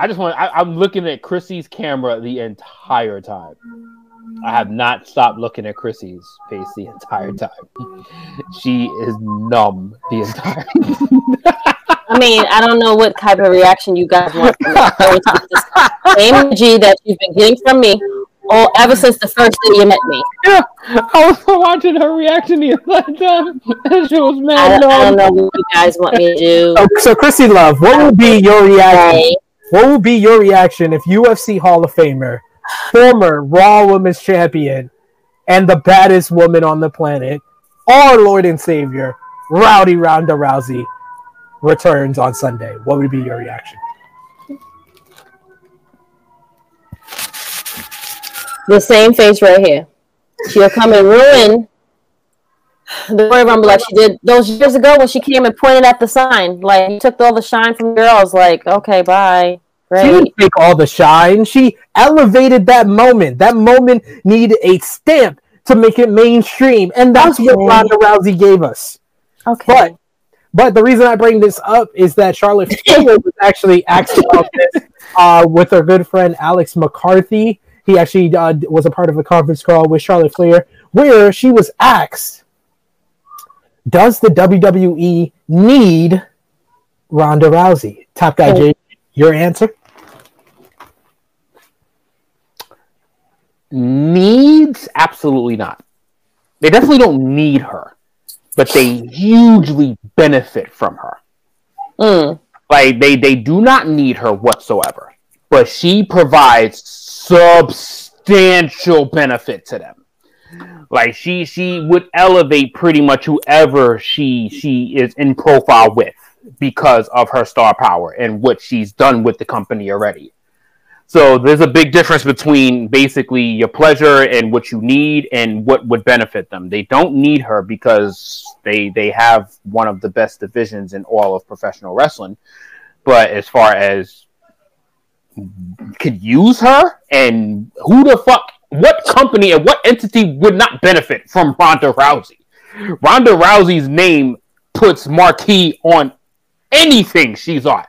I just want. I, I'm looking at Krssi's camera the entire time. I have not stopped looking at Krssi's face the entire time. She is numb the entire. <laughs> I mean, I don't know what type of reaction you guys want from me. So it's just the same energy that you've been getting from me all ever since the first day you met me. yeah, I was watching her reaction the entire <laughs> time, and she was mad don't, I don't know what you guys want me to do. So, so Krssi Luv, what would be your reaction? Hey, What would be your reaction if UFC Hall of Famer, former Raw Women's Champion, and the baddest woman on the planet, our Lord and Savior, Rowdy Ronda Rousey, returns on Sunday? What would be your reaction? The same face right here. She'll come and ruin the Royal Rumble like she did those years ago when she came and pointed at the sign. Like, you took all the shine from girls. Like, okay, bye. She Great. didn't take all the shine. She elevated that moment. That moment needed a stamp to make it mainstream, and that's what Ronda Rousey gave us. Okay. But but the reason I bring this up is that Charlotte Flair was actually asked about <laughs> this uh, with her good friend Alex McCarthy. He actually uh, was a part of a conference call with Charlotte Flair where she was asked, "Does the WWE need Ronda Rousey?" Top guy. Jay, your answer? Needs absolutely not. They definitely don't need her, but they hugely benefit from her. Mm. Like they they do not need her whatsoever, but she provides substantial benefit to them. Like she she would elevate pretty much whoever she she is in profile with because of her star power and what she's done with the company already. So there's a big difference between basically your pleasure and what you need and what would benefit them. They don't need her because they they have one of the best divisions in all of professional wrestling. But as far as could use her and who the fuck what company and what entity would not benefit from Ronda Rousey? Ronda Rousey's name puts marquee on anything she's on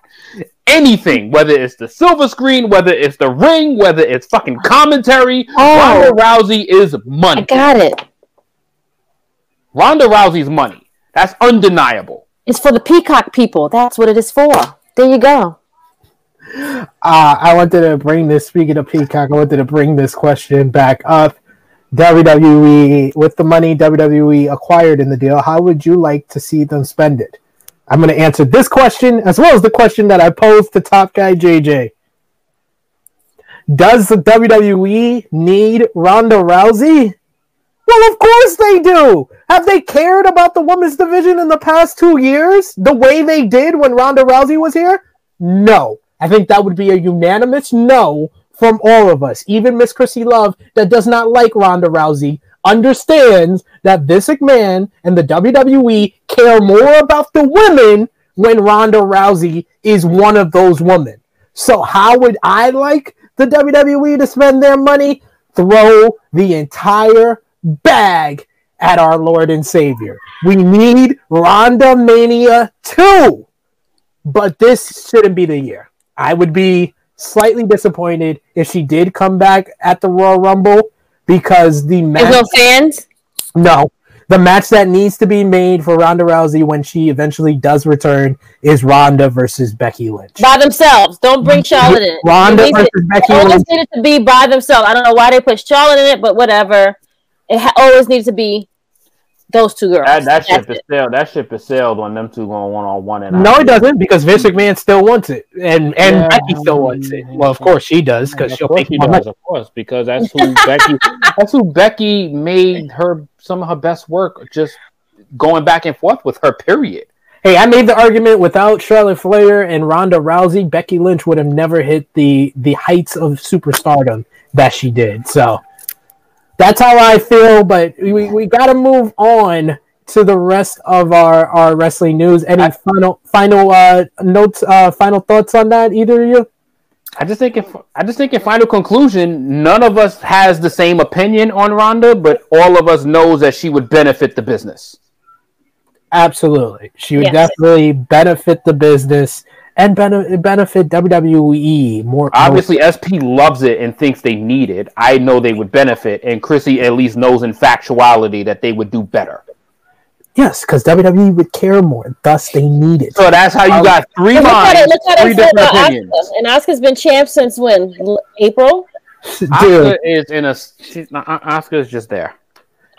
anything, whether it's the silver screen, whether it's the ring, whether it's fucking commentary. Oh. Ronda Rousey is money. I got it. Ronda Rousey's money. That's undeniable. It's for the peacock people. That's what it is for. There you go. Uh, I wanted to bring this. Speaking of Peacock, I wanted to bring this question back up. WWE with the money WWE acquired in the deal, how would you like to see them spend it? I'm going to answer this question as well as the question that I posed to Top Guy JJ. Does the WWE need Ronda Rousey? Well, of course they do. Have they cared about the women's division in the past two years the way they did when Ronda Rousey was here? No. I think that would be a unanimous no from all of us. Even Miss Krssi Luv, that does not like Ronda Rousey, understands that Vince McMahon and the WWE care more about the women when Ronda Rousey is one of those women. So, how would I like the WWE to spend their money? Throw the entire bag at our Lord and Savior. We need Ronda Mania 2, but this shouldn't be the year. I would be slightly disappointed if she did come back at the Royal Rumble because the match. There's no fans. No, the match that needs to be made for Ronda Rousey when she eventually does return is Ronda versus Becky Lynch. By themselves. Don't bring Charlotte in. Ronda versus to- Becky It always Lynch. needed to be by themselves. I don't know why they put Charlotte in it, but whatever. It ha- always needs to be those two girls. That, that ship That's is it. sailed. That ship is sailed when them two going one on one. And No, I- it doesn't because Vince McMahon still wants it, and and Yeah. Becky still mm-hmm. wants it. Well, of course she does because she'll course make he more does, money. of course, because that's <laughs> who Becky. That's who Becky made her some of her best work. Just going back and forth with her. Period. Hey, I made the argument without Charlotte Flair and Ronda Rousey, Becky Lynch would have never hit the the heights of superstardom that she did. So that's how I feel. But we, we got to move on to the rest of our, our wrestling news. Any final final uh, notes, uh, final thoughts on that? Either of you? I just think if I just think in final conclusion, none of us has the same opinion on Ronda, but all of us knows that she would benefit the business. Absolutely, she would Yes. definitely benefit the business and bene- benefit WWE more. Obviously, SP loves it and thinks they need it. I know they would benefit, and Krssi at least knows in factuality that they would do better. yes, because WWE would care more. Thus, they need it. So that's how you got three Look at it. minds, Look at three it for different Asuka. opinions. And Asuka's been champ since when? L- April. <laughs> Dude, Asuka is in a. She's, Asuka is just there.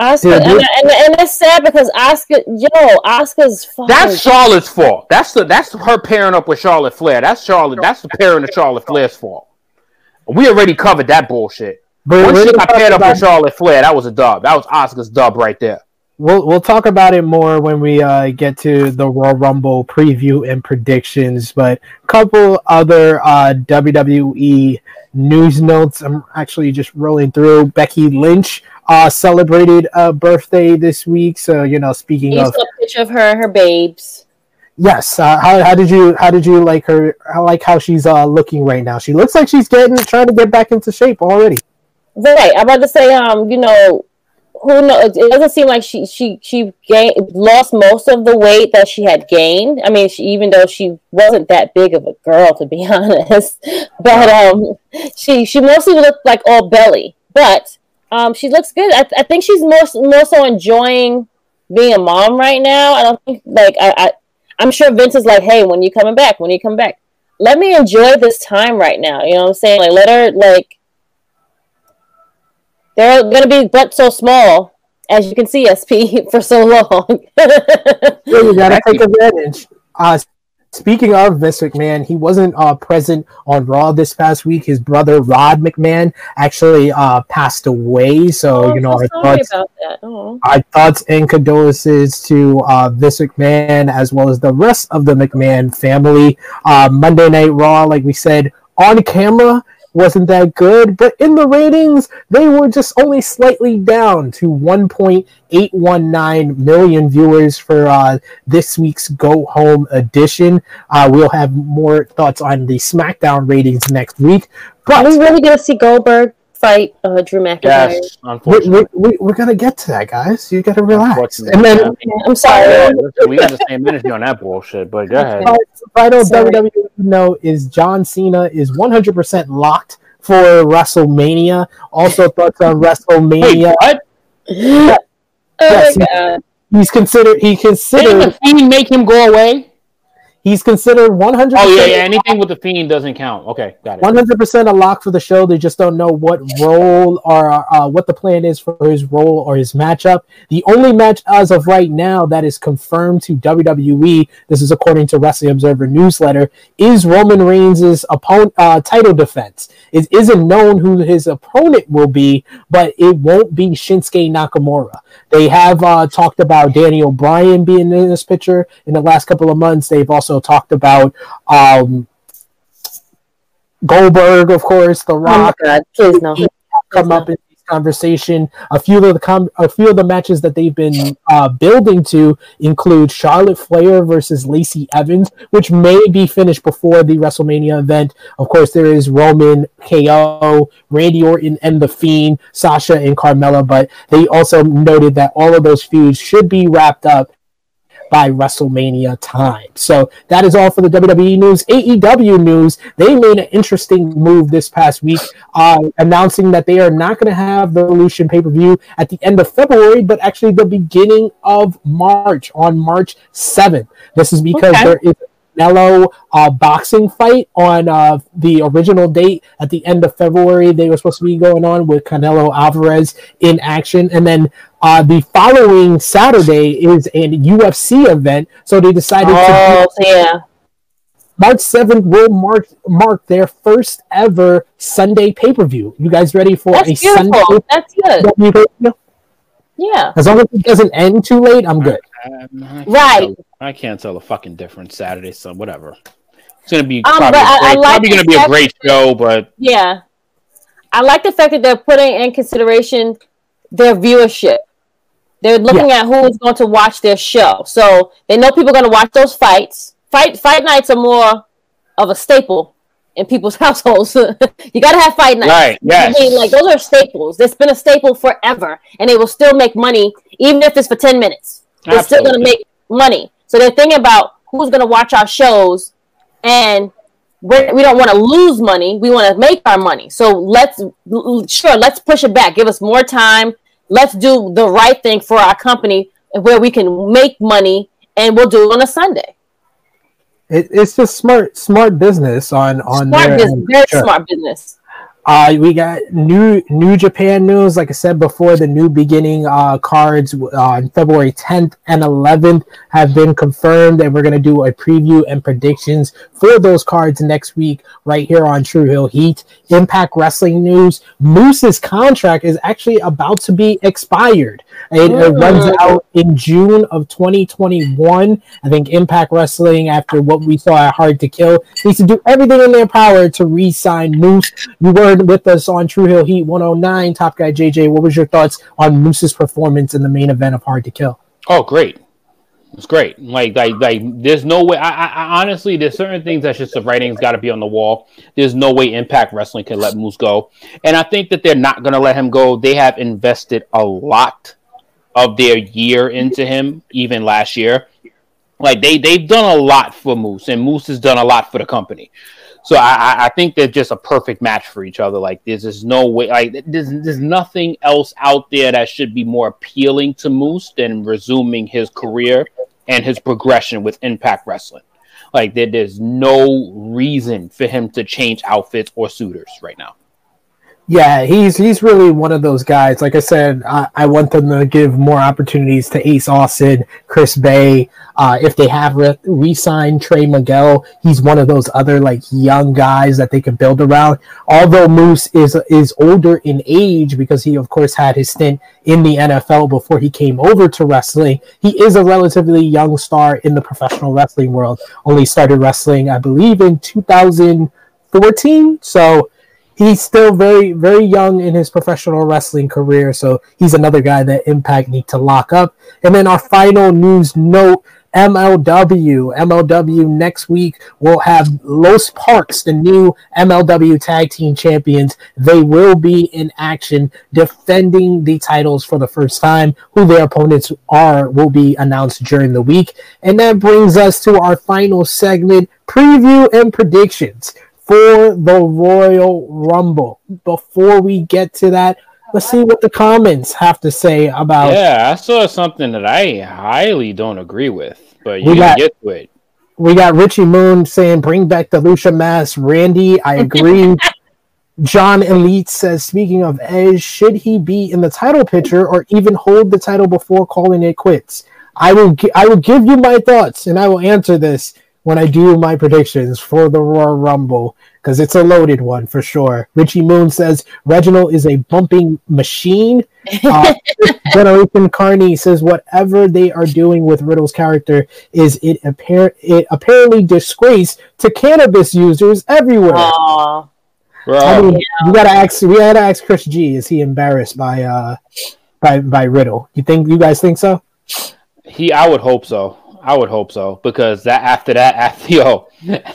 Asuka, Yeah, and, and, and it's sad because Asuka, yo, Asuka's fucking. That's Charlotte's fault. That's the that's her pairing up with Charlotte Flair. That's Charlotte. That's the pairing of Charlotte Flair's fault. We already covered that bullshit. but Once we're she got paired up about- with Charlotte Flair, that was a dub. That was Asuka's dub right there. We'll we'll talk about it more when we uh, get to the Royal Rumble preview and predictions. But a couple other uh, WWE news notes. I'm actually just rolling through. Becky Lynch uh, celebrated a birthday this week. So you know, speaking You of saw a picture of her, her babes. yes, uh, how, how did you how did you like her? I like how she's uh, looking right now. She looks like she's getting trying to get back into shape already. Right. I'm about to say, um, you know, who knows? It doesn't seem like she she she gained lost most of the weight that she had gained. I mean, she, even though she wasn't that big of a girl, to be <laughs> honest, but um, she she mostly looked like all belly. But um, she looks good. I, I think she's more more so enjoying being a mom right now. I don't think like I, I I'm sure Vince is like, hey, when you coming back? When you come back? Let me enjoy this time right now. You know what I'm saying? Like, let her like they're gonna be but so small, as you can see, SP <laughs> for so long. <laughs> Yeah, you gotta take advantage. Uh, speaking of Vince McMahon, he wasn't uh, present on Raw this past week. His brother Rod McMahon actually uh, passed away. So you know, I'm our thoughts. Oh. our thoughts and condolences to uh, Vince McMahon as well as the rest of the McMahon family. Uh, Monday Night Raw, like we said, on camera wasn't that good, but in the ratings, they were just only slightly down to 1.819 million viewers for uh, this week's Go Home edition. Uh, we'll have more thoughts on the SmackDown ratings next week, Are we really gonna see Goldberg fight uh, Drew McIntyre? Yes, we, unfortunately. we, we, we're gonna get to that, guys. You gotta relax. And then Okay, I'm sorry. Yeah, listen, we got the same energy on that bullshit, but go ahead. Final Sorry. WWE note is John Cena is 100% locked for WrestleMania. Also, thoughts on Wait, WrestleMania. what? <gasps> Oh Yes, my god. He's considered. He Didn't considered. the Fiend make him go away? He's considered 100. Oh yeah, yeah. Anything with the fiend doesn't count. Okay, got it. 100 percent a lock for the show. They just don't know what role or uh, what the plan is for his role or his matchup. The only match as of right now that is confirmed to WWE, this is according to Wrestling Observer newsletter, is Roman Reigns' opponent uh, title defense. It isn't known who his opponent will be, but it won't be Shinsuke Nakamura. They have uh, talked about Daniel Bryan being in this picture in the last couple of months. They've also talked about um, Goldberg, of course, The Rock. Oh my God, please no. Come Please up in this conversation. A few of the com- a few of the matches that they've been uh, building to include Charlotte Flair versus Lacey Evans, which may be finished before the WrestleMania event. Of course, there is Roman, KO, Randy Orton, and The Fiend, Sasha, and Carmella. But they also noted that all of those feuds should be wrapped up by WrestleMania time. So that is all for the WWE news. AEW news, they made an interesting move this past week, uh, announcing that they are not going to have the Revolution pay per view at the end of February, but actually the beginning of March, on March 7th. This is because Okay. there is Mellow uh, boxing fight on uh, the original date at the end of February. They were supposed to be going on with Canelo Alvarez in action, and then uh, the following Saturday is an UFC event. So they decided to Oh yeah. March seventh will mark mark their first ever Sunday pay per view. You guys ready for That's a beautiful. Sunday? That's good. pay-per-view? Yeah. As long as it doesn't end too late, I'm good. Um, I can't Right. tell- I can't tell the fucking difference Saturday, so whatever. It's gonna be Um, probably, but I- a I great, like probably gonna be a fact great show, but Yeah. I like the fact that they're putting in consideration their viewership. They're looking at who is going to watch their show. So they know people are going to watch those fights. Fight fight nights are more of a staple in people's <laughs> households. you got to have fight nights. Right, yes. I mean, like those are staples. It's been a staple forever, and they will still make money even if it's for ten minutes. They're still going to make money. So they're thinking about who's going to watch our shows, and we're, we don't want to lose money. We want to make our money. So let's sure let's push it back. Give us more time. Let's do the right thing for our company where we can make money, and we'll do it on a Sunday. It, it's just smart smart business on on Smart business, very Sure. smart business. Uh, we got new New Japan news. Like I said before, the new beginning uh, cards uh, on February 10th and 11th have been confirmed, and we're gonna do a preview and predictions for those cards next week, right here on True Heel Heat. Impact Wrestling news: Moose's contract is actually about to be expired. It, it runs out in June of 2021. I think Impact Wrestling, after what we saw at Hard to Kill, needs to do everything in their power to re-sign Moose. You were with us on True Heel Heat 109. Top guy JJ, what was your thoughts on Moose's performance in the main event of Hard to Kill? Oh, great! It's great. Like, like, like. There's no way. I, I, I honestly, there's certain things that's just the writing's got to be on the wall. There's no way Impact Wrestling can let Moose go, and I think that they're not gonna let him go. They have invested a lot of their year into him, even last year. Like they they've done a lot for Moose, and Moose has done a lot for the company. So I, I- think they're just a perfect match for each other. Like there's just no way. Like there's there's nothing else out there that should be more appealing to Moose than resuming his career and his progression with Impact Wrestling. Like there, there's no reason for him to change outfits or suitors right now. Yeah, he's he's really one of those guys. Like I said, I, I want them to give more opportunities to Ace Austin, Chris Bey. Uh, if they have re- re-signed Trey Miguel, he's one of those other like young guys that they can build around. Although Moose is is older in age because he of course had his stint in the NFL before he came over to wrestling. He is a relatively young star in the professional wrestling world. Only started wrestling, I believe, in 2014. So he's still very very young in his professional wrestling career so he's another guy that impact need to lock up. And then our final news note mlw mlw next week will have los parks the new mlw tag team champions. They will be in action defending the titles for the first time. Who their opponents are will be announced during the week. And that brings us to our final segment preview and predictions for the Royal Rumble. Before we get to that, let's see what the comments have to say about. Yeah, I saw something that I highly don't agree with, but We you got- can get to it. we got Richie Moon saying bring back the Lucha mask. Randy, I agree. <laughs> John Elite says, speaking of Edge, should he be in the title picture or even hold the title before calling it quits? I will gi- I will give you my thoughts and I will answer this when I do my predictions for the Royal Rumble because it's a loaded one for sure. Richie Moon says Reginald is a bumping machine. Uh, <laughs> Generation Carney says whatever they are doing with Riddle's character is it appar- it apparently disgrace to cannabis users everywhere. Aw. Bro, I mean, you gotta ask. We gotta ask Chris G. Is he embarrassed by uh by by Riddle? You think you guys think so? he, I would hope so. I would hope so because that after that, <laughs> after yo,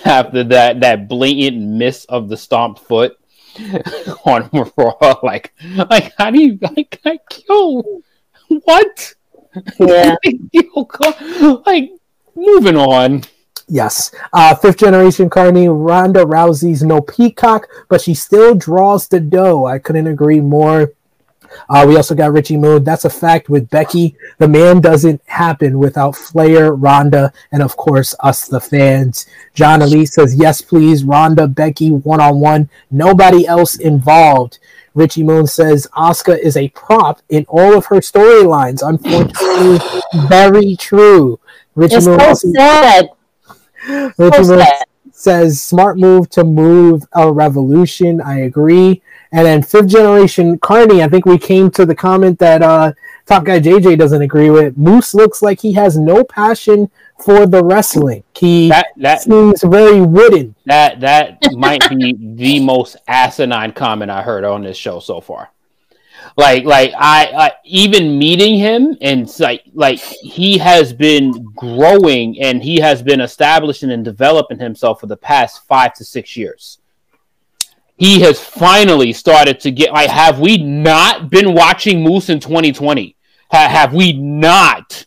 after that, that blatant miss of the stomped foot <laughs> on Raw, <laughs> like, like how do you like, like yo, what? Yeah. Yo, like moving on. Yes. Uh, fifth generation Carney, Ronda Rousey's no peacock, but she still draws the dough. I couldn't agree more. Uh, we also got Richie Moon. That's a fact with Becky. The man doesn't happen without Flair, Ronda, and of course us, the fans. John Elise says, "Yes, please, Ronda, Becky, one on one. Nobody else involved." Richie Moon says Asuka is a prop in all of her storylines. Unfortunately, very true. Richie It's Moon so also- sad. Richie So Moon sad. says smart move to move a revolution. I agree. And then fifth generation Carney, I think we came to the comment that uh, Top Guy JJ doesn't agree with. Moose looks like he has no passion for the wrestling. He That that seems very wooden. that that might be the most asinine comment I heard on this show so far. Like like I, I even meeting him and like like he has been growing and he has been establishing and developing himself for the past five to six years. He has finally started to get like have we not been watching Moose in 2020? Ha- have we not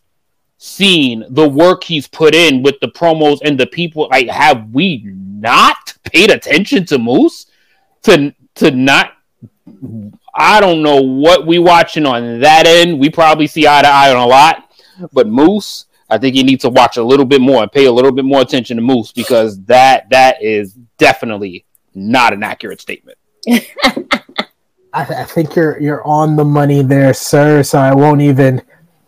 seen the work he's put in with the promos and the people like have we not paid attention to moose to to not i don't know what we watching on that end we probably see eye to eye on a lot but moose i think you need to watch a little bit more and pay a little bit more attention to moose because that that is definitely not an accurate statement <laughs> I, I think you're you're on the money there, sir. So I won't even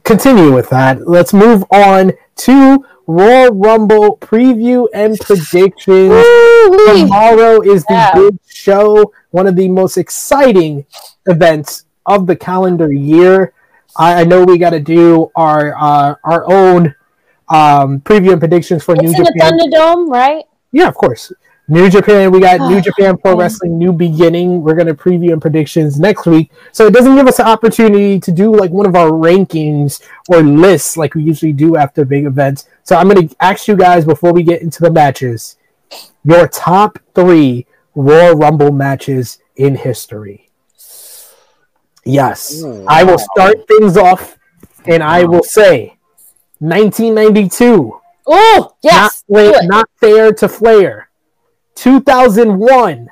continue with that. Let's move on to Royal Rumble preview and predictions. Woo-wee. Tomorrow is the Yeah. big show, one of the most exciting events of the calendar year. I, I know we got to do our uh, our own um, preview and predictions for New It's in the Thunderdome, right? Yeah, of course. New Japan, we got New <sighs> Japan Pro Wrestling New Beginning. We're gonna preview and predictions next week, so it doesn't give us an opportunity to do like one of our rankings or lists like we usually do after big events. So I'm gonna ask you guys before we get into the matches, your top three Royal Rumble matches in history. Yes, Ooh, I will hmm. start things off, and I will say, 1992 Oh, yes. not, wait, do it. not fair to Flair. 2001,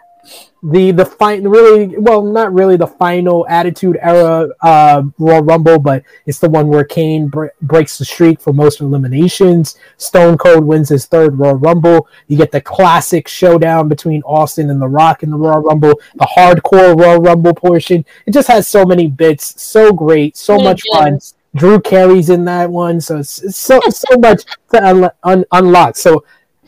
the the final, really well, not really the final Attitude Era uh, Royal Rumble, but it's the one where Kane bre- breaks the streak for most eliminations. Stone Cold wins his third Royal Rumble. You get the classic showdown between Austin and The Rock in the Royal Rumble, the hardcore Royal Rumble portion. It just has so many bits, so great, so Really much fun. Drew Carey's in that one, so so so much to un- un- unlock. So,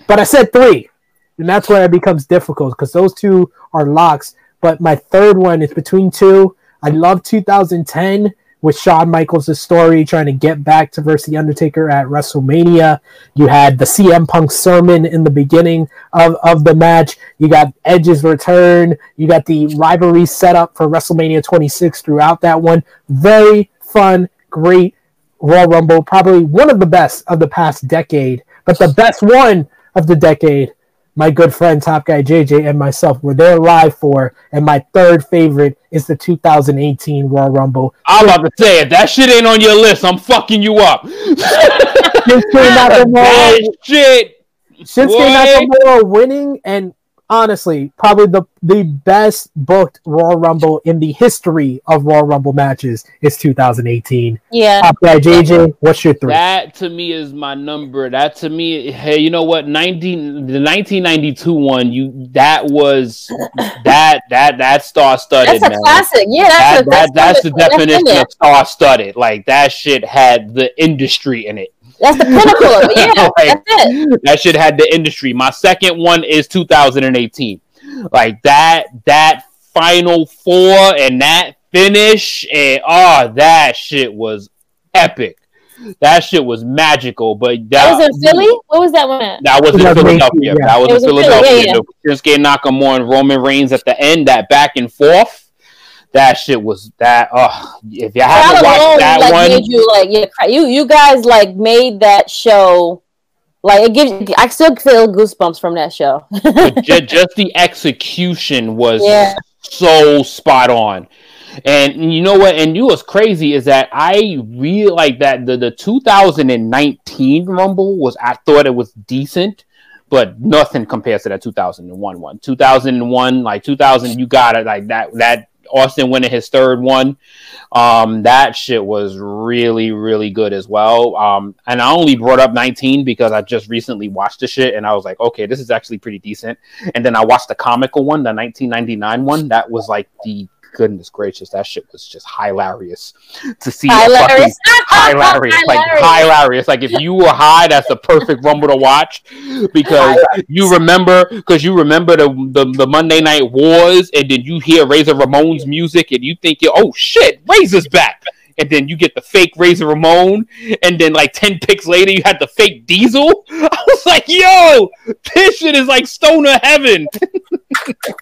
but I said three, and that's where it becomes difficult because those two are locks. But my third one is between two. I love 2010 with Shawn Michaels' story trying to get back to versus the Undertaker at WrestleMania. You had the CM Punk sermon in the beginning of, of the match. You got Edge's return. You got the rivalry set up for WrestleMania 26 throughout that one. Very fun, great Royal Rumble. Probably one of the best of the past decade, but the best one of the decade. My good friend Top Guy JJ and myself were there live for, and my third favorite is the 2018 Royal Rumble. i'm about to say if that shit ain't on your list. I'm fucking you up. Shinsuke Nakamura <laughs> shit. Shinsuke. Nakamura winning, and honestly, probably the the best booked Royal Rumble in the history of Royal Rumble matches is 2018. Yeah. Uh, yeah, JJ, what's your three? That to me is my number. That to me, hey, you know what? 19 the 1992 one, you that was that that that star studded. That's a man. classic. Yeah, That, that's, a, that, that's the that's in definition there. of star studded. Like that shit had the industry in it. That's the pinnacle of it. Yeah, <laughs> Like, that's it. that shit had the industry. My second one is 2018. Like that that final four and that finish and oh that shit was epic. That shit was magical. But That that was in Philly. What was that one at? That was in Philadelphia. yeah. That was was in in Philly, Philadelphia. yeah, The Shinsuke Nakamura and Roman Reigns at the end, that back and forth. That shit was that. Oh, if y'all haven't watched alone, that like, one, made you like yeah, you you guys like made that show. Like it gives, I still feel goosebumps from that show. but <laughs> ju- just the execution was Yeah. so spot on. And you know what? And you was crazy is that I really like that the the 2019 Rumble was I thought it was decent, but nothing compares to that 2001 one. 2001 like 2000 you got it like that that Austin winning his third one. Um, that shit was really, really good as well. Um, and I only brought up 19 because I just recently watched the shit and I was like, okay, this is actually pretty decent. And then I watched the comical one, the 1999 one. That was like the goodness gracious, that shit was just hilarious to see. Hilarious. fucking- <laughs> hilarious, like hilarious. Like if you were high, that's the perfect rumble to watch because you remember because you remember the, the the Monday Night Wars, and then you hear Razor Ramon's music, and you think, oh shit, Razor's back. And then you get the fake Razor Ramon, and then like ten picks later, you had the fake Diesel. <laughs> I was like, "Yo, this shit is like stoner heaven." <laughs>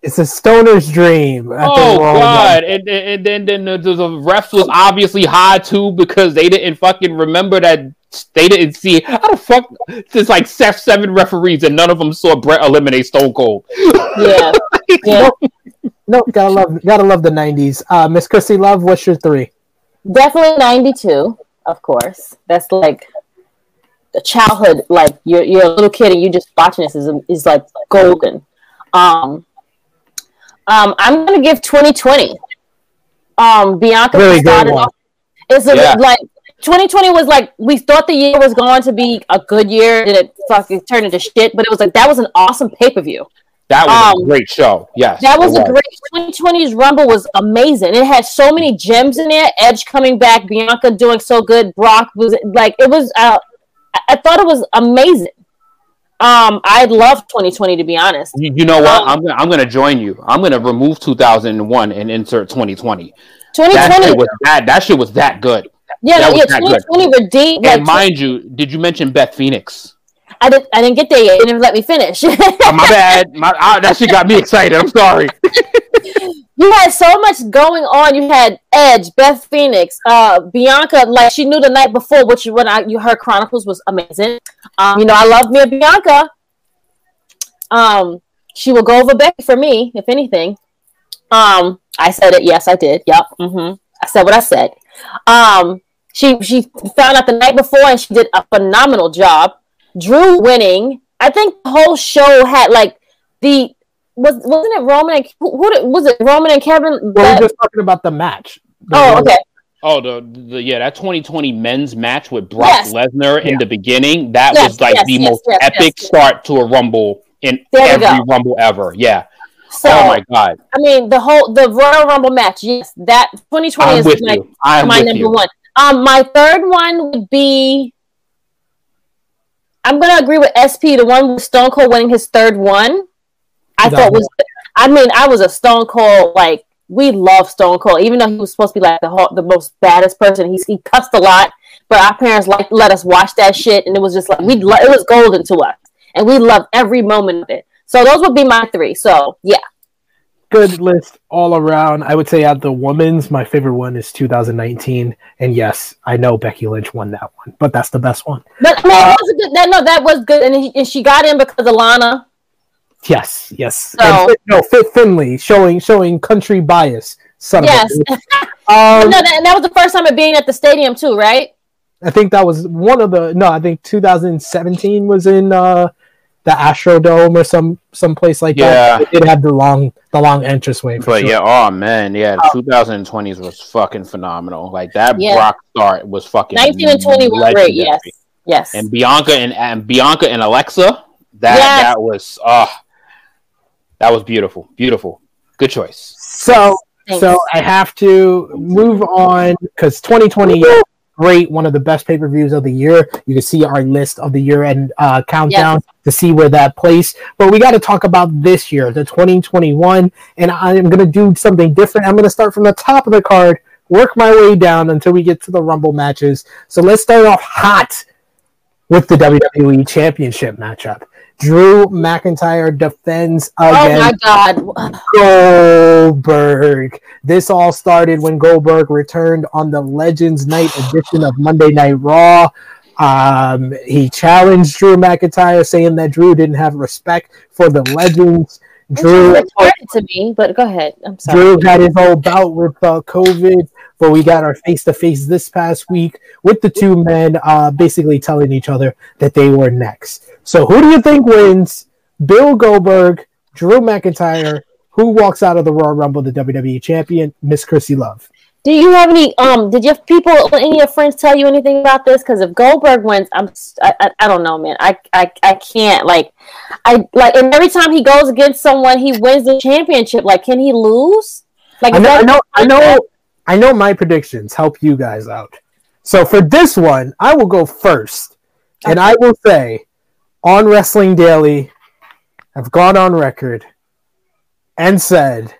It's a stoner's dream. I Oh we're god! And, and, and then then the, the refs was obviously high too because they didn't fucking remember that they didn't see how the fuck there's like se- seven referees and none of them saw Bret eliminate Stone Cold. Yeah, <laughs> <laughs> yeah. No, gotta love, gotta love the '90s. Uh, Miss Krssi Luv, what's your three? Definitely 92, of course. That's like the childhood, like you're, you're a little kid and you just watching this is, is like golden. Um, um, I'm going to give 2020. Um, Bianca Really started off. It's a, Yeah. like 2020 was like we thought the year was going to be a good year, and it fucking turned into shit. But it was like that was an awesome pay per view. That was Um, a great show. Yes, That was it a great 2020's Rumble was amazing. It had so many gems in there. Edge coming back, Bianca doing so good. Brock was like it was. Uh, I- I thought it was amazing. Um, I love 2020 to be honest. You, you know what? Um, I'm gonna I'm gonna join you. I'm gonna remove 2001 and insert 2020. That 2020, shit was that that shit was that good. yeah, that yeah, was good. 2020 redeemed. Like, And mind you, did you mention Beth Phoenix? I didn't, I didn't get there yet. You didn't let me finish. <laughs> Oh, my bad. My, ah, that shit got me excited. I'm sorry. <laughs> you had so much going on. You had Edge, Beth Phoenix, uh, Bianca. Like she knew the night before, which when I you heard Chronicles was amazing. Um, you know, I love me a Bianca. Um, she will go over Becky for me, if anything. Um, I said it. Yes, I did. Yep. Mm-hmm. I said what I said. Um, she she found out the night before, and she did a phenomenal job. Drew winning. I think the whole show had like the was wasn't it Roman and who, who did- was it Roman and Kevin? Well, that- we're just talking about the match. The- oh, okay. Oh, the, the yeah, that 2020 men's match with Brock Yes. Lesnar in Yeah. the beginning, that Yes, was like yes, the yes, most yes, epic yes. start to a rumble in There every go. rumble ever. Yeah. So oh my god. I mean, the whole the Royal Rumble match. Yes, that 2020 I'm is my. I'm my number you. one. Um, my third one would be. I'm gonna agree with SP. The one with Stone Cold winning his third one, I thought was. I mean, I was a Stone Cold like we love Stone Cold, even though he was supposed to be like the whole, the most baddest person. He's he cussed a lot, but our parents like let us watch that shit, and it was just like we lo- it was golden to us, and we loved every moment of it. So those would be my three. So yeah, good list all around. I would say at the women's, my favorite one is 2019, and yes, I know Becky Lynch won that one, but that's the best one. but I mean, that was good. That, no, that was good, and, he, and she got in because of Lana. Yes, yes. So- And no, Fit Finlay showing showing country bias. Son Yes. bitch. <laughs> no, Um, that, and that was the first time of being at the stadium too, right? I think that was one of the. No, I think 2017 was in. uh the Astrodome or some some place like Yeah. that. It did have the long the long entranceway. For But sure. yeah, oh man, yeah, the 2020s was fucking phenomenal. Like that Yeah. Brock start was fucking 19 and 20 were great. Yes. Yes. And Bianca and, and Bianca and Alexa, that Yes. that was uh that was beautiful, beautiful, good choice. So Thanks. so I have to move on because 2020 is great, one of the best pay per views of the year. You can see our list of the year end uh, countdown to see where that placed. But we got to talk about this year, the 2021, and I'm going to do something different. I'm going to start from the top of the card, work my way down until we get to the Rumble matches. So let's start off hot with the WWE Championship matchup. Drew McIntyre defends oh against my God. Goldberg. This all started when Goldberg returned on the Legends Night edition of Monday Night Raw. Um, he challenged Drew McIntyre, saying that Drew didn't have respect for the Legends. Drew, to me, but go ahead. I'm sorry. Drew had his whole bout with uh, COVID, but we got our face to face this past week with the two men uh, basically telling each other that they were next. So, who do you think wins? Bill Goldberg, Drew McIntyre. Who walks out of the Royal Rumble, the WWE champion? Miss Krssi Luv. Do you have any? Um, did you have people, any of your friends, tell you anything about this? Because if Goldberg wins, I'm, I, I, I don't know, man. I, I, I can't like, I like, and every time he goes against someone, he wins the championship. Like, can he lose? Like, I know, I know, I know, I know. My predictions help you guys out. So for this one, I will go first, and I will say, on Wrestling Daily, I've gone on record and said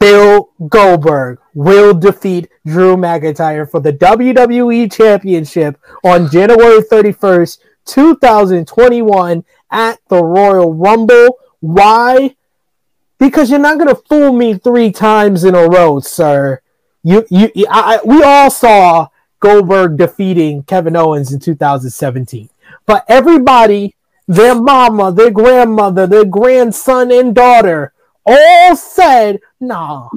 Bill Goldberg will defeat Drew McIntyre for the WWE Championship on January 31st, 2021 at the Royal Rumble. Why? Because you're not going to fool me three times in a row, sir. You, you, I, we all saw Goldberg defeating Kevin Owens in 2017, but everybody, their mama, their grandmother, their grandson, and daughter all said, "Nah,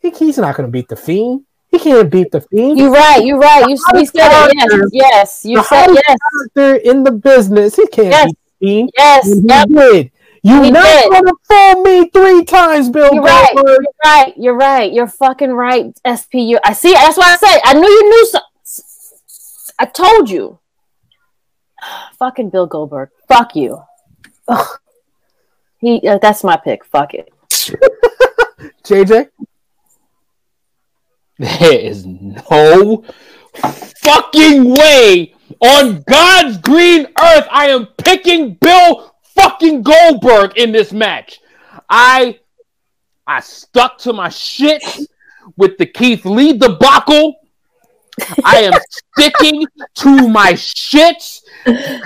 he, he's not going to beat the Fiend. He can't beat the Fiend." You're right. You're right. You, you said it. Yes. Yes. You said yes. character in the business. He can't Yes. beat the Fiend. Yes. And he Yep. did. You're He not did. going to fool me three times, Bill You're right. You're right. You're right. You're fucking right. SP. You. I see. That's why I said. I knew you knew. So- I told you. <sighs> Fucking Bill Goldberg. Fuck you. Ugh. He. Uh, that's my pick. Fuck it. <laughs> JJ. There is no fucking way on God's green earth I am picking Bill fucking Goldberg in this match. I I stuck to my shit with the Keith Lee debacle. I am <laughs> sticking to my shits.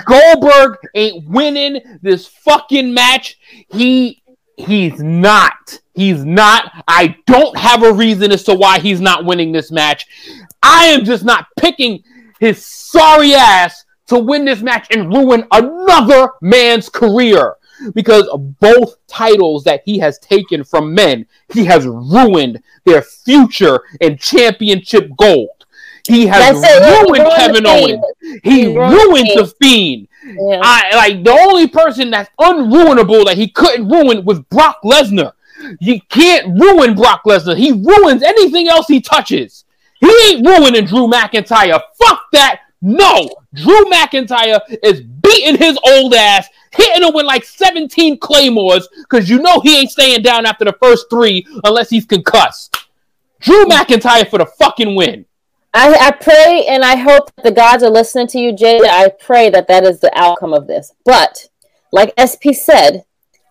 Goldberg ain't winning this fucking match. He he's not. He's not. I don't have a reason as to why he's not winning this match. I am just not picking his sorry ass to win this match and ruin another man's career. Because of both titles that he has taken from men, he has ruined their future and championship gold. He has That's ruined Kevin. Owens. He He ruined the Fiend. the Fiend. Yeah. I like the only person that's unruinable that he couldn't ruin was Brock Lesnar. You can't ruin Brock Lesnar. He ruins anything else he touches. He ain't ruining Drew McIntyre. Fuck that. No, Drew McIntyre is beating his old ass, hitting him with like 17 claymores, because you know he ain't staying down after the first three unless he's concussed. Drew McIntyre for the fucking win. I, I pray and I hope that the gods are listening to you, Jay. I pray that that is the outcome of this. But like SP said,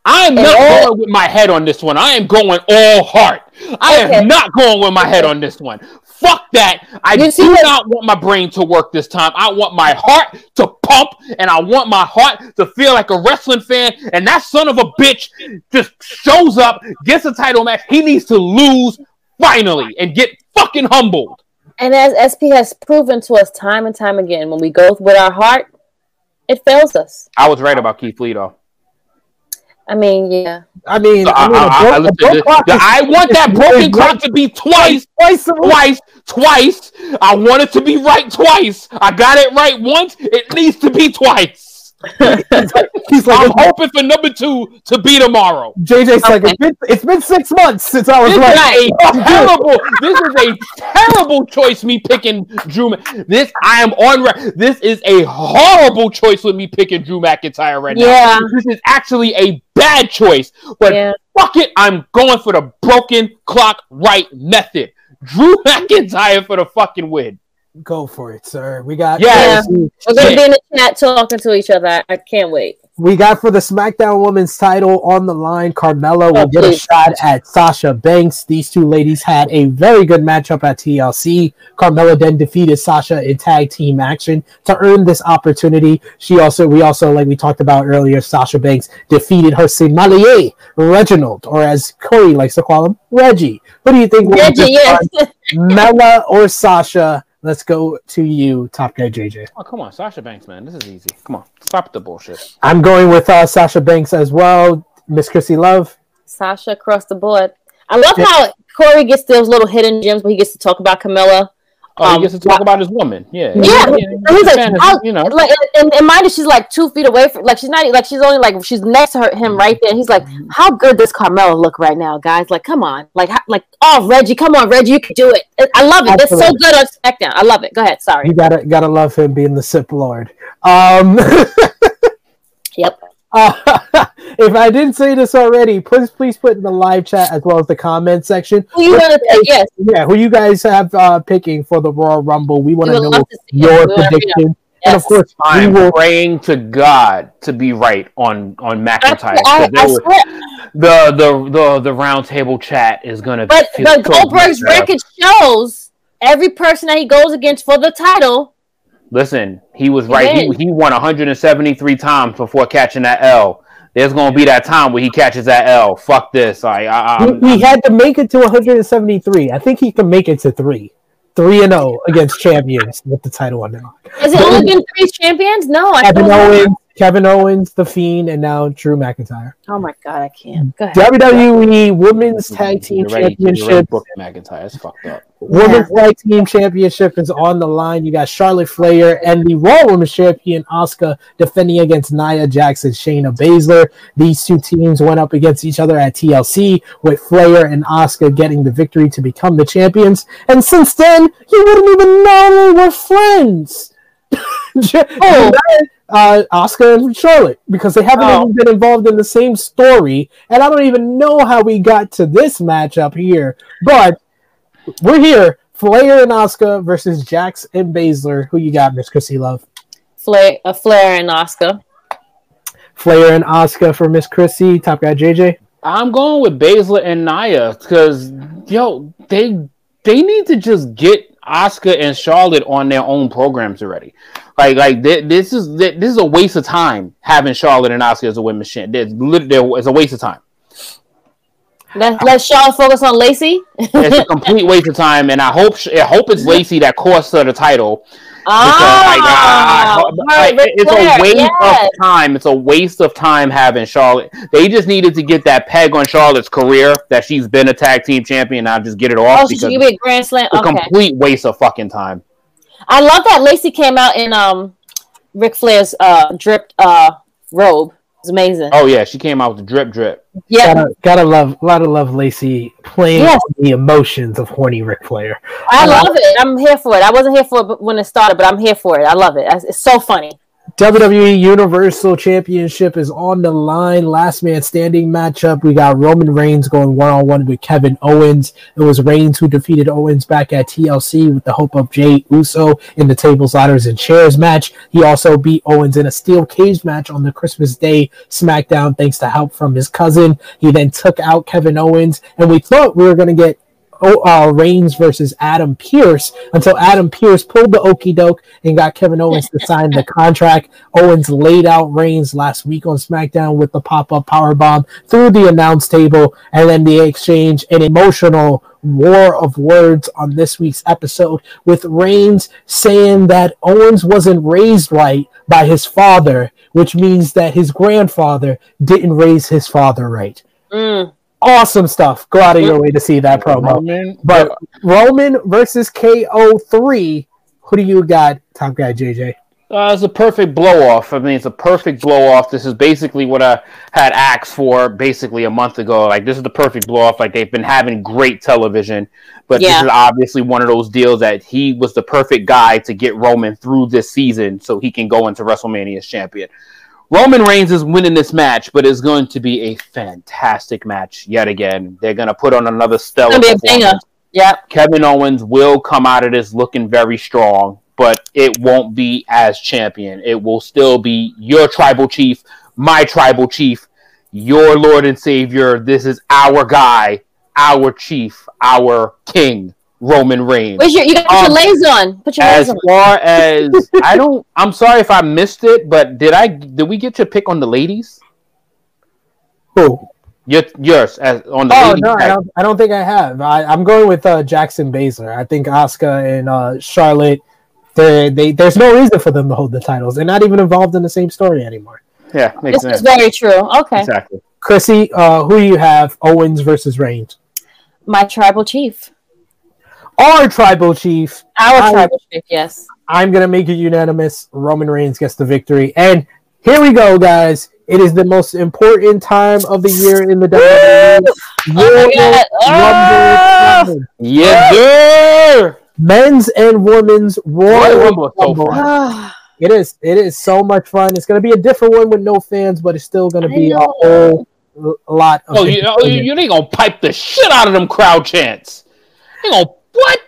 I am not all- going with my head on this one. I am going all heart. I Okay. am not going with my head on this one. Fuck that. I You see do what- not want my brain to work this time. I want my heart to pump and I want my heart to feel like a wrestling fan. And that son of a bitch just shows up, gets a title match. He needs to lose finally and get fucking humbled. and as SP has proven to us time and time again, when we go with our heart, it fails us. I was right about Keith Lee, though. I mean, yeah. I mean, I, I, mean, a I- I- bro- a listen, broke the- clock the- is- I want that broken clock to be twice twice a twice, twice. I want it to be right twice. I got it right once. It needs to be twice. He's like, he's like I'm hoping for number two to be tomorrow. JJ's like, it's been, it's been six months since I was This like, is a <laughs> terrible. This is a terrible choice. Me picking Drew. Ma- This I am on. This is a horrible choice with me picking Drew McIntyre right now. Yeah. This is actually a bad choice. But Yeah. fuck it, I'm going for the broken clock right method. Drew <laughs> McIntyre for the fucking win. Go for it, sir. We got Yeah, We're gonna be in the chat talking to each other. I can't wait. We got for the SmackDown Women's title on the line. Carmella will Oh, get a shot at Sasha Banks. These two ladies had a very good matchup at TLC. Carmella then defeated Sasha in tag team action to earn this opportunity. She also, we also, like we talked about earlier, Sasha Banks defeated her sommelier, Reginald, or as Corey likes to call him, Reggie. What do you think? will Reggie, this yes. one? Mella or Sasha? Let's go to you, Top Guy JJ. Oh come on, Sasha Banks, man. This is easy. Come on, stop the bullshit. I'm going with uh, Sasha Banks as well. Miss Krssi Luv. Sasha across the board. I love how Corey gets those little hidden gems where he gets to talk about Carmella. Oh, he Um, gets to talk about his woman. Yeah, Yeah, and he's like, is- you know. like, and, and mind you, she's like two feet away from, like she's not, like she's only like she's next to her, him right there. He's like, how good does Carmella look right now, guys? Like, come on, like, how, like, oh Reggie, come on, Reggie, you can do it. I love it. That's so good on SmackDown. I love it. Go ahead. Sorry. You gotta gotta love him being the Sip Lord. Um, <laughs> Yep. Uh, <laughs> if I didn't say this already, please please put in the live chat as well as the comment section. Who you gonna pick? Yes. Yeah, who you guys have uh, picking for the Royal Rumble? We want to know love to see it. your We wanna- prediction, and of course we I'm will. praying to God to be right on on McIntyre. I, 'cause I they were- swear, the the the the round table chat is gonna. but feel but Goldberg's record shows every person that he goes against for the title. Listen, he was right. He, did. he won 173 times before catching that L. There's gonna be that time where he catches that L. Fuck this. I, I, I'm, He, he had to make it to 173. I think he can make it to three, three and zero against champions with the title on them. Has it only been three champions? No, I Kevin thought- Owens, Kevin Owens, the Fiend, and now Drew McIntyre. Oh my god, I can't. Go ahead. WWE Women's Tag Team You're ready- you're ready to Championship. book McIntyre. It's fucked up. Women's Tag Team Championship is on the line. You got Charlotte Flair and the Raw Women's Champion Asuka defending against Nia Jax and Shayna Baszler. These two teams went up against each other at TLC, with Flair and Asuka getting the victory to become the champions. And since then, you wouldn't even know they were friends. <laughs> Oh. Uh, Asuka and Charlotte because they haven't Oh. even been involved in the same story, and I don't even know how we got to this matchup here. But we're here: Flair and Asuka versus Jax and Baszler. Who you got, Miss Krssi Luv? Flair, uh, Flair and Asuka. Flair and Asuka for Miss Krssi. Top guy JJ. I'm going with Baszler and Nia because yo, they they need to just get Asuka and Charlotte on their own programs already. Like like thi- this is thi- this is a waste of time having Charlotte and Asuka as a women's champ. There's lit- there- It's a waste of time. Let let Charlotte focus on Lacey. It's a complete waste of time, and I hope I hope it's Lacey that costs her the title. Because, like, ah, I- I- Oh, like, her, Ric it's Flair, a waste yes. of time. It's a waste of time having Charlotte. They just needed to get that peg on Charlotte's career that she's been a tag team champion. Now just get it off Oh, because me a grand slam. it's a complete waste of fucking time. I love that Lacey came out in um Ric Flair's uh dripped uh robe. It's amazing. Oh yeah, she came out with the drip drip. yeah. Gotta, gotta love, gotta love Lacey playing Yes. the emotions of horny Ric Flair. I love it. I'm here for it. I wasn't here for it when it started, but I'm here for it. I love it. It's- It's so funny. WWE Universal Championship is on the line. Last man standing matchup. We got Roman Reigns going one on one with Kevin Owens. It was Reigns who defeated Owens back at TLC with the hope of Jey Uso in the tables, ladders, and chairs match. He also beat Owens in a steel cage match on the Christmas Day SmackDown thanks to help from his cousin. He then took out Kevin Owens, and we thought we were going to get uh, Reigns versus Adam Pearce until Adam Pearce pulled the okey doke and got Kevin Owens to sign the <laughs> contract. Owens laid out Reigns last week on SmackDown with the pop up power bomb through the announce table, and then they exchange an emotional war of words on this week's episode with Reigns saying that Owens wasn't raised right by his father, which means that his grandfather didn't raise his father right. Mm. Awesome stuff. Go out of your way to see that promo. Roman, But Roman versus KO3. Who do you got, top guy JJ? Uh, it's a perfect blow off. I mean, it's a perfect blow off. This is basically what I had asked for basically a month ago. Like, this is the perfect blow off. Like, they've been having great television, but Yeah. this is obviously one of those deals that he was the perfect guy to get Roman through this season so he can go into WrestleMania as champion. Roman Reigns is winning this match, but it's going to be a fantastic match yet again. They're going to put on another stellar It's be a performance. Yep. Kevin Owens will come out of this looking very strong, but it won't be as champion. It will still be your tribal chief, my tribal chief, your Lord and Savior. This is our guy, our chief, our king, Roman Reigns. Where's your? You got Um, your laser on. Put your As laser on. far <laughs> as I don't, I'm sorry if I missed it, but did I? Did we get your pick on the ladies? Who? Your, yours as on the Oh ladies. no, I don't, I don't think I have. I, I'm going with uh, Jackson Baszler. I think Asuka and uh, Charlotte. They, they, there's no reason for them to hold the titles. They're not even involved in the same story anymore. yeah, makes This is very true. Okay. Exactly. Krssi, uh, who do you have? Owens versus Reigns. My tribal chief. Our tribal chief. Our I- tribal chief. Yes. I'm gonna make it unanimous. Roman Reigns gets the victory. And here we go, guys. It is the most important time of the year in the WWE. Oh my! Rumble time. Oh! Yes, sir. Men's and women's Royal Royal Rumble is so Rumble. fun. <sighs> It is. It is so much fun. It's going to be a different one with no fans, but it's still going to be a whole lot of. Oh, you, oh, you, you ain't gonna pipe the shit out of them crowd chants. You gonna what?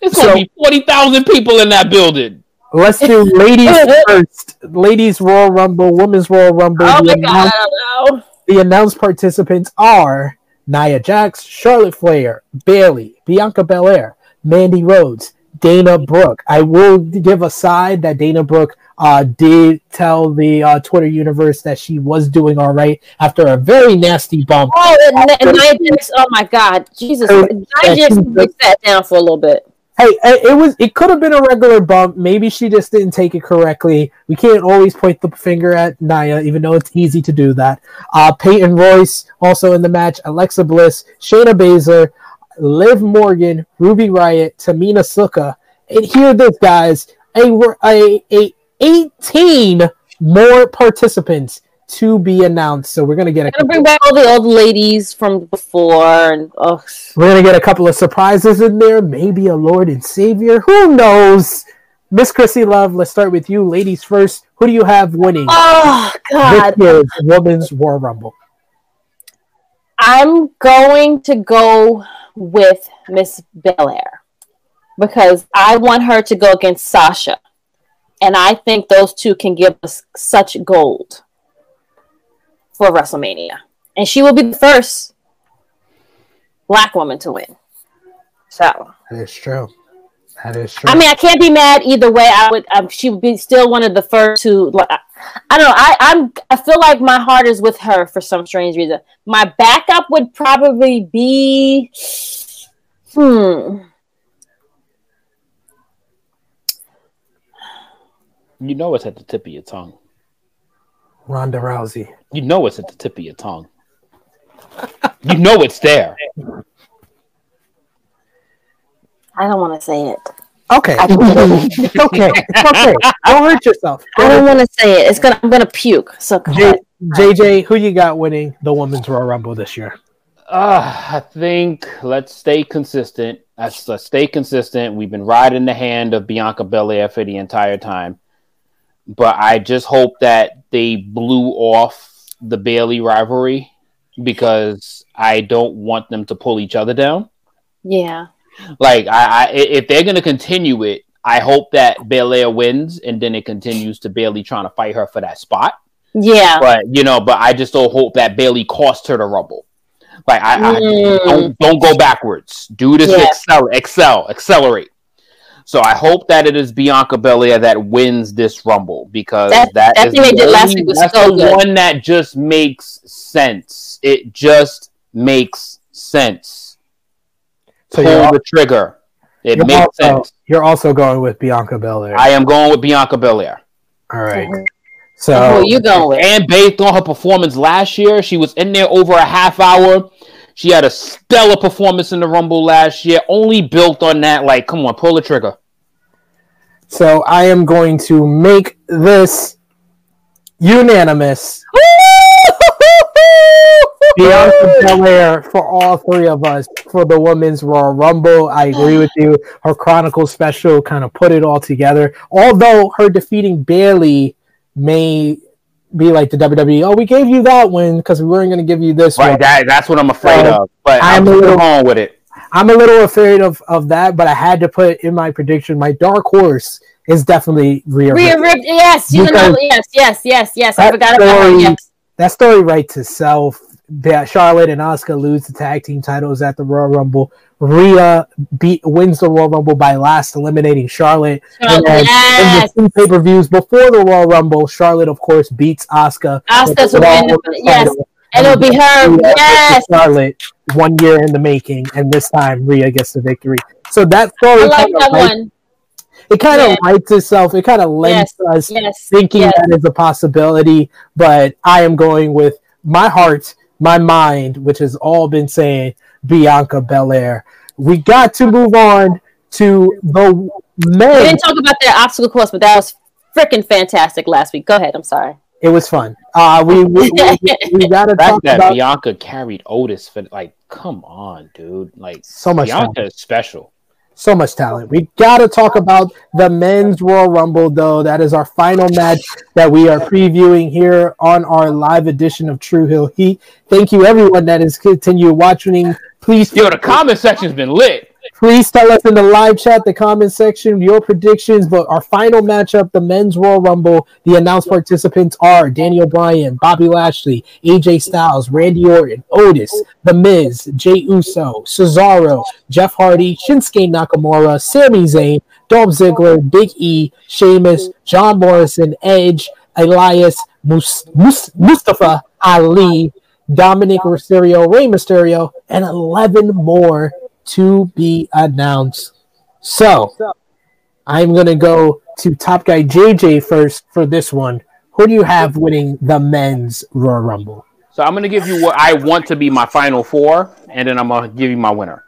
It's gonna So- be forty thousand people in that building. Let's do ladies first. Ladies Royal Rumble, Women's Royal Rumble. oh the, my god. announced, I don't know. the announced participants are Nia Jax, Charlotte Flair, Bayley, Bianca Belair, Mandy Rose, Dana Brooke. I will give a side that Dana Brooke uh, did tell the uh, Twitter universe that she was doing all right after a very nasty bump. Oh, and, and Nia Jax. Oh my god. Jesus. Nia Jax she's we sat down for a little bit. Hey, it was it could have been a regular bump. Maybe she just didn't take it correctly. We can't always point the finger at Nia, even though it's easy to do that. Uh, Peyton Royce also in the match. Alexa Bliss, Shayna Baszler, Liv Morgan, Ruby Riott, Tamina Snuka, and hear this, guys. A a a eighteen more participants to be announced. So we're gonna get a Gonna bring back all the old ladies from before, and oh, We're gonna get a couple of surprises in there. Maybe a Lord and Savior. Who knows? Miss Krssi Luv, let's start with you, ladies first. Who do you have winning oh god. this year's Women's War Rumble? I'm going to go with Miss Belair because I want her to go against Sasha, and I think those two can give us such gold for WrestleMania, and she will be the first black woman to win. So, That is true. That is true. I mean, I can't be mad either way. I would, um, she would be still one of the first to. Like, I- I don't know. I, I'm. I feel like my heart is with her for some strange reason. My backup would probably be. Hmm. You know it's at the tip of your tongue. Ronda Rousey. You know it's at the tip of your tongue. you know it's there. I don't want to say it. Okay. It's <laughs> okay. It's okay. Don't hurt yourself. I don't want to say it. It's gonna. I'm gonna puke. So J- JJ, who you got winning the Women's Royal Rumble this year? Uh, I think let's stay consistent. Let's, let's stay consistent. We've been riding the hand of Bianca Belair for the entire time, but I just hope that they blew off the Bayley rivalry because I don't want them to pull each other down. Yeah. Like, I, I if they're gonna continue it, I hope that Belair wins and then it continues to Bayley trying to fight her for that spot. Yeah. But you know, but I just don't hope that Bayley cost her the rumble. Like I, I Mm. don't don't go backwards. Do this Yeah. excel, excel, accelerate. So I hope that it is Bianca Belair that wins this rumble because That- that that is the did last only- week was that's so the good. one that just makes sense. It just makes sense. So Pull you're, the trigger. It you're makes also, sense. you're also going with Bianca Belair. I am going with Bianca Belair. All right. Mhm. So Who you going with? And based on her performance last year, she was in there over a half hour. She had a stellar performance in the Rumble last year, only built on that. Like, come on, pull the trigger. So I am going to make this unanimous. Bianca Belair for all three of us for the women's Royal Rumble. I agree with you. Her Chronicle special kind of put it all together. Although her defeating Bayley may be like the WWE. Oh, we gave you that one because we weren't going to give you this Right, one. that, that's what I'm afraid Uh, of. But I'm I'm, a little- on with it. I'm a little afraid of, of that, but I had to put in my prediction. My dark horse is definitely Rhea. Rhea Ripley. Rip, yes, you know, yes, yes, yes, yes. I That forgot about her. story- Yes. that story writes itself. That Charlotte and Asuka lose the tag team titles at the Royal Rumble. Rhea beat wins the Royal Rumble by last eliminating Charlotte. Oh, and then yes. in the two pay per views before the Royal Rumble, Charlotte of course beats Asuka. Asuka's with the winning Royal yes. And it'll be her. Rhea Yes. Charlotte one year in the making, and this time Rhea gets the victory. So that story I like kind of that one. it kind of Yeah. writes itself. It kind of lends us Yes. thinking yes. that is a possibility, but I am going with my heart, my mind, which has all been saying Bianca Belair. We got to move on to the men. We didn't talk about that obstacle course, but that was freaking fantastic last week. Go ahead. I'm sorry. It was fun. Uh, we we, we, we <laughs> got to The fact talk that about Bianca carried Otis for like, come on, dude. Like so much Bianca talent. is special. So much talent. We got to talk about the men's Royal Rumble, though. That is our final match that we are previewing here on our live edition of True Heel Heat. Thank you, everyone that has continued watching. Please Yo, the comment section's been lit. Please tell us in the live chat, the comment section, your predictions. But our final matchup, the men's Royal Rumble, the announced participants are Daniel Bryan, Bobby Lashley, AJ Styles, Randy Orton, Otis, The Miz, Jey Uso, Cesaro, Jeff Hardy, Shinsuke Nakamura, Sami Zayn, Dolph Ziggler, Big E, Sheamus, John Morrison, Edge, Elias, Mus- Mus- Mustafa Ali, Dominic Mysterio, Rey Mysterio, and 11 more to be announced. So, I'm going to go to Top Guy JJ first for this one. Who do you have winning the men's Royal Rumble? So I'm gonna give you what I want to be my final four, and then I'm gonna give you my winner.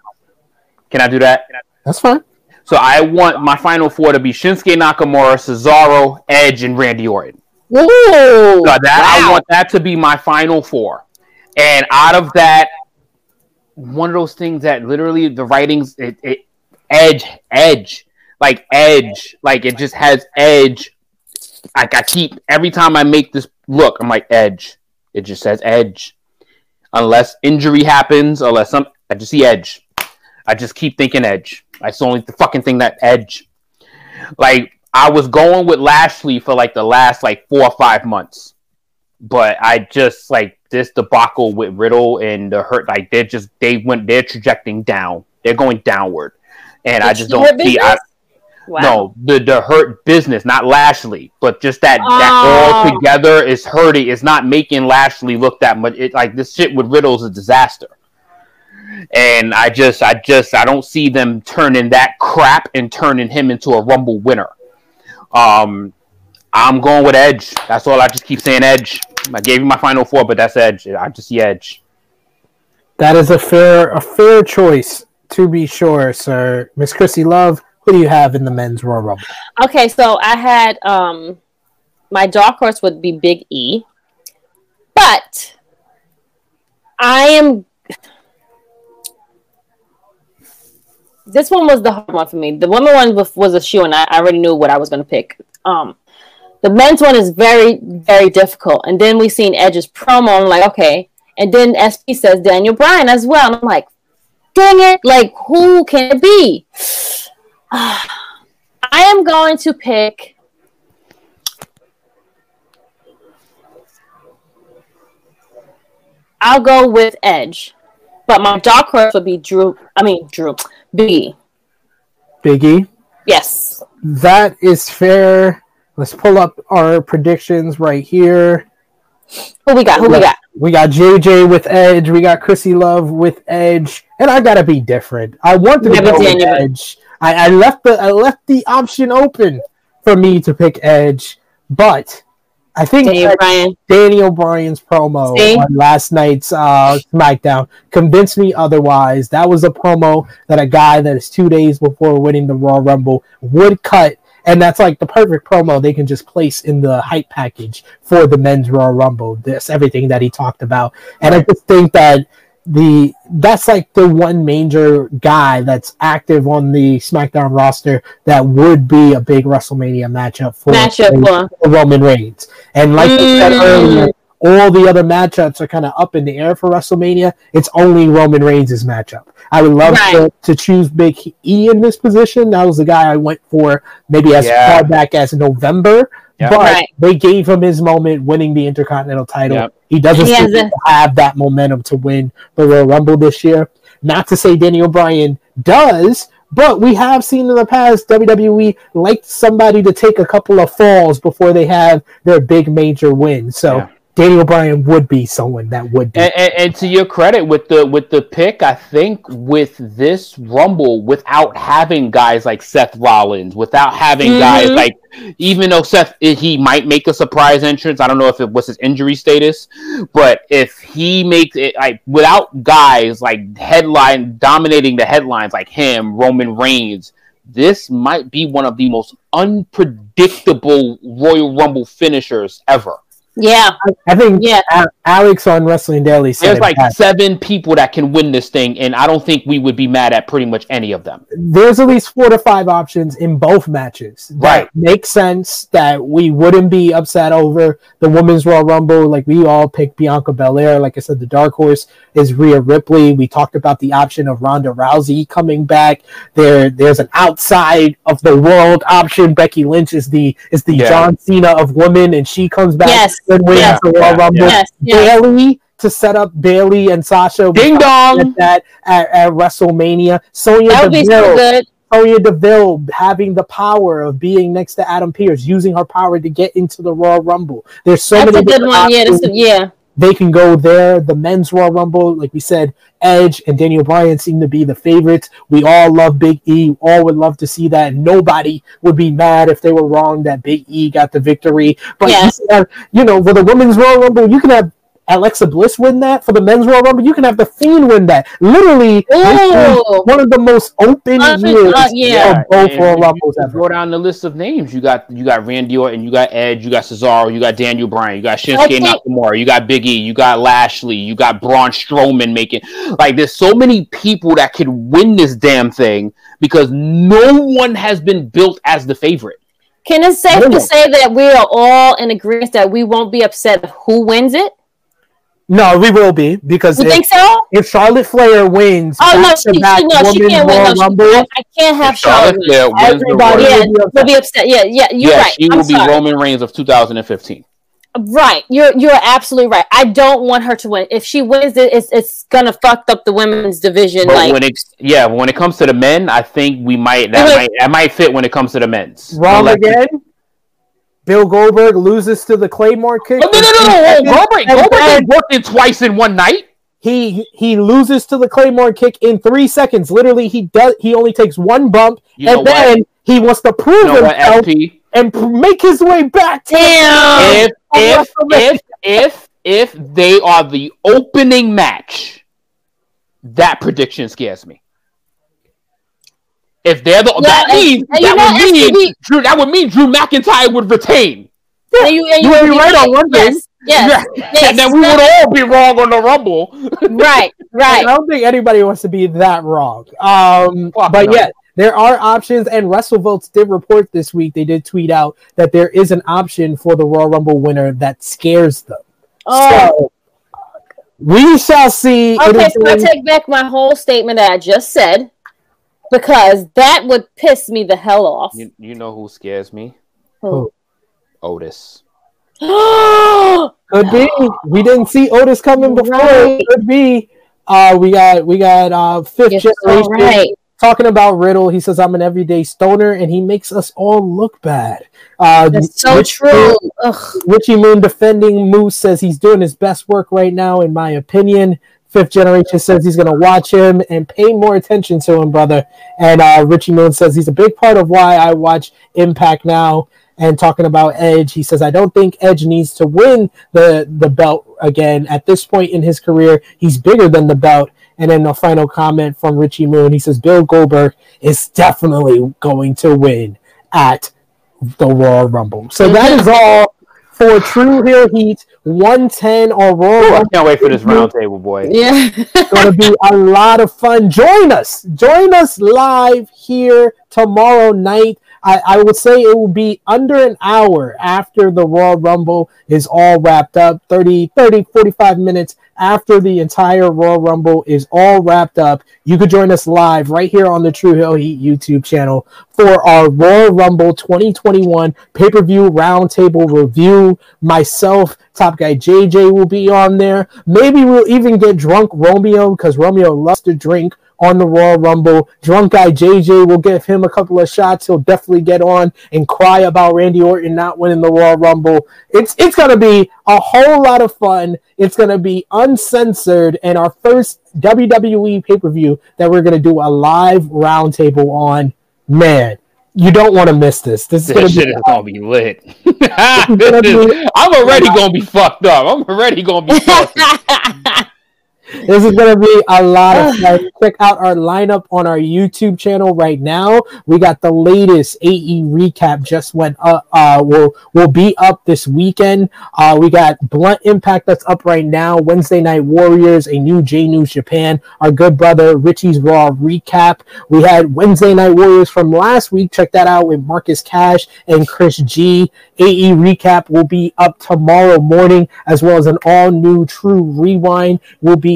Can I do that? That's fine. So I want my final four to be Shinsuke Nakamura, Cesaro, Edge, and Randy Orton. Ooh, So that I want that to be my final four. And out of that, one of those things that literally the writings it, it edge edge like edge like it just has edge. Like I keep every time I make this look, I'm like edge. It just says edge. Unless injury happens, unless some I just see edge. I just keep thinking edge. The only the fucking thing that edge. Like I was going with Lashley for like the last like four or five months, but I just like this debacle with Riddle and the hurt. Like they're just they went they're trajecting down. They're going downward, and I just don't see. I. Wow. no, the the hurt business, not Lashley, but just that Oh. that all together is hurting. It's not making Lashley look that much. It like this shit with Riddle is a disaster. And I just, I just, I don't see them turning that crap and turning him into a Rumble winner. Um, I'm going with Edge. That's all. I just keep saying Edge. I gave you my final four, but that's Edge. I just see Edge. That is a fair a fair choice to be sure, sir. Miss Krssi Luv, who do you have in the men's Royal Rumble? Okay, so I had um my dark horse would be Big E, but I am. This one was the hard one for me. The women one was, was a shoe, and I, I already knew what I was going to pick. Um, the men's one is very, very difficult. And then we seen Edge's promo. I'm like, okay. And then SP says Daniel Bryan as well. And I'm like, dang it! Like, who can it be? <sighs> I am going to pick. I'll go with Edge, but my dark horse would be Drew. I mean Drew B. Biggie. Yes. That is fair. Let's pull up our predictions right here. Who we got? Who we got? We got JJ with Edge. We got Krssi Luv with Edge, and I gotta be different. I want to go with Edge. I, I left the I left the option open for me to pick Edge, but I think Daniel that Bryan. Daniel Bryan's promo See? on last night's uh, SmackDown convinced me otherwise. That was a promo that a guy that is two days before winning the Royal Rumble would cut, and that's like the perfect promo they can just place in the hype package for the men's Royal Rumble. This everything that he talked about, and I just think that the that's like the one major guy that's active on the SmackDown roster that would be a big WrestleMania matchup for, Matchup for- Roman Reigns. And like I said Mm. earlier, all the other matchups are kind of up in the air for WrestleMania. It's only Roman Reigns' matchup. I would love to, Right. to choose Big E in this position. That was the guy I went for maybe as Yeah. far back as November. Yeah. But Right. they gave him his moment winning the Intercontinental title. Yep. He doesn't He seem has to have that momentum to win the Royal Rumble this year. Not to say Daniel Bryan does, but we have seen in the past WWE like somebody to take a couple of falls before they have their big major win. So Yeah. Daniel Bryan would be someone that would be. And, and, and to your credit with the with the pick, I think with this Rumble, without having guys like Seth Rollins, without having guys Mhm. like, even though Seth he might make a surprise entrance, I don't know if it was his injury status, but if he makes it like without guys like headline dominating the headlines like him, Roman Reigns, this might be one of the most unpredictable Royal Rumble finishers ever. Yeah, I think yeah. A- Alex on Wrestling Daily said There's like seven people that can win this thing, and I don't think we would be mad at pretty much any of them. there's at least four to five options in both matches that Right. make sense that we wouldn't be upset over the women's Royal Rumble. Like we all picked Bianca Belair. Like I said, the dark horse is Rhea Ripley. We talked about the option of Ronda Rousey coming back. There, there's an outside of the world option. Becky Lynch is the is the Yeah. John Cena of women, and she comes back Yes. And wins Yes. the Royal Yeah. Rumble. Yes, yes. Bayley to set up Bayley and Sasha. Ding dong! that at, at WrestleMania. Sonya That would be so Deville, good. Sonya Deville having the power of being next to Adam Pearce, using her power to get into the Royal Rumble. There's so That's many a good different one. Yeah, a, yeah. They can go there. The men's Royal Rumble, like we said, Edge and Daniel Bryan seem to be the favorites. We all love Big E. All would love to see that. Nobody would be mad if they were wrong that Big E got the victory. But Yes. you, have, you know, for the women's Royal Rumble, you can have Alexa Bliss win that. For the men's Royal Rumble, you can have the Fiend win that. Literally, this is one of the most open Uh, years uh, yeah. of both and Royal Rumbles you ever. Go down the list of names. You got you got Randy Orton, you got Edge, you got Cesaro, you got Daniel Bryan, you got I Shinsuke think- Nakamura, you got Big E, you got Lashley, you got Braun Strowman making like there's so many people that could win this damn thing because no one has been built as the favorite. Can it safe No. to say that we are all in agreement that we won't be upset who wins it? No, we will be because You if, think so? if Charlotte Flair wins Oh no, she, she, no, she can't win. Royal No, she Rumble, can't. I can't have Charlotte. win. Flair wins the everybody Royal- Yeah, will be upset. be upset. Yeah, yeah, you're yeah, right. she I'm will be. Roman Reigns of 2015. Right, you're you're absolutely right. I don't want her to win. If she wins it, it's it's gonna fuck up the women's division. But like when it's yeah, when it comes to the men, I think we might that Wait, wait. might that might fit when it comes to the men's. Wrong Unless- again. Bill Goldberg loses to the Claymore kick. Oh, no, no, no, no! And Goldberg, Goldberg ain't worked it twice in one night. He he loses to the Claymore kick in three seconds. Literally, he does. He only takes one bump, You and then what? he wants to prove You know himself FP? and make his way back. To Damn. If if if if if they are the opening match, that prediction scares me. If they're the Yeah, that and- means and you that know, would mean STD Drew that would mean Drew McIntyre would retain. and you, and You would be right on one thing. Yes, yes, yes. and then we would all be wrong on the Rumble. <laughs> right, right. I don't think anybody wants to be that wrong. Um, Fuck but no. yeah, there are options, and WrestleVotes did report this week. They did tweet out that there is an option for the Royal Rumble winner that scares them. Oh, So we shall see. Okay. So I take back my whole statement that I just said because that would piss me the hell off. You, you know who scares me? Who? Otis. <gasps> Could be. We didn't see Otis coming before. Right. Could be. Uh, we got we got uh fifth You're so generation right. talking about Riddle. He says I'm an everyday stoner, and he makes us all look bad. Uh, That's so Rich- true. Ugh. Richie Moon defending Moose says he's doing his best work right now, in my opinion. Fifth generation says he's going to watch him and pay more attention to him, brother. And uh, Richie Moon says he's a big part of why I watch Impact now. And talking about Edge, he says I don't think Edge needs to win the the belt again at this point in his career. He's bigger than the belt. And then the final comment from Richie Moon, he says Bill Goldberg is definitely going to win at the Royal Rumble. So that is all for True Heel Heat 110 on Royal Ooh, I can't wait for this roundtable, boy. Yeah. It's going to be a lot of fun. Join us. Join us live here tomorrow night. I, I would say it will be under an hour after the Royal Rumble is all wrapped up 30, 30, 45 minutes after the entire Royal Rumble is all wrapped up. You could join us live right here on the True Heel Heat YouTube channel for our Royal Rumble 2021 pay per view roundtable review. Myself, Top Guy JJ will be on there. Maybe we'll even get drunk Romeo because Romeo loves to drink on the Royal Rumble. Drunk guy JJ will give him a couple of shots. He'll definitely get on and cry about Randy Orton not winning the Royal Rumble. It's it's gonna be a whole lot of fun. It's gonna be uncensored and our first WWE pay per view that we're gonna do a live roundtable on. Man, you don't want to miss this. This is gonna This be gonna be lit. gonna be- <laughs> I'm already gonna be fucked up. I'm already gonna be <laughs> fucked up. This is going to be a lot of fun. Check out our lineup on our YouTube channel right now. We got the latest AE recap just went up. Uh, will will be up this weekend. Uh, we got Blunt Impact that's up right now. Wednesday Night Warriors, a new J News Japan. Our good brother Richie's Raw recap. We had Wednesday Night Warriors from last week. Check that out with Marcus Cash and Chris G. AE recap will be up tomorrow morning, as well as an all new True Rewind will be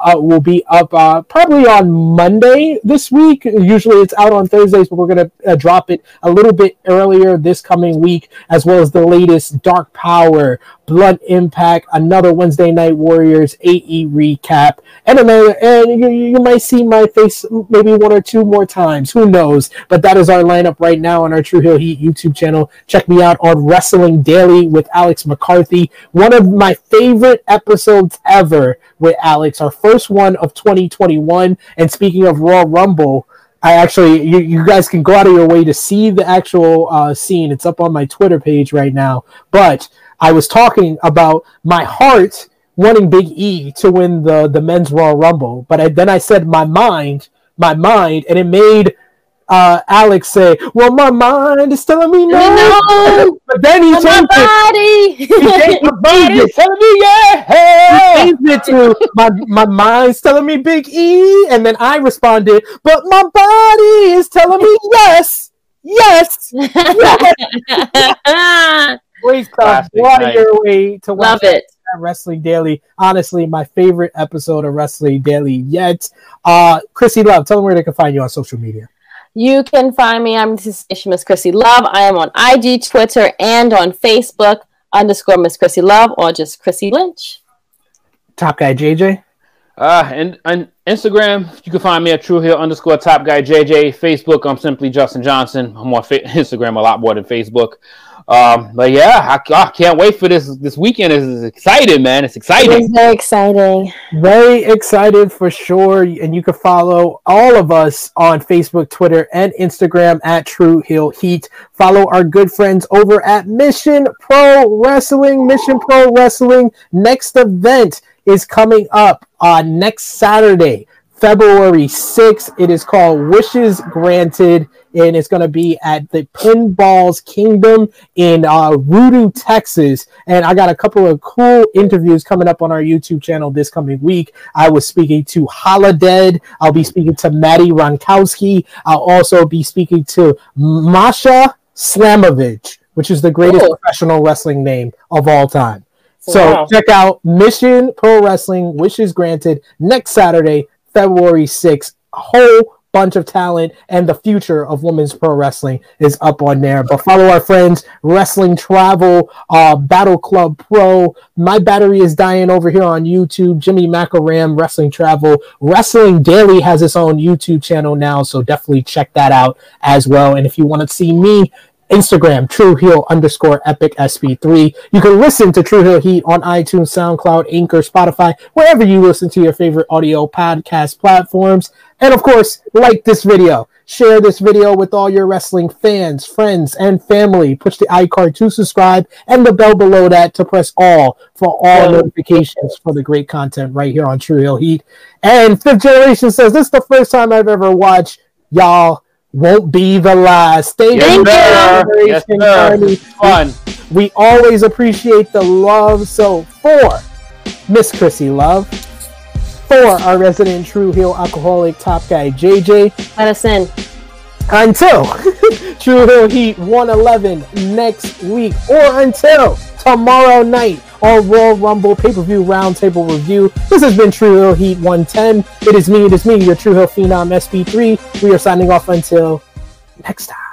uh, will be up uh, probably on Monday this week. Usually it's out on Thursdays, but we're gonna uh, drop it a little bit earlier this coming week, as well as the latest Dark Power, Blunt Impact, another Wednesday Night Warriors AE recap, and another. And you, you might see my face maybe one or two more times. Who knows? But that is our lineup right now on our True Heel Heat YouTube channel. Check me out on Wrestling Daily with Alex McCarthy. One of my favorite episodes ever with Alex. Our first one of 2021. And speaking of Raw Rumble. I actually, you, you guys can go out of your way to see the actual uh, scene. It's up on my Twitter page right now. But I was talking about my heart wanting Big E to win the the men's Raw Rumble, but I, then I said my mind, my mind, and it made uh, Alex say, "Well, my mind is telling me no." No. but then he my changed it. body. He changed the <laughs> Body's telling me he yeah. changed it to my my mind's telling me Big E, and then I responded, "But my body is telling me yes, yes." <laughs> Great stuff. Classic, Go out of nice. your way to watch Love it. Wrestling Daily. Honestly, my favorite episode of Wrestling Daily yet. Uh, Krssi Luv, tell them where they can find you on social media. You can find me. I'm this is Miss Krssi Luv. I am on IG, Twitter, and on Facebook underscore Miss Krssi Luv or just Chrissy Lynch. Top guy JJ. Uh, and on Instagram, you can find me at True Heel underscore Top Guy JJ. Facebook, I'm simply Justin Johnson. I'm on fa- <laughs> Instagram a lot more than Facebook. Um, but yeah, I, I can't wait for this. This weekend is exciting, man. It's exciting. is very exciting. Very excited for sure. And you can follow all of us on Facebook, Twitter, and Instagram at True Heel Heat. Follow our good friends over at Mission Pro Wrestling. Mission Pro Wrestling next event is coming up on next Saturday, February 6th. It is called Wishes Granted, and it's going to be at the Pinballz Kingdom in uh, Texas. And I got a couple of cool interviews coming up on our YouTube channel this coming week. I was speaking to Holodead. I'll be speaking to Madi Wrenkowski. I'll also be speaking to Masha Slamovich, which is the greatest Cool. professional wrestling name of all time. So Wow. check out Mission Pro Wrestling Wishes Granted next Saturday, February 6th. A whole bunch of talent and the future of women's pro wrestling is up on there. But follow our friends, Wrestling Travel, uh, Battle Club Pro. My battery is dying over here on YouTube. Jimmy McElram, Wrestling Travel. Wrestling Daily has its own YouTube channel now, so definitely check that out as well. And if you want to see me, Instagram, True Heel underscore Epic SP3. You can listen to True Heel Heat on iTunes, SoundCloud, Anchor, Spotify, wherever you listen to your favorite audio podcast platforms. And of course, like this video. Share this video with all your wrestling fans, friends, and family. Push the iCard to subscribe and the bell below that to press all for all notifications for the great content right here on True Heel Heat. And Fifth Generation says, This is the first time I've ever watched y'all won't be the last. Thank Yes, you, sir. Yes, Generation sir. Carney. Fun. We always appreciate the love. So for Miss Krssi Luv, for our resident True Heel alcoholic top guy JJ, Let us in. until <laughs> True Heel Heat 111 next week, or until tomorrow night on Royal Rumble pay per view roundtable review. This has been True Heel Heat 110. It is me, it is me, your True Heel Phenom SP3. We are signing off until next time.